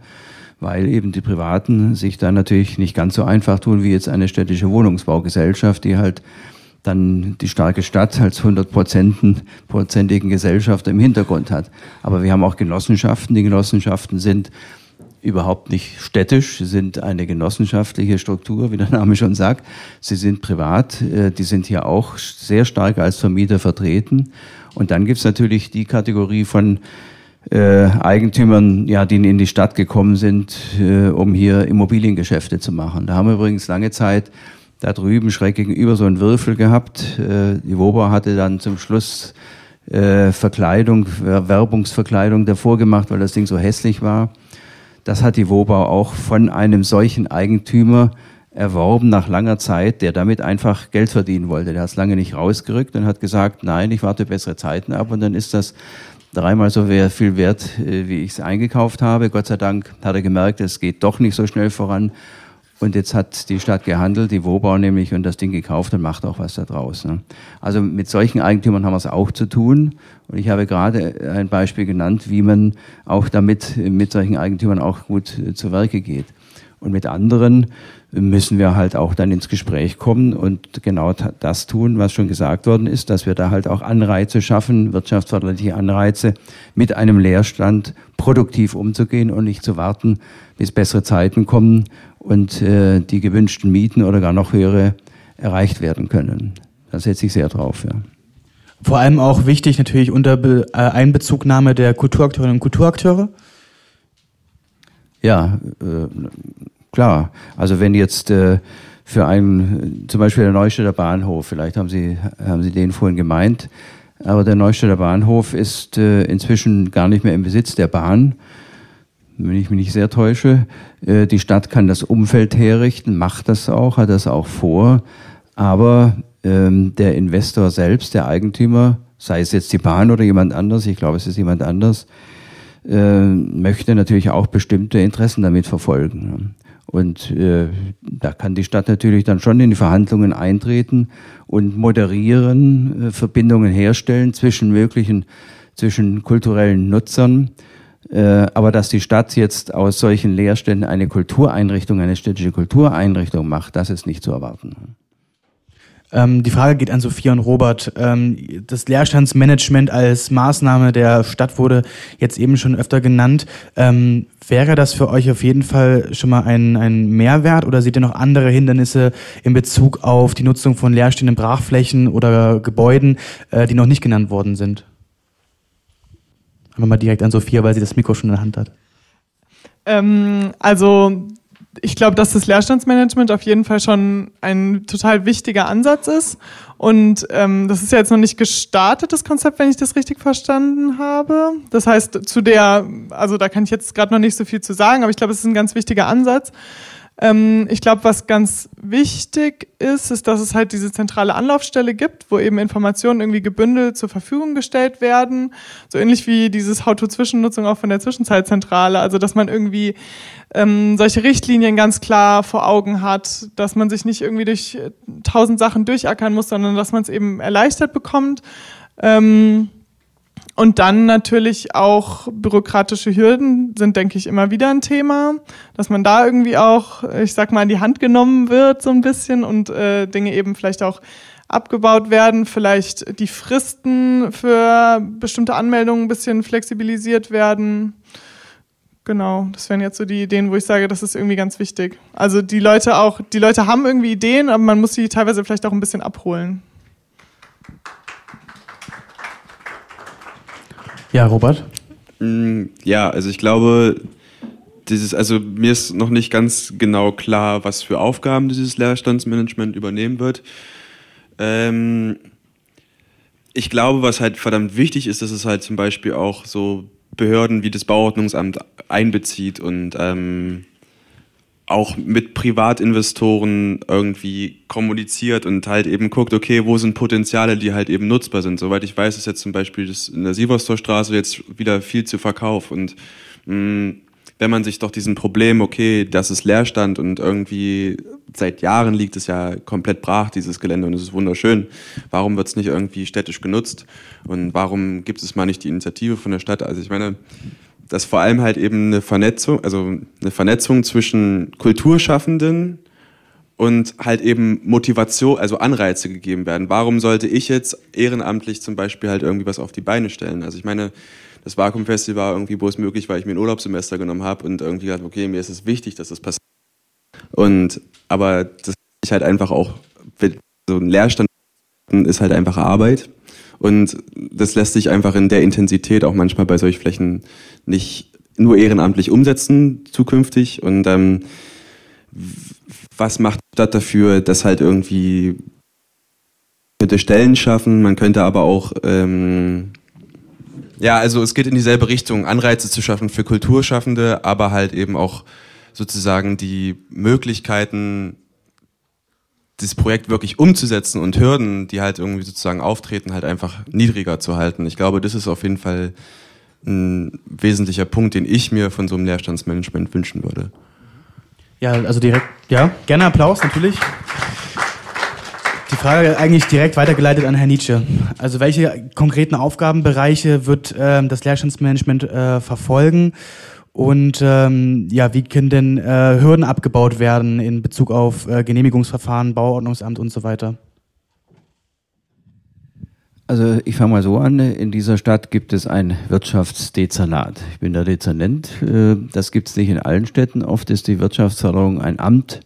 weil eben die Privaten sich da natürlich nicht ganz so einfach tun wie jetzt eine städtische Wohnungsbaugesellschaft, die halt dann die starke Stadt als 100-prozentigen Gesellschafter im Hintergrund hat. Aber wir haben auch Genossenschaften. Die Genossenschaften sind überhaupt nicht städtisch, sie sind eine genossenschaftliche Struktur, wie der Name schon sagt. Sie sind privat, äh, die sind hier auch sehr stark als Vermieter vertreten. Und dann gibt es natürlich die Kategorie von äh, Eigentümern, ja, die in die Stadt gekommen sind, äh, um hier Immobiliengeschäfte zu machen. Da haben wir übrigens lange Zeit da drüben schräg gegenüber so einen Würfel gehabt. Äh, die Woba hatte dann zum Schluss äh, Verkleidung, Werbungsverkleidung davor gemacht, weil das Ding so hässlich war. Das hat die Woba auch von einem solchen Eigentümer erworben nach langer Zeit, der damit einfach Geld verdienen wollte. Der hat es lange nicht rausgerückt und hat gesagt, nein, ich warte bessere Zeiten ab und dann ist das dreimal so viel wert, äh, wie ich es eingekauft habe. Gott sei Dank hat er gemerkt, es geht doch nicht so schnell voran. Und jetzt hat die Stadt gehandelt, die Wobau nämlich, und das Ding gekauft und macht auch was da draus. Ne? Also mit solchen Eigentümern haben wir es auch zu tun. Und ich habe gerade ein Beispiel genannt, wie man auch damit mit solchen Eigentümern auch gut äh, zu Werke geht. Und mit anderen müssen wir halt auch dann ins Gespräch kommen und genau das tun, was schon gesagt worden ist, dass wir da halt auch Anreize schaffen, wirtschaftsförderliche Anreize, mit einem Leerstand produktiv umzugehen und nicht zu warten, bis bessere Zeiten kommen und äh, die gewünschten Mieten oder gar noch höhere erreicht werden können. Da setze ich sehr drauf. Ja. Vor allem auch wichtig natürlich unter Be äh, Einbezugnahme der Kulturakteurinnen und Kulturakteure. Ja, äh, klar. Also wenn jetzt äh, für einen, zum Beispiel der Neustädter Bahnhof, vielleicht haben Sie, haben Sie den vorhin gemeint, aber der Neustädter Bahnhof ist äh, inzwischen gar nicht mehr im Besitz der Bahn, wenn ich mich nicht sehr täusche. Äh, die Stadt kann das Umfeld herrichten, macht das auch, hat das auch vor, aber ähm, der Investor selbst, der Eigentümer, sei es jetzt die Bahn oder jemand anders, ich glaube, es ist jemand anders, äh, möchte natürlich auch bestimmte Interessen damit verfolgen. Und äh, da kann die Stadt natürlich dann schon in die Verhandlungen eintreten und moderieren, äh, Verbindungen herstellen zwischen möglichen, zwischen kulturellen Nutzern. Äh, aber dass die Stadt jetzt aus solchen Leerständen eine Kultureinrichtung, eine städtische Kultureinrichtung macht, das ist nicht zu erwarten. Ähm, die Frage geht an Sophia und Robert. Ähm, das Leerstandsmanagement als Maßnahme der Stadt wurde jetzt eben schon öfter genannt. Ähm, wäre das für euch auf jeden Fall schon mal ein, ein Mehrwert oder seht ihr noch andere Hindernisse in Bezug auf die Nutzung von leerstehenden Brachflächen oder Gebäuden, äh, die noch nicht genannt worden sind? Einfach mal direkt an Sophia, weil sie das Mikro schon in der Hand hat. Ähm, also ich glaube, dass das Leerstandsmanagement auf jeden Fall schon ein total wichtiger Ansatz ist. Und ähm, das ist ja jetzt noch nicht gestartet, das Konzept, wenn ich das richtig verstanden habe. Das heißt, zu der, also da kann ich jetzt gerade noch nicht so viel zu sagen, aber ich glaube, es ist ein ganz wichtiger Ansatz. Ähm, ich glaube, was ganz wichtig ist, ist, dass es halt diese zentrale Anlaufstelle gibt, wo eben Informationen irgendwie gebündelt zur Verfügung gestellt werden. So ähnlich wie dieses How-to-Zwischennutzung auch von der Zwischenzeitzentrale. Also, dass man irgendwie ähm, solche Richtlinien ganz klar vor Augen hat, dass man sich nicht irgendwie durch tausend Sachen durchackern muss, sondern dass man es eben erleichtert bekommt. Ähm, und dann natürlich auch bürokratische Hürden sind, denke ich, immer wieder ein Thema, dass man da irgendwie auch, ich sag mal, in die Hand genommen wird so ein bisschen und äh, Dinge eben vielleicht auch abgebaut werden, vielleicht die Fristen für bestimmte Anmeldungen ein bisschen flexibilisiert werden. Genau, das wären jetzt so die Ideen, wo ich sage, das ist irgendwie ganz wichtig. Also die Leute auch, die Leute haben irgendwie Ideen, aber man muss sie teilweise vielleicht auch ein bisschen abholen. Ja, Robert? Mm, ja, also ich glaube, dieses, also mir ist noch nicht ganz genau klar, was für Aufgaben dieses Leerstandsmanagement übernehmen wird. Ähm, ich glaube, was halt verdammt wichtig ist, dass es halt zum Beispiel auch so Behörden wie das Bauordnungsamt einbezieht und ähm, auch mit Privatinvestoren irgendwie kommuniziert und halt eben guckt, okay, wo sind Potenziale, die halt eben nutzbar sind. Soweit ich weiß, ist jetzt zum Beispiel das in der Sieverstorstraße jetzt wieder viel zu Verkauf und mh, mm, wenn man sich doch diesen Problem, okay, das ist Leerstand und irgendwie seit Jahren liegt es ja komplett brach, dieses Gelände, und es ist wunderschön. Warum wird es nicht irgendwie städtisch genutzt? Und warum gibt es mal nicht die Initiative von der Stadt? Also ich meine, dass vor allem halt eben eine Vernetzung, also eine Vernetzung zwischen Kulturschaffenden und halt eben Motivation, also Anreize gegeben werden. Warum sollte ich jetzt ehrenamtlich zum Beispiel halt irgendwie was auf die Beine stellen? Also ich meine, das Vakuum-Festival war irgendwie bloß möglich, weil ich mir ein Urlaubssemester genommen habe und irgendwie gesagt, okay, mir ist es wichtig, dass das passiert. Und aber das ist halt einfach auch so ein Leerstand ist halt einfach Arbeit und das lässt sich einfach in der Intensität auch manchmal bei solchen Flächen nicht nur ehrenamtlich umsetzen zukünftig. Und ähm, was macht Stadt dafür, dass halt irgendwie könnte Stellen schaffen, man könnte aber auch ähm, ja, also es geht in dieselbe Richtung, Anreize zu schaffen für Kulturschaffende, aber halt eben auch sozusagen die Möglichkeiten das Projekt wirklich umzusetzen und Hürden, die halt irgendwie sozusagen auftreten, halt einfach niedriger zu halten. Ich glaube, das ist auf jeden Fall ein wesentlicher Punkt, den ich mir von so einem Leerstandsmanagement wünschen würde. Ja, also direkt, ja, gerne Applaus natürlich. Die Frage eigentlich direkt weitergeleitet an Herrn Nietzsche. Also welche konkreten Aufgabenbereiche wird äh, das Leerstandsmanagement äh, verfolgen? Und ähm, ja, wie können denn äh, Hürden abgebaut werden in Bezug auf äh, Genehmigungsverfahren, Bauordnungsamt und so weiter? Also ich fange mal so an. In dieser Stadt gibt es ein Wirtschaftsdezernat. Ich bin der Dezernent. Äh, das gibt es nicht in allen Städten. Oft ist die Wirtschaftsförderung ein Amt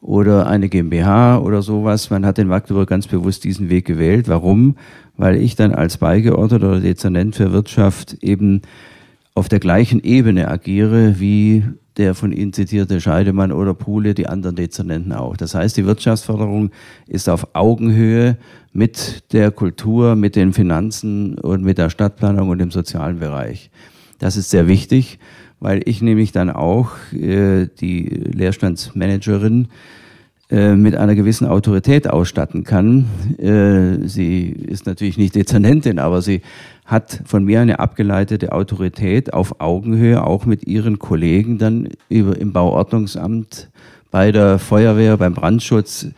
oder eine GmbH oder sowas. Man hat in Magdeburg ganz bewusst diesen Weg gewählt. Warum? Weil ich dann als Beigeordneter oder Dezernent für Wirtschaft eben auf der gleichen Ebene agiere wie der von Ihnen zitierte Scheidemann oder Pule, die anderen Dezernenten auch. Das heißt, die Wirtschaftsförderung ist auf Augenhöhe mit der Kultur, mit den Finanzen und mit der Stadtplanung und dem sozialen Bereich. Das ist sehr wichtig, weil ich nämlich dann auch äh, die Leerstandsmanagerin mit einer gewissen Autorität ausstatten kann. Äh, sie ist natürlich nicht Dezernentin, aber sie hat von mir eine abgeleitete Autorität auf Augenhöhe, auch mit ihren Kollegen dann über, im Bauordnungsamt, bei der Feuerwehr, beim Brandschutz,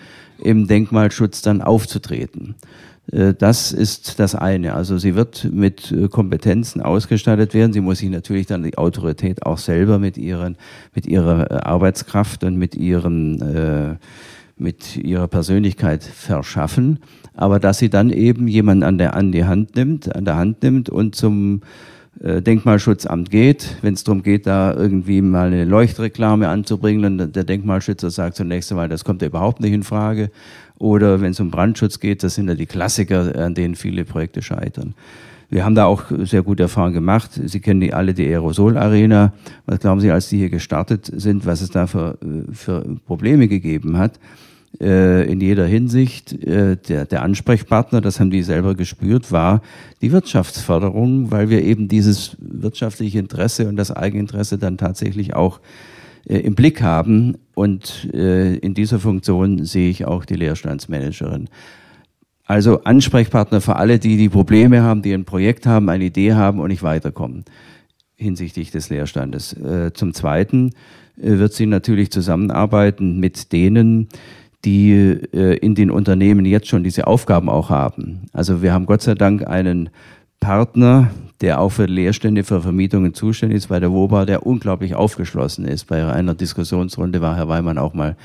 im Denkmalschutz dann aufzutreten. Äh, das ist das eine. Also sie wird mit äh, Kompetenzen ausgestattet werden. Sie muss sich natürlich dann die Autorität auch selber mit, ihren, mit ihrer äh, Arbeitskraft und mit, ihren, mit ihrer Persönlichkeit verschaffen aber dass sie dann eben jemanden an der, an die Hand nimmt, an der Hand nimmt und zum Denkmalschutzamt geht, wenn es darum geht, da irgendwie mal eine Leuchtreklame anzubringen und der Denkmalschützer sagt zunächst einmal, das kommt ja überhaupt nicht in Frage. Oder wenn es um Brandschutz geht, das sind ja die Klassiker, an denen viele Projekte scheitern. Wir haben da auch sehr gute Erfahrungen gemacht. Sie kennen die alle, die Aerosol-Arena. Was glauben Sie, als die hier gestartet sind, was es da für, für Probleme gegeben hat? äh, in jeder Hinsicht. Äh, der, der Ansprechpartner, das haben die selber gespürt, war die Wirtschaftsförderung, weil wir eben dieses wirtschaftliche Interesse und das Eigeninteresse dann tatsächlich auch äh, im Blick haben. Und äh, in dieser Funktion sehe ich auch die Leerstandsmanagerin. Also Ansprechpartner für alle, die die Probleme haben, die ein Projekt haben, eine Idee haben und nicht weiterkommen hinsichtlich des Leerstandes. Äh, zum Zweiten äh, wird sie natürlich zusammenarbeiten mit denen, die äh, in den Unternehmen jetzt schon diese Aufgaben auch haben. Also wir haben Gott sei Dank einen Partner, der auch für Leerstände, für Vermietungen zuständig ist, bei der WOBA, der unglaublich aufgeschlossen ist. Bei einer Diskussionsrunde war Herr Weimann auch mal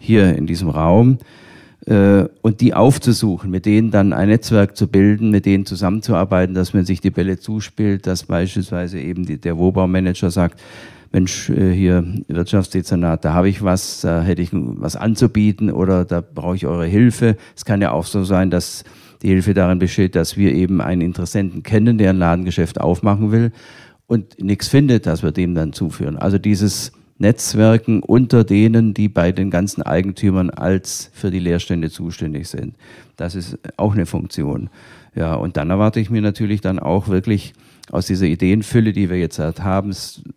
hier in diesem Raum. Äh, und die aufzusuchen, mit denen dann ein Netzwerk zu bilden, mit denen zusammenzuarbeiten, dass man sich die Bälle zuspielt, dass beispielsweise eben der WOBA-Manager sagt, Mensch, äh, hier Wirtschaftsdezernat, da habe ich was, da hätte ich was anzubieten oder da brauche ich eure Hilfe. Es kann ja auch so sein, dass die Hilfe darin besteht, dass wir eben einen Interessenten kennen, der ein Ladengeschäft aufmachen will und nichts findet, dass wir dem dann zuführen. Also dieses Netzwerken unter denen, die bei den ganzen Eigentümern als für die Leerstände zuständig sind. Das ist auch eine Funktion. Ja, und dann erwarte ich mir natürlich dann auch wirklich aus dieser Ideenfülle, die wir jetzt haben,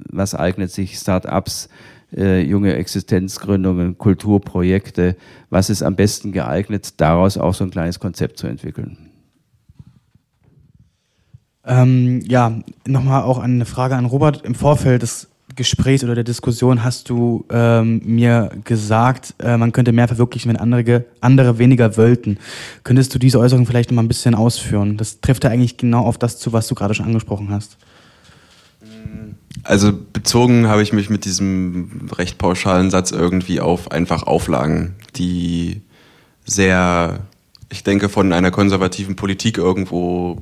was eignet sich Start-ups äh, junge Existenzgründungen, Kulturprojekte. Was ist am besten geeignet, daraus auch so ein kleines Konzept zu entwickeln? Ähm, ja, nochmal auch eine Frage an Robert. Im Vorfeld des Gesprächs oder der Diskussion hast du ähm, mir gesagt, äh, man könnte mehr verwirklichen, wenn andere, andere weniger wollten. Könntest du diese Äußerung vielleicht noch mal ein bisschen ausführen? Das trifft ja eigentlich genau auf das zu, was du gerade schon angesprochen hast. Also bezogen habe ich mich mit diesem recht pauschalen Satz irgendwie auf einfach Auflagen, die sehr, ich denke, von einer konservativen Politik irgendwo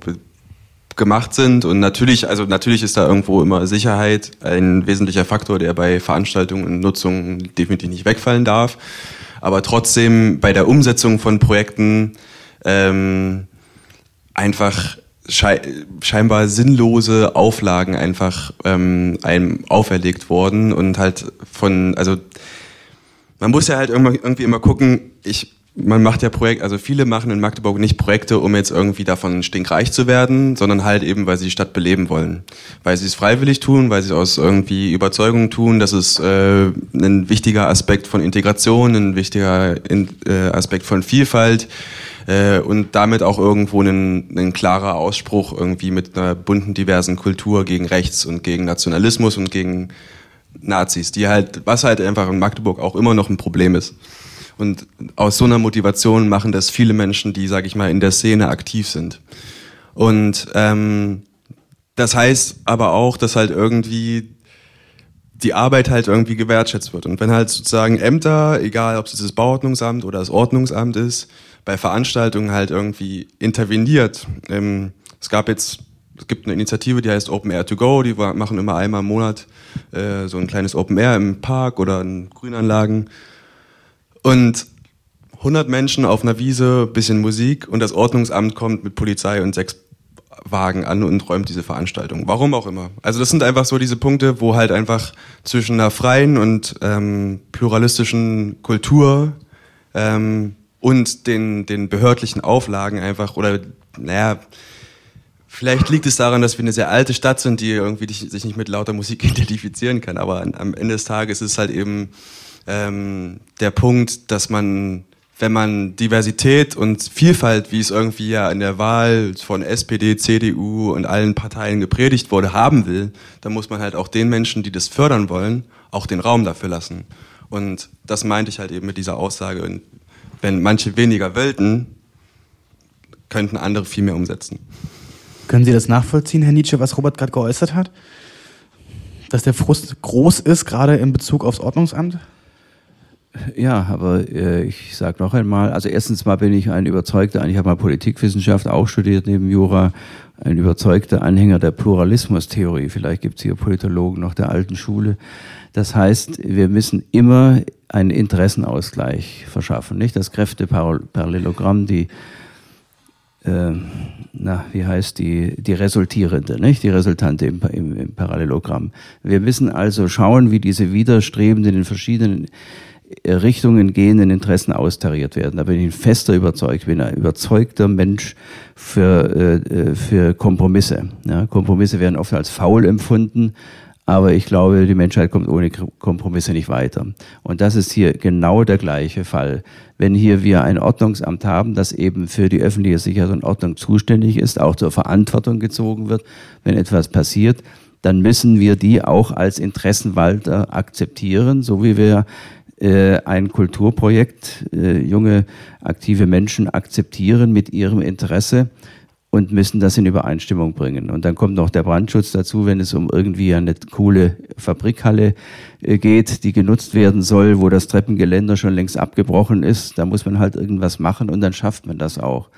gemacht sind. Und natürlich, also natürlich ist da irgendwo immer Sicherheit ein wesentlicher Faktor, der bei Veranstaltungen und Nutzungen definitiv nicht wegfallen darf. Aber trotzdem bei der Umsetzung von Projekten ähm, einfach scheinbar sinnlose Auflagen einfach ähm, einem auferlegt worden und halt von, also man muss ja halt irgendwie immer gucken, ich man macht ja Projekte, also viele machen in Magdeburg nicht Projekte, um jetzt irgendwie davon stinkreich zu werden, sondern halt eben, weil sie die Stadt beleben wollen. Weil sie es freiwillig tun, weil sie es aus irgendwie Überzeugung tun, das ist äh, ein wichtiger Aspekt von Integration, ein wichtiger in, äh, Aspekt von Vielfalt äh, und damit auch irgendwo ein, ein klarer Ausspruch irgendwie mit einer bunten, diversen Kultur gegen Rechts und gegen Nationalismus und gegen Nazis, die halt, was halt einfach in Magdeburg auch immer noch ein Problem ist. Und aus so einer Motivation machen das viele Menschen, die, sage ich mal, in der Szene aktiv sind. Und ähm, das heißt aber auch, dass halt irgendwie die Arbeit halt irgendwie gewertschätzt wird. Und wenn halt sozusagen Ämter, egal ob es das Bauordnungsamt oder das Ordnungsamt ist, bei Veranstaltungen halt irgendwie interveniert. Ähm, es gab jetzt, es gibt eine Initiative, die heißt Open Air to Go, die machen immer einmal im Monat äh, so ein kleines Open Air im Park oder in Grünanlagen. Und 100 Menschen auf einer Wiese, bisschen Musik und das Ordnungsamt kommt mit Polizei und sechs Wagen an und räumt diese Veranstaltung. Warum auch immer. Also das sind einfach so diese Punkte, wo halt einfach zwischen einer freien und ähm, pluralistischen Kultur ähm, und den, den behördlichen Auflagen einfach, oder naja, vielleicht liegt es daran, dass wir eine sehr alte Stadt sind, die irgendwie sich nicht mit lauter Musik identifizieren kann, aber am Ende des Tages ist es halt eben ähm, der Punkt, dass man, wenn man Diversität und Vielfalt, wie es irgendwie ja in der Wahl von SPD, CDU und allen Parteien gepredigt wurde, haben will, dann muss man halt auch den Menschen, die das fördern wollen, auch den Raum dafür lassen. Und das meinte ich halt eben mit dieser Aussage. Wenn manche weniger wollten, könnten andere viel mehr umsetzen. Können Sie das nachvollziehen, Herr Nietzsche, was Robert gerade geäußert hat? Dass der Frust groß ist, gerade in Bezug aufs Ordnungsamt? Ja, aber äh, ich sage noch einmal, also erstens mal bin ich ein überzeugter, ich habe mal Politikwissenschaft auch studiert neben Jura, ein überzeugter Anhänger der Pluralismustheorie. Vielleicht gibt es hier Politologen noch der alten Schule. Das heißt, wir müssen immer einen Interessenausgleich verschaffen, nicht das Kräfteparallelogramm, die äh, na, wie heißt die, die resultierende, nicht? Die Resultante im, im, im Parallelogramm. Wir müssen also schauen, wie diese widerstrebenden in verschiedenen Richtungen gehenden Interessen austariert werden. Da bin ich ein fester überzeugt, bin ein überzeugter Mensch für, äh, für Kompromisse. Ja, Kompromisse werden oft als faul empfunden, aber ich glaube, die Menschheit kommt ohne Kompromisse nicht weiter. Und das ist hier genau der gleiche Fall. Wenn hier wir ein Ordnungsamt haben, das eben für die öffentliche Sicherheit und Ordnung zuständig ist, auch zur Verantwortung gezogen wird, wenn etwas passiert, dann müssen wir die auch als Interessenwalter akzeptieren, so wie wir äh, ein Kulturprojekt, äh, junge aktive Menschen akzeptieren mit ihrem Interesse und müssen das in Übereinstimmung bringen. Und dann kommt noch der Brandschutz dazu, wenn es um irgendwie eine coole Fabrikhalle äh, geht, die genutzt werden soll, wo das Treppengeländer schon längst abgebrochen ist. Da muss man halt irgendwas machen und dann schafft man das auch.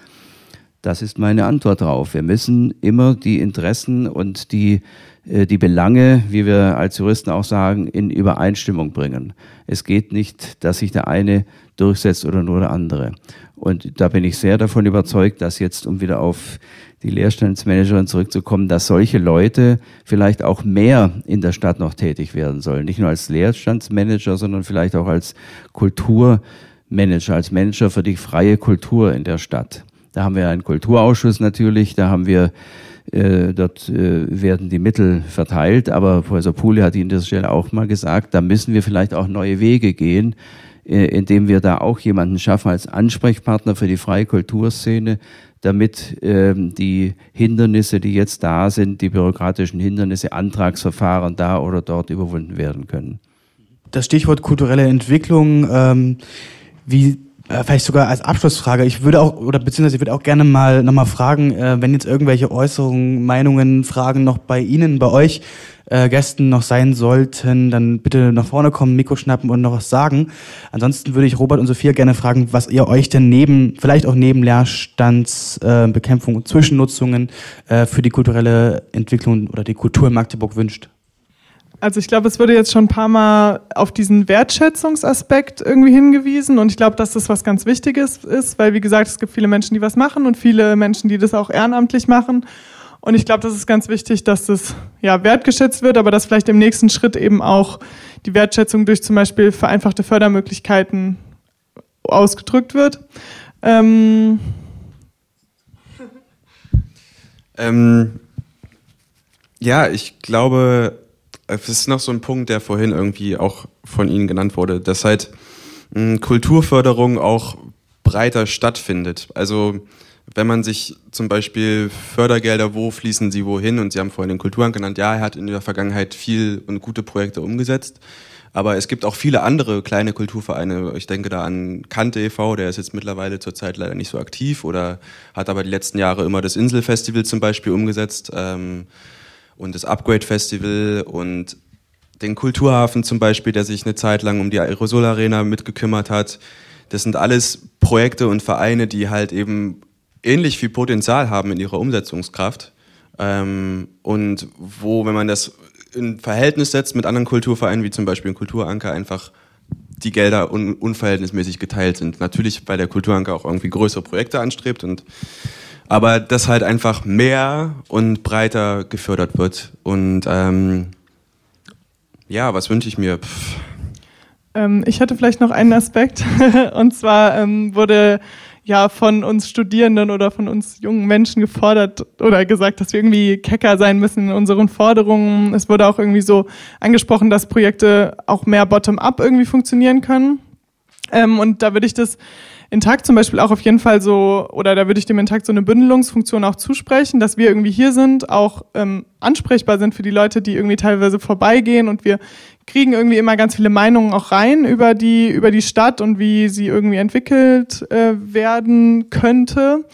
Das ist meine Antwort darauf. Wir müssen immer die Interessen und die äh, die Belange, wie wir als Juristen auch sagen, in Übereinstimmung bringen. Es geht nicht, dass sich der eine durchsetzt oder nur der andere. Und da bin ich sehr davon überzeugt, dass jetzt, um wieder auf die Leerstandsmanagerin zurückzukommen, dass solche Leute vielleicht auch mehr in der Stadt noch tätig werden sollen. Nicht nur als Leerstandsmanager, sondern vielleicht auch als Kulturmanager, als Manager für die freie Kultur in der Stadt. Da haben wir einen Kulturausschuss natürlich, da haben wir Äh, dort äh, werden die Mittel verteilt, aber Professor Puhle hat Ihnen das Stelle auch mal gesagt, da müssen wir vielleicht auch neue Wege gehen, äh, indem wir da auch jemanden schaffen als Ansprechpartner für die freie Kulturszene, damit ähm, die Hindernisse, die jetzt da sind, die bürokratischen Hindernisse, Antragsverfahren da oder dort überwunden werden können. Das Stichwort kulturelle Entwicklung, ähm, wie äh, vielleicht sogar als Abschlussfrage. Ich würde auch, oder beziehungsweise ich würde auch gerne mal nochmal fragen, äh, wenn jetzt irgendwelche Äußerungen, Meinungen, Fragen noch bei Ihnen, bei euch äh, Gästen noch sein sollten, dann bitte nach vorne kommen, Mikro schnappen und noch was sagen. Ansonsten würde ich Robert und Sophia gerne fragen, was ihr euch denn neben, vielleicht auch neben Leerstandsbekämpfung äh, und Zwischennutzungen äh, für die kulturelle Entwicklung oder die Kultur in Magdeburg wünscht. Also ich glaube, es wurde jetzt schon ein paar Mal auf diesen Wertschätzungsaspekt irgendwie hingewiesen und ich glaube, dass das was ganz Wichtiges ist, weil wie gesagt, es gibt viele Menschen, die was machen und viele Menschen, die das auch ehrenamtlich machen. Und ich glaube, das ist ganz wichtig, dass das ja wertgeschätzt wird, aber dass vielleicht im nächsten Schritt eben auch die Wertschätzung durch zum Beispiel vereinfachte Fördermöglichkeiten ausgedrückt wird. Ähm ähm, ja, ich glaube, es ist noch so ein Punkt, der vorhin irgendwie auch von Ihnen genannt wurde, dass halt mh, Kulturförderung auch breiter stattfindet. Also wenn man sich zum Beispiel Fördergelder, wo fließen sie wohin? Und Sie haben vorhin den Kulturamt genannt, ja, er hat in der Vergangenheit viel und gute Projekte umgesetzt. Aber es gibt auch viele andere kleine Kulturvereine. Ich denke da an Kante e.V., der ist jetzt mittlerweile zurzeit leider nicht so aktiv oder hat aber die letzten Jahre immer das Inselfestival zum Beispiel umgesetzt. Ähm, und das Upgrade Festival und den Kulturhafen zum Beispiel, der sich eine Zeit lang um die Aerosol Arena mitgekümmert hat. Das sind alles Projekte und Vereine, die halt eben ähnlich viel Potenzial haben in ihrer Umsetzungskraft. Ähm, und wo, wenn man das in Verhältnis setzt mit anderen Kulturvereinen, wie zum Beispiel im Kulturanker, einfach die Gelder un unverhältnismäßig geteilt sind. Natürlich, weil der Kulturanker auch irgendwie größere Projekte anstrebt und aber das halt einfach mehr und breiter gefördert wird. Und ähm, ja, was wünsche ich mir? Ähm, ich hatte vielleicht noch einen Aspekt. und zwar ähm, wurde ja von uns Studierenden oder von uns jungen Menschen gefordert oder gesagt, dass wir irgendwie kecker sein müssen in unseren Forderungen. Es wurde auch irgendwie so angesprochen, dass Projekte auch mehr bottom-up irgendwie funktionieren können. Ähm, und da würde ich das Intakt zum Beispiel auch auf jeden Fall so, oder da würde ich dem Intakt so eine Bündelungsfunktion auch zusprechen, dass wir irgendwie hier sind, auch ähm, ansprechbar sind für die Leute, die irgendwie teilweise vorbeigehen und wir kriegen irgendwie immer ganz viele Meinungen auch rein über die, über die Stadt und wie sie irgendwie entwickelt äh, werden könnte.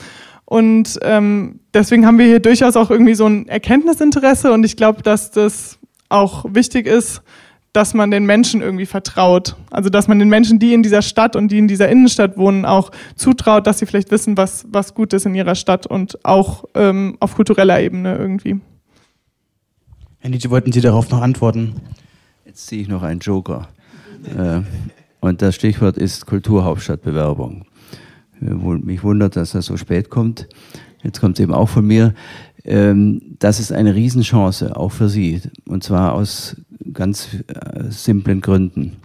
Und ähm, deswegen haben wir hier durchaus auch irgendwie so ein Erkenntnisinteresse und ich glaube, dass das auch wichtig ist, dass man den Menschen irgendwie vertraut. Also dass man den Menschen, die in dieser Stadt und die in dieser Innenstadt wohnen, auch zutraut, dass sie vielleicht wissen, was, was gut ist in ihrer Stadt und auch ähm, auf kultureller Ebene irgendwie. Herr Nietzsche, wollten Sie darauf noch antworten? Jetzt ziehe ich noch einen Joker. äh, und das Stichwort ist Kulturhauptstadtbewerbung. Mich wundert, dass das so spät kommt. Jetzt kommt es eben auch von mir. Ähm, das ist eine Riesenchance, auch für Sie. Und zwar aus ganz äh, simplen Gründen.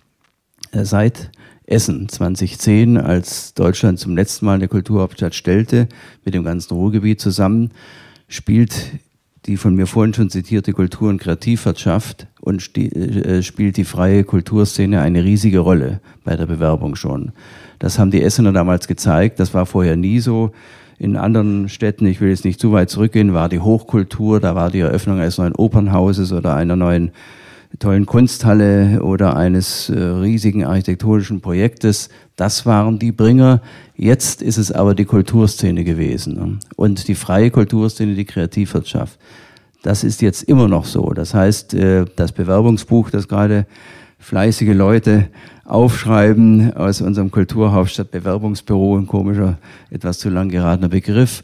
Äh, seit Essen 2010, als Deutschland zum letzten Mal eine Kulturhauptstadt stellte, mit dem ganzen Ruhrgebiet zusammen, spielt die von mir vorhin schon zitierte Kultur- und Kreativwirtschaft und äh, spielt die freie Kulturszene eine riesige Rolle bei der Bewerbung schon. Das haben die Essener damals gezeigt, das war vorher nie so. In anderen Städten, ich will jetzt nicht zu weit zurückgehen, war die Hochkultur, da war die Eröffnung eines neuen Opernhauses oder einer neuen tollen Kunsthalle oder eines äh, riesigen architektonischen Projektes. Das waren die Bringer. Jetzt ist es aber die Kulturszene gewesen ne? und die freie Kulturszene, die Kreativwirtschaft. Das ist jetzt immer noch so. Das heißt, äh, das Bewerbungsbuch, das gerade fleißige Leute aufschreiben aus unserem Kulturhauptstadt Bewerbungsbüro, ein komischer, etwas zu lang geratener Begriff,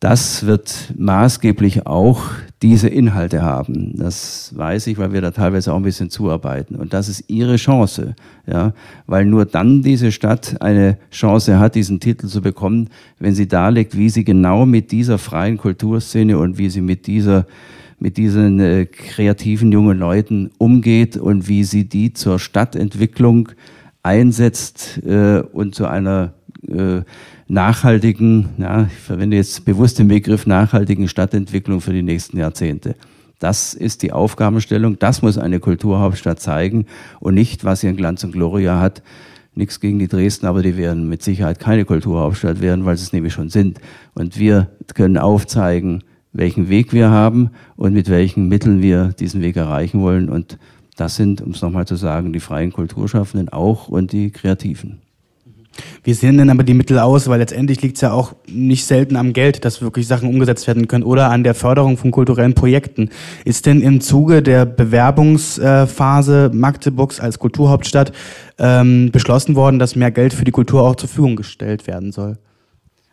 das wird maßgeblich auch diese Inhalte haben. Das weiß ich, weil wir da teilweise auch ein bisschen zuarbeiten. Und das ist ihre Chance, ja, weil nur dann diese Stadt eine Chance hat, diesen Titel zu bekommen, wenn sie darlegt, wie sie genau mit dieser freien Kulturszene und wie sie mit dieser mit diesen äh, kreativen jungen Leuten umgeht und wie sie die zur Stadtentwicklung einsetzt äh, und zu einer äh, nachhaltigen, ja, ich verwende jetzt bewusst den Begriff nachhaltigen Stadtentwicklung für die nächsten Jahrzehnte. Das ist die Aufgabenstellung, das muss eine Kulturhauptstadt zeigen und nicht, was in Glanz und Gloria hat. Nichts gegen die Dresden, aber die werden mit Sicherheit keine Kulturhauptstadt werden, weil sie es nämlich schon sind. Und wir können aufzeigen, welchen Weg wir haben und mit welchen Mitteln wir diesen Weg erreichen wollen. Und das sind, um es nochmal zu sagen, die freien Kulturschaffenden auch und die Kreativen. Wie sehen denn aber die Mittel aus? Weil letztendlich liegt es ja auch nicht selten am Geld, dass wirklich Sachen umgesetzt werden können oder an der Förderung von kulturellen Projekten. Ist denn im Zuge der Bewerbungsphase Magdeburgs als Kulturhauptstadt ähm, beschlossen worden, dass mehr Geld für die Kultur auch zur Verfügung gestellt werden soll?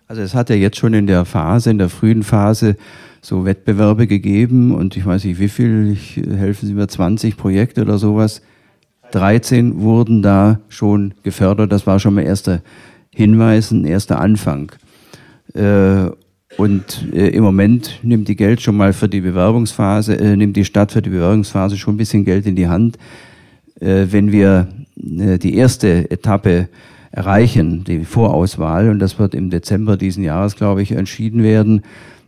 Also es hat ja jetzt schon in der Phase, in der frühen Phase so Wettbewerbe gegeben und ich weiß nicht wie viel, ich, helfen Sie mir, 20 Projekte oder sowas, 13 wurden da schon gefördert. Das war schon mal erster Hinweis, ein erster Anfang. Äh, und äh, im Moment nimmt die Geld schon mal für die Bewerbungsphase, äh, nimmt die Stadt für die Bewerbungsphase schon ein bisschen Geld in die Hand. wenn wir die erste Etappe erreichen, die Vorauswahl, und das wird im Dezember diesen Jahres, glaube ich, entschieden werden,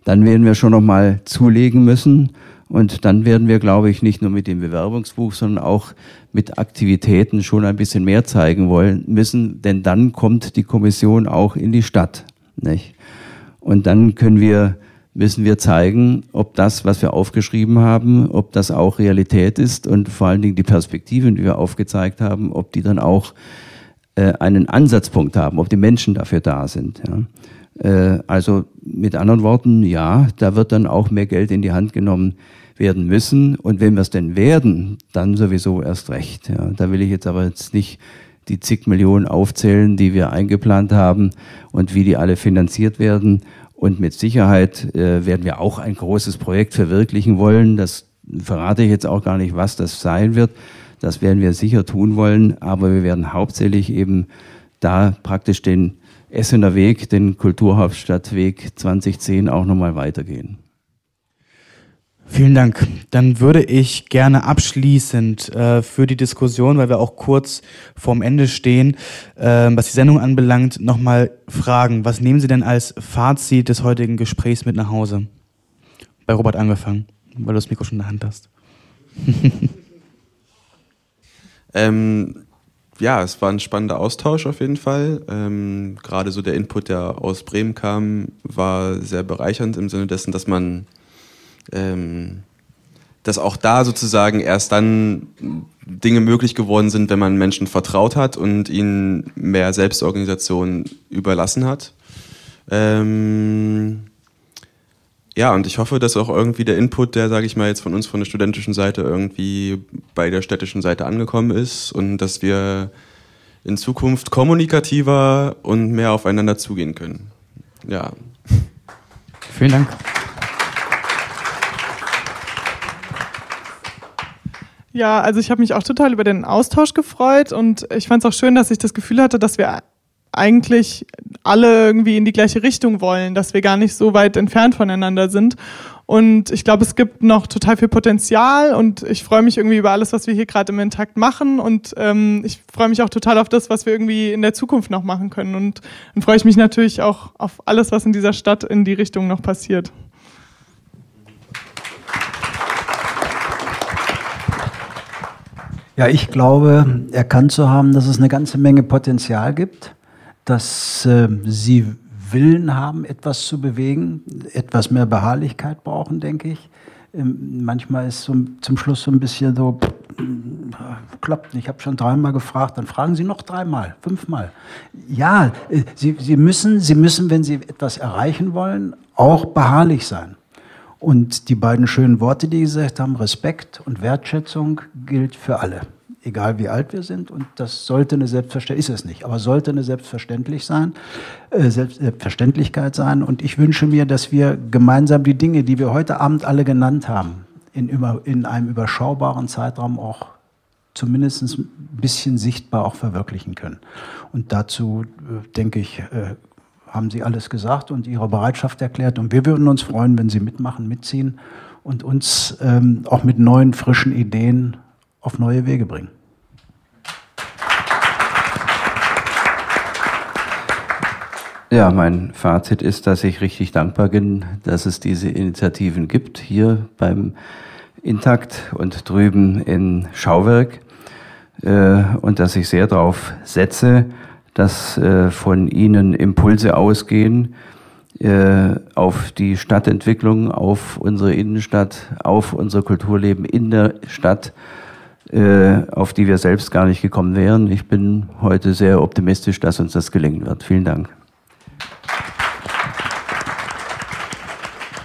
dann werden wir schon noch mal zulegen müssen. Und dann werden wir, glaube ich, nicht nur mit dem Bewerbungsbuch, sondern auch mit Aktivitäten schon ein bisschen mehr zeigen wollen müssen, denn dann kommt die Kommission auch in die Stadt. Nicht? Und dann können wir, müssen wir zeigen, ob das, was wir aufgeschrieben haben, ob das auch Realität ist und vor allen Dingen die Perspektiven, die wir aufgezeigt haben, ob die dann auch äh, einen Ansatzpunkt haben, ob die Menschen dafür da sind. Ja. Äh, also mit anderen Worten, ja, da wird dann auch mehr Geld in die Hand genommen werden müssen. Und wenn wir es denn werden, dann sowieso erst recht. Ja. Da will ich jetzt aber jetzt nicht die zig Millionen aufzählen, die wir eingeplant haben und wie die alle finanziert werden. Und mit Sicherheit äh, werden wir auch ein großes Projekt verwirklichen wollen. Das verrate ich jetzt auch gar nicht, was das sein wird. Das werden wir sicher tun wollen, aber wir werden hauptsächlich eben da praktisch den Essener Weg, den Kulturhauptstadtweg 2010 auch nochmal weitergehen. Vielen Dank. Dann würde ich gerne abschließend äh, für die Diskussion, weil wir auch kurz vorm Ende stehen, äh, was die Sendung anbelangt, nochmal fragen, was nehmen Sie denn als Fazit des heutigen Gesprächs mit nach Hause? Bei Robert angefangen, weil du das Mikro schon in der Hand hast. ähm, ja, es war ein spannender Austausch auf jeden Fall. Ähm, Gerade so der Input, der aus Bremen kam, war sehr bereichernd im Sinne dessen, dass man ähm, dass auch da sozusagen erst dann Dinge möglich geworden sind, wenn man Menschen vertraut hat und ihnen mehr Selbstorganisation überlassen hat. Ähm, ja, und ich hoffe, dass auch irgendwie der Input, der, sage ich mal, jetzt von uns von der studentischen Seite irgendwie bei der städtischen Seite angekommen ist und dass wir in Zukunft kommunikativer und mehr aufeinander zugehen können. Ja. Vielen Dank. Ja, also ich habe mich auch total über den Austausch gefreut und ich fand es auch schön, dass ich das Gefühl hatte, dass wir eigentlich alle irgendwie in die gleiche Richtung wollen, dass wir gar nicht so weit entfernt voneinander sind. Und ich glaube, es gibt noch total viel Potenzial und ich freue mich irgendwie über alles, was wir hier gerade im Intakt machen. Und ähm, ich freue mich auch total auf das, was wir irgendwie in der Zukunft noch machen können. Und dann freue ich mich natürlich auch auf alles, was in dieser Stadt in die Richtung noch passiert. Ja, ich glaube, erkannt zu haben, dass es eine ganze Menge Potenzial gibt, dass äh, sie Willen haben, etwas zu bewegen, etwas mehr Beharrlichkeit brauchen, denke ich. Ähm, manchmal ist so zum Schluss so ein bisschen so, klappt nicht. Ich habe schon dreimal gefragt, dann fragen Sie noch dreimal, fünfmal. Ja, äh, Sie, Sie, müssen, Sie müssen, wenn Sie etwas erreichen wollen, auch beharrlich sein. Und die beiden schönen Worte, die gesagt haben, Respekt und Wertschätzung, gilt für alle. Egal wie alt wir sind. Und das sollte eine Selbstverständlichkeit, ist es nicht, aber sollte eine Selbstverständlich sein, äh, Selbstverständlichkeit sein. Und ich wünsche mir, dass wir gemeinsam die Dinge, die wir heute Abend alle genannt haben, in, über, in einem überschaubaren Zeitraum auch zumindest ein bisschen sichtbar auch verwirklichen können. Und dazu, äh, denke ich, äh, haben Sie alles gesagt und Ihre Bereitschaft erklärt. Und wir würden uns freuen, wenn Sie mitmachen, mitziehen und uns ähm, auch mit neuen, frischen Ideen auf neue Wege bringen. Ja, mein Fazit ist, dass ich richtig dankbar bin, dass es diese Initiativen gibt, hier beim Intakt und drüben in Schauwerk. Äh, und dass ich sehr darauf setze, dass äh, von Ihnen Impulse ausgehen äh, auf die Stadtentwicklung, auf unsere Innenstadt, auf unser Kulturleben in der Stadt, auf die wir selbst gar nicht gekommen wären. Ich bin heute sehr optimistisch, dass uns das gelingen wird. Vielen Dank.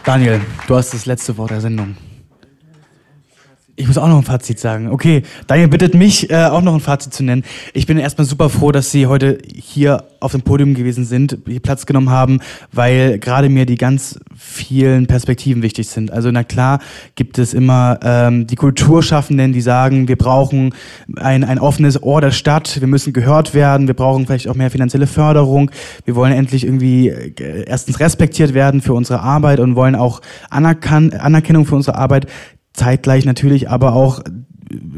Daniel, du hast das letzte Wort der Sendung. Ich muss auch noch ein Fazit sagen. Okay, Daniel bittet mich, äh, auch noch ein Fazit zu nennen. Ich bin erstmal super froh, dass Sie heute hier auf dem Podium gewesen sind, hier Platz genommen haben, weil gerade mir die ganz vielen Perspektiven wichtig sind. Also na klar gibt es immer ähm, die Kulturschaffenden, die sagen, wir brauchen ein, ein offenes Ohr der Stadt, wir müssen gehört werden, wir brauchen vielleicht auch mehr finanzielle Förderung, wir wollen endlich irgendwie äh, erstens respektiert werden für unsere Arbeit und wollen auch Anerkan Anerkennung für unsere Arbeit. Zeitgleich natürlich aber auch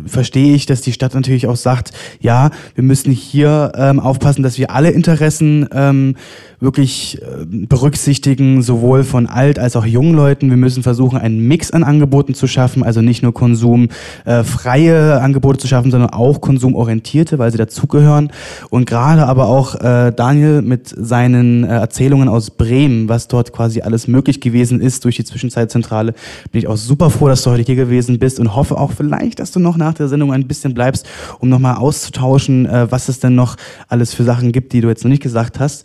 verstehe ich, dass die Stadt natürlich auch sagt, ja, wir müssen hier ähm, aufpassen, dass wir alle Interessen ähm, wirklich äh, berücksichtigen, sowohl von alt als auch jungen Leuten. Wir müssen versuchen, einen Mix an Angeboten zu schaffen, also nicht nur konsumfreie äh, Angebote zu schaffen, sondern auch konsumorientierte, weil sie dazugehören. Und gerade aber auch äh, Daniel mit seinen äh, Erzählungen aus Bremen, was dort quasi alles möglich gewesen ist durch die Zwischenzeitzentrale, bin ich auch super froh, dass du heute hier gewesen bist und hoffe auch vielleicht, dass du noch nach der Sendung ein bisschen bleibst, um nochmal auszutauschen, äh, was es denn noch alles für Sachen gibt, die du jetzt noch nicht gesagt hast.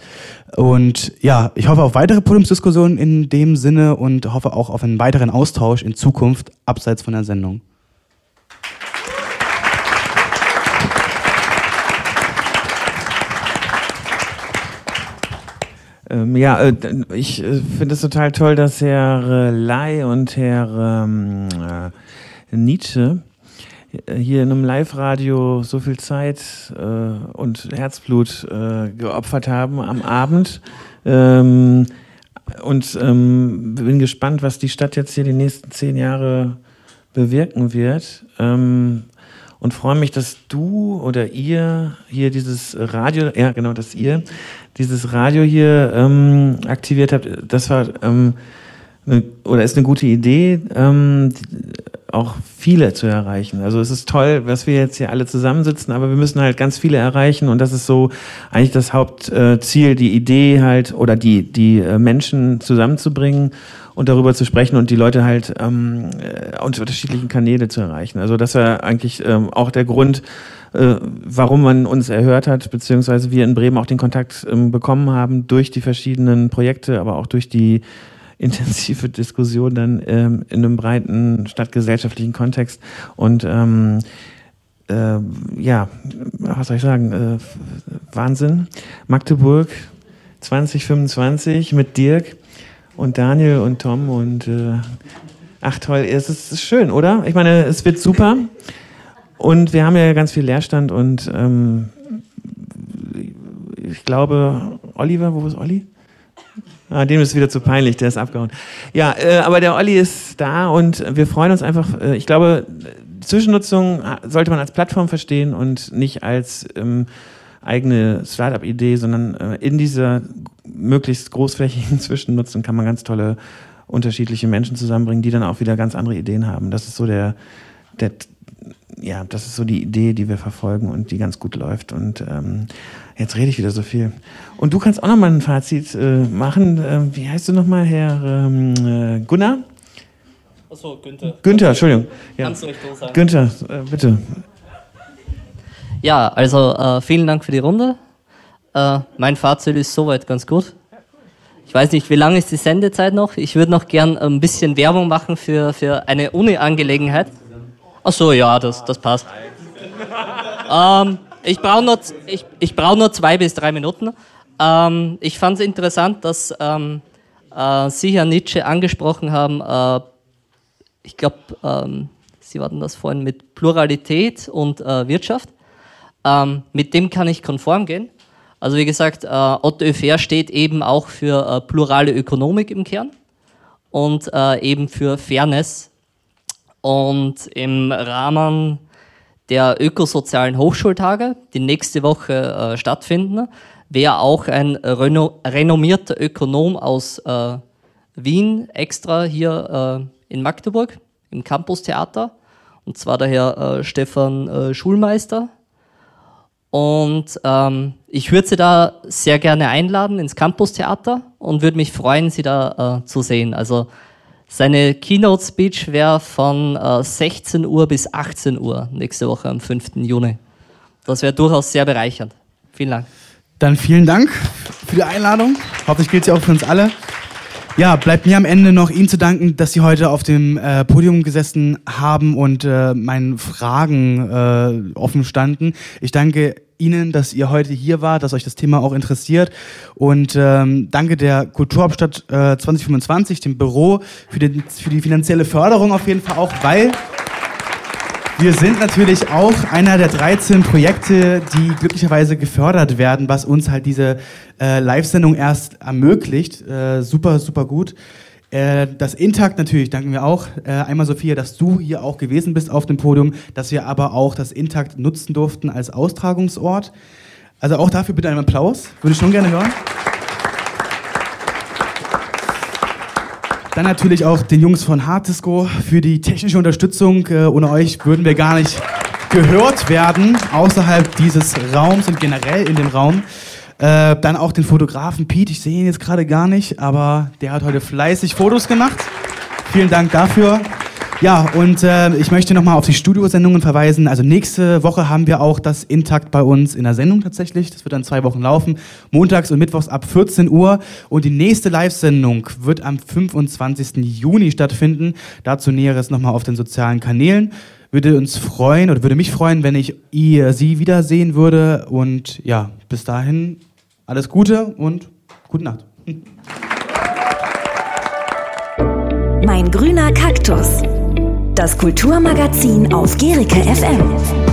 Und ja, ich hoffe auf weitere Podiumsdiskussionen in dem Sinne und hoffe auch auf einen weiteren Austausch in Zukunft abseits von der Sendung. Ähm, ja, äh, ich äh, finde es total toll, dass Herr Lai und Herr ähm, äh, Nietzsche hier in einem Live-Radio so viel Zeit äh, und Herzblut äh, geopfert haben am Abend. Ähm, und ähm, bin gespannt, was die Stadt jetzt hier die nächsten zehn Jahre bewirken wird. Ähm, und freue mich, dass du oder ihr hier dieses Radio, ja genau, dass ihr dieses Radio hier ähm, aktiviert habt. Das war ähm, oder ist eine gute Idee. Ähm, auch viele zu erreichen. Also es ist toll, dass wir jetzt hier alle zusammensitzen, aber wir müssen halt ganz viele erreichen und das ist so eigentlich das Hauptziel, die Idee halt oder die, die äh, Menschen zusammenzubringen und darüber zu sprechen und die Leute halt ähm, äh, unter unterschiedlichen Kanäle zu erreichen. Also das war eigentlich ähm, auch der Grund, äh, warum man uns erhört hat, beziehungsweise wir in Bremen auch den Kontakt ähm, bekommen haben durch die verschiedenen Projekte, aber auch durch die intensive Diskussion dann ähm, in einem breiten stadtgesellschaftlichen Kontext. Und ähm, äh, ja, was soll ich sagen? Äh, Wahnsinn. Magdeburg 2025 mit Dirk und Daniel und Tom und äh, ach toll, es ist schön, oder? Ich meine, es wird super. Und wir haben ja ganz viel Leerstand und ähm, ich glaube, Oliver, wo ist Olli? Ah, dem ist wieder zu peinlich, der ist abgehauen. Ja, äh, aber der Olli ist da und wir freuen uns einfach. Äh, ich glaube, Zwischennutzung sollte man als Plattform verstehen und nicht als ähm, eigene Startup-Idee, sondern äh, in dieser möglichst großflächigen Zwischennutzung kann man ganz tolle unterschiedliche Menschen zusammenbringen, die dann auch wieder ganz andere Ideen haben. Das ist so der, der ja, das ist so die Idee, die wir verfolgen und die ganz gut läuft. Und ähm, jetzt rede ich wieder so viel. Und du kannst auch noch mal ein Fazit äh, machen. Äh, wie heißt du noch mal, Herr ähm, äh, Gunnar? Achso, Günther. Günther, Entschuldigung. Ja. Kannst du nicht so sagen. Günther, äh, bitte. Ja, also äh, vielen Dank für die Runde. Äh, mein Fazit ist soweit ganz gut. Ich weiß nicht, wie lange ist die Sendezeit noch? Ich würde noch gern ein bisschen Werbung machen für, für eine Uni-Angelegenheit. Ach so, ja, das, das passt. ähm, ich brauche nur, ich, ich brauch nur zwei bis drei Minuten. Ähm, ich fand es interessant, dass ähm, äh, Sie, Herr Nietzsche, angesprochen haben, äh, ich glaube, ähm, Sie hatten das vorhin mit Pluralität und äh, Wirtschaft. Ähm, mit dem kann ich konform gehen. Also wie gesagt, äh, Otto Öfer steht eben auch für äh, plurale Ökonomik im Kern und äh, eben für Fairness und im Rahmen der ökosozialen Hochschultage, die nächste Woche äh, stattfinden, wäre auch ein reno renommierter Ökonom aus äh, Wien extra hier äh, in Magdeburg im Campustheater. Und zwar der Herr äh, Stefan äh, Schulmeister. Und ähm, ich würde Sie da sehr gerne einladen ins Campustheater und würde mich freuen, Sie da äh, zu sehen. Also seine Keynote-Speech wäre von äh, 16 Uhr bis 18 Uhr nächste Woche am 5. Juni. Das wäre durchaus sehr bereichernd. Vielen Dank. Dann vielen Dank für die Einladung. Hoffentlich gilt sie auch für uns alle. Ja, bleibt mir am Ende noch Ihnen zu danken, dass Sie heute auf dem äh, Podium gesessen haben und äh, meinen Fragen äh, offen standen. Ich danke Ihnen, dass ihr heute hier wart, dass euch das Thema auch interessiert. Und ähm, danke der Kulturhauptstadt äh, 2025, dem Büro, für, den, für die finanzielle Förderung auf jeden Fall auch, weil wir sind natürlich auch einer der 13 Projekte, die glücklicherweise gefördert werden, was uns halt diese äh, Live-Sendung erst ermöglicht. Äh, super, super gut. Äh, das Intakt natürlich danken wir auch. Äh, einmal Sophia, dass du hier auch gewesen bist auf dem Podium, dass wir aber auch das Intakt nutzen durften als Austragungsort. Also auch dafür bitte einen Applaus. Würde ich schon gerne hören. Dann natürlich auch den Jungs von Hard Disco für die technische Unterstützung. Äh, ohne euch würden wir gar nicht gehört werden außerhalb dieses Raums und generell in dem Raum. Äh, dann auch den Fotografen Pete, ich sehe ihn jetzt gerade gar nicht, aber der hat heute fleißig Fotos gemacht. Vielen Dank dafür. Ja, und äh, ich möchte nochmal auf die Studiosendungen verweisen. Also nächste Woche haben wir auch das Intakt bei uns in der Sendung tatsächlich. Das wird dann zwei Wochen laufen. Montags und Mittwochs ab 14 Uhr. Und die nächste Live-Sendung wird am 25. Juni stattfinden. Dazu Näheres nochmal auf den sozialen Kanälen. Würde uns freuen oder würde mich freuen, wenn ich ihr, sie wiedersehen würde. Und ja, bis dahin alles Gute und gute Nacht. Mein grüner Kaktus. Das Kulturmagazin auf Gericke FM.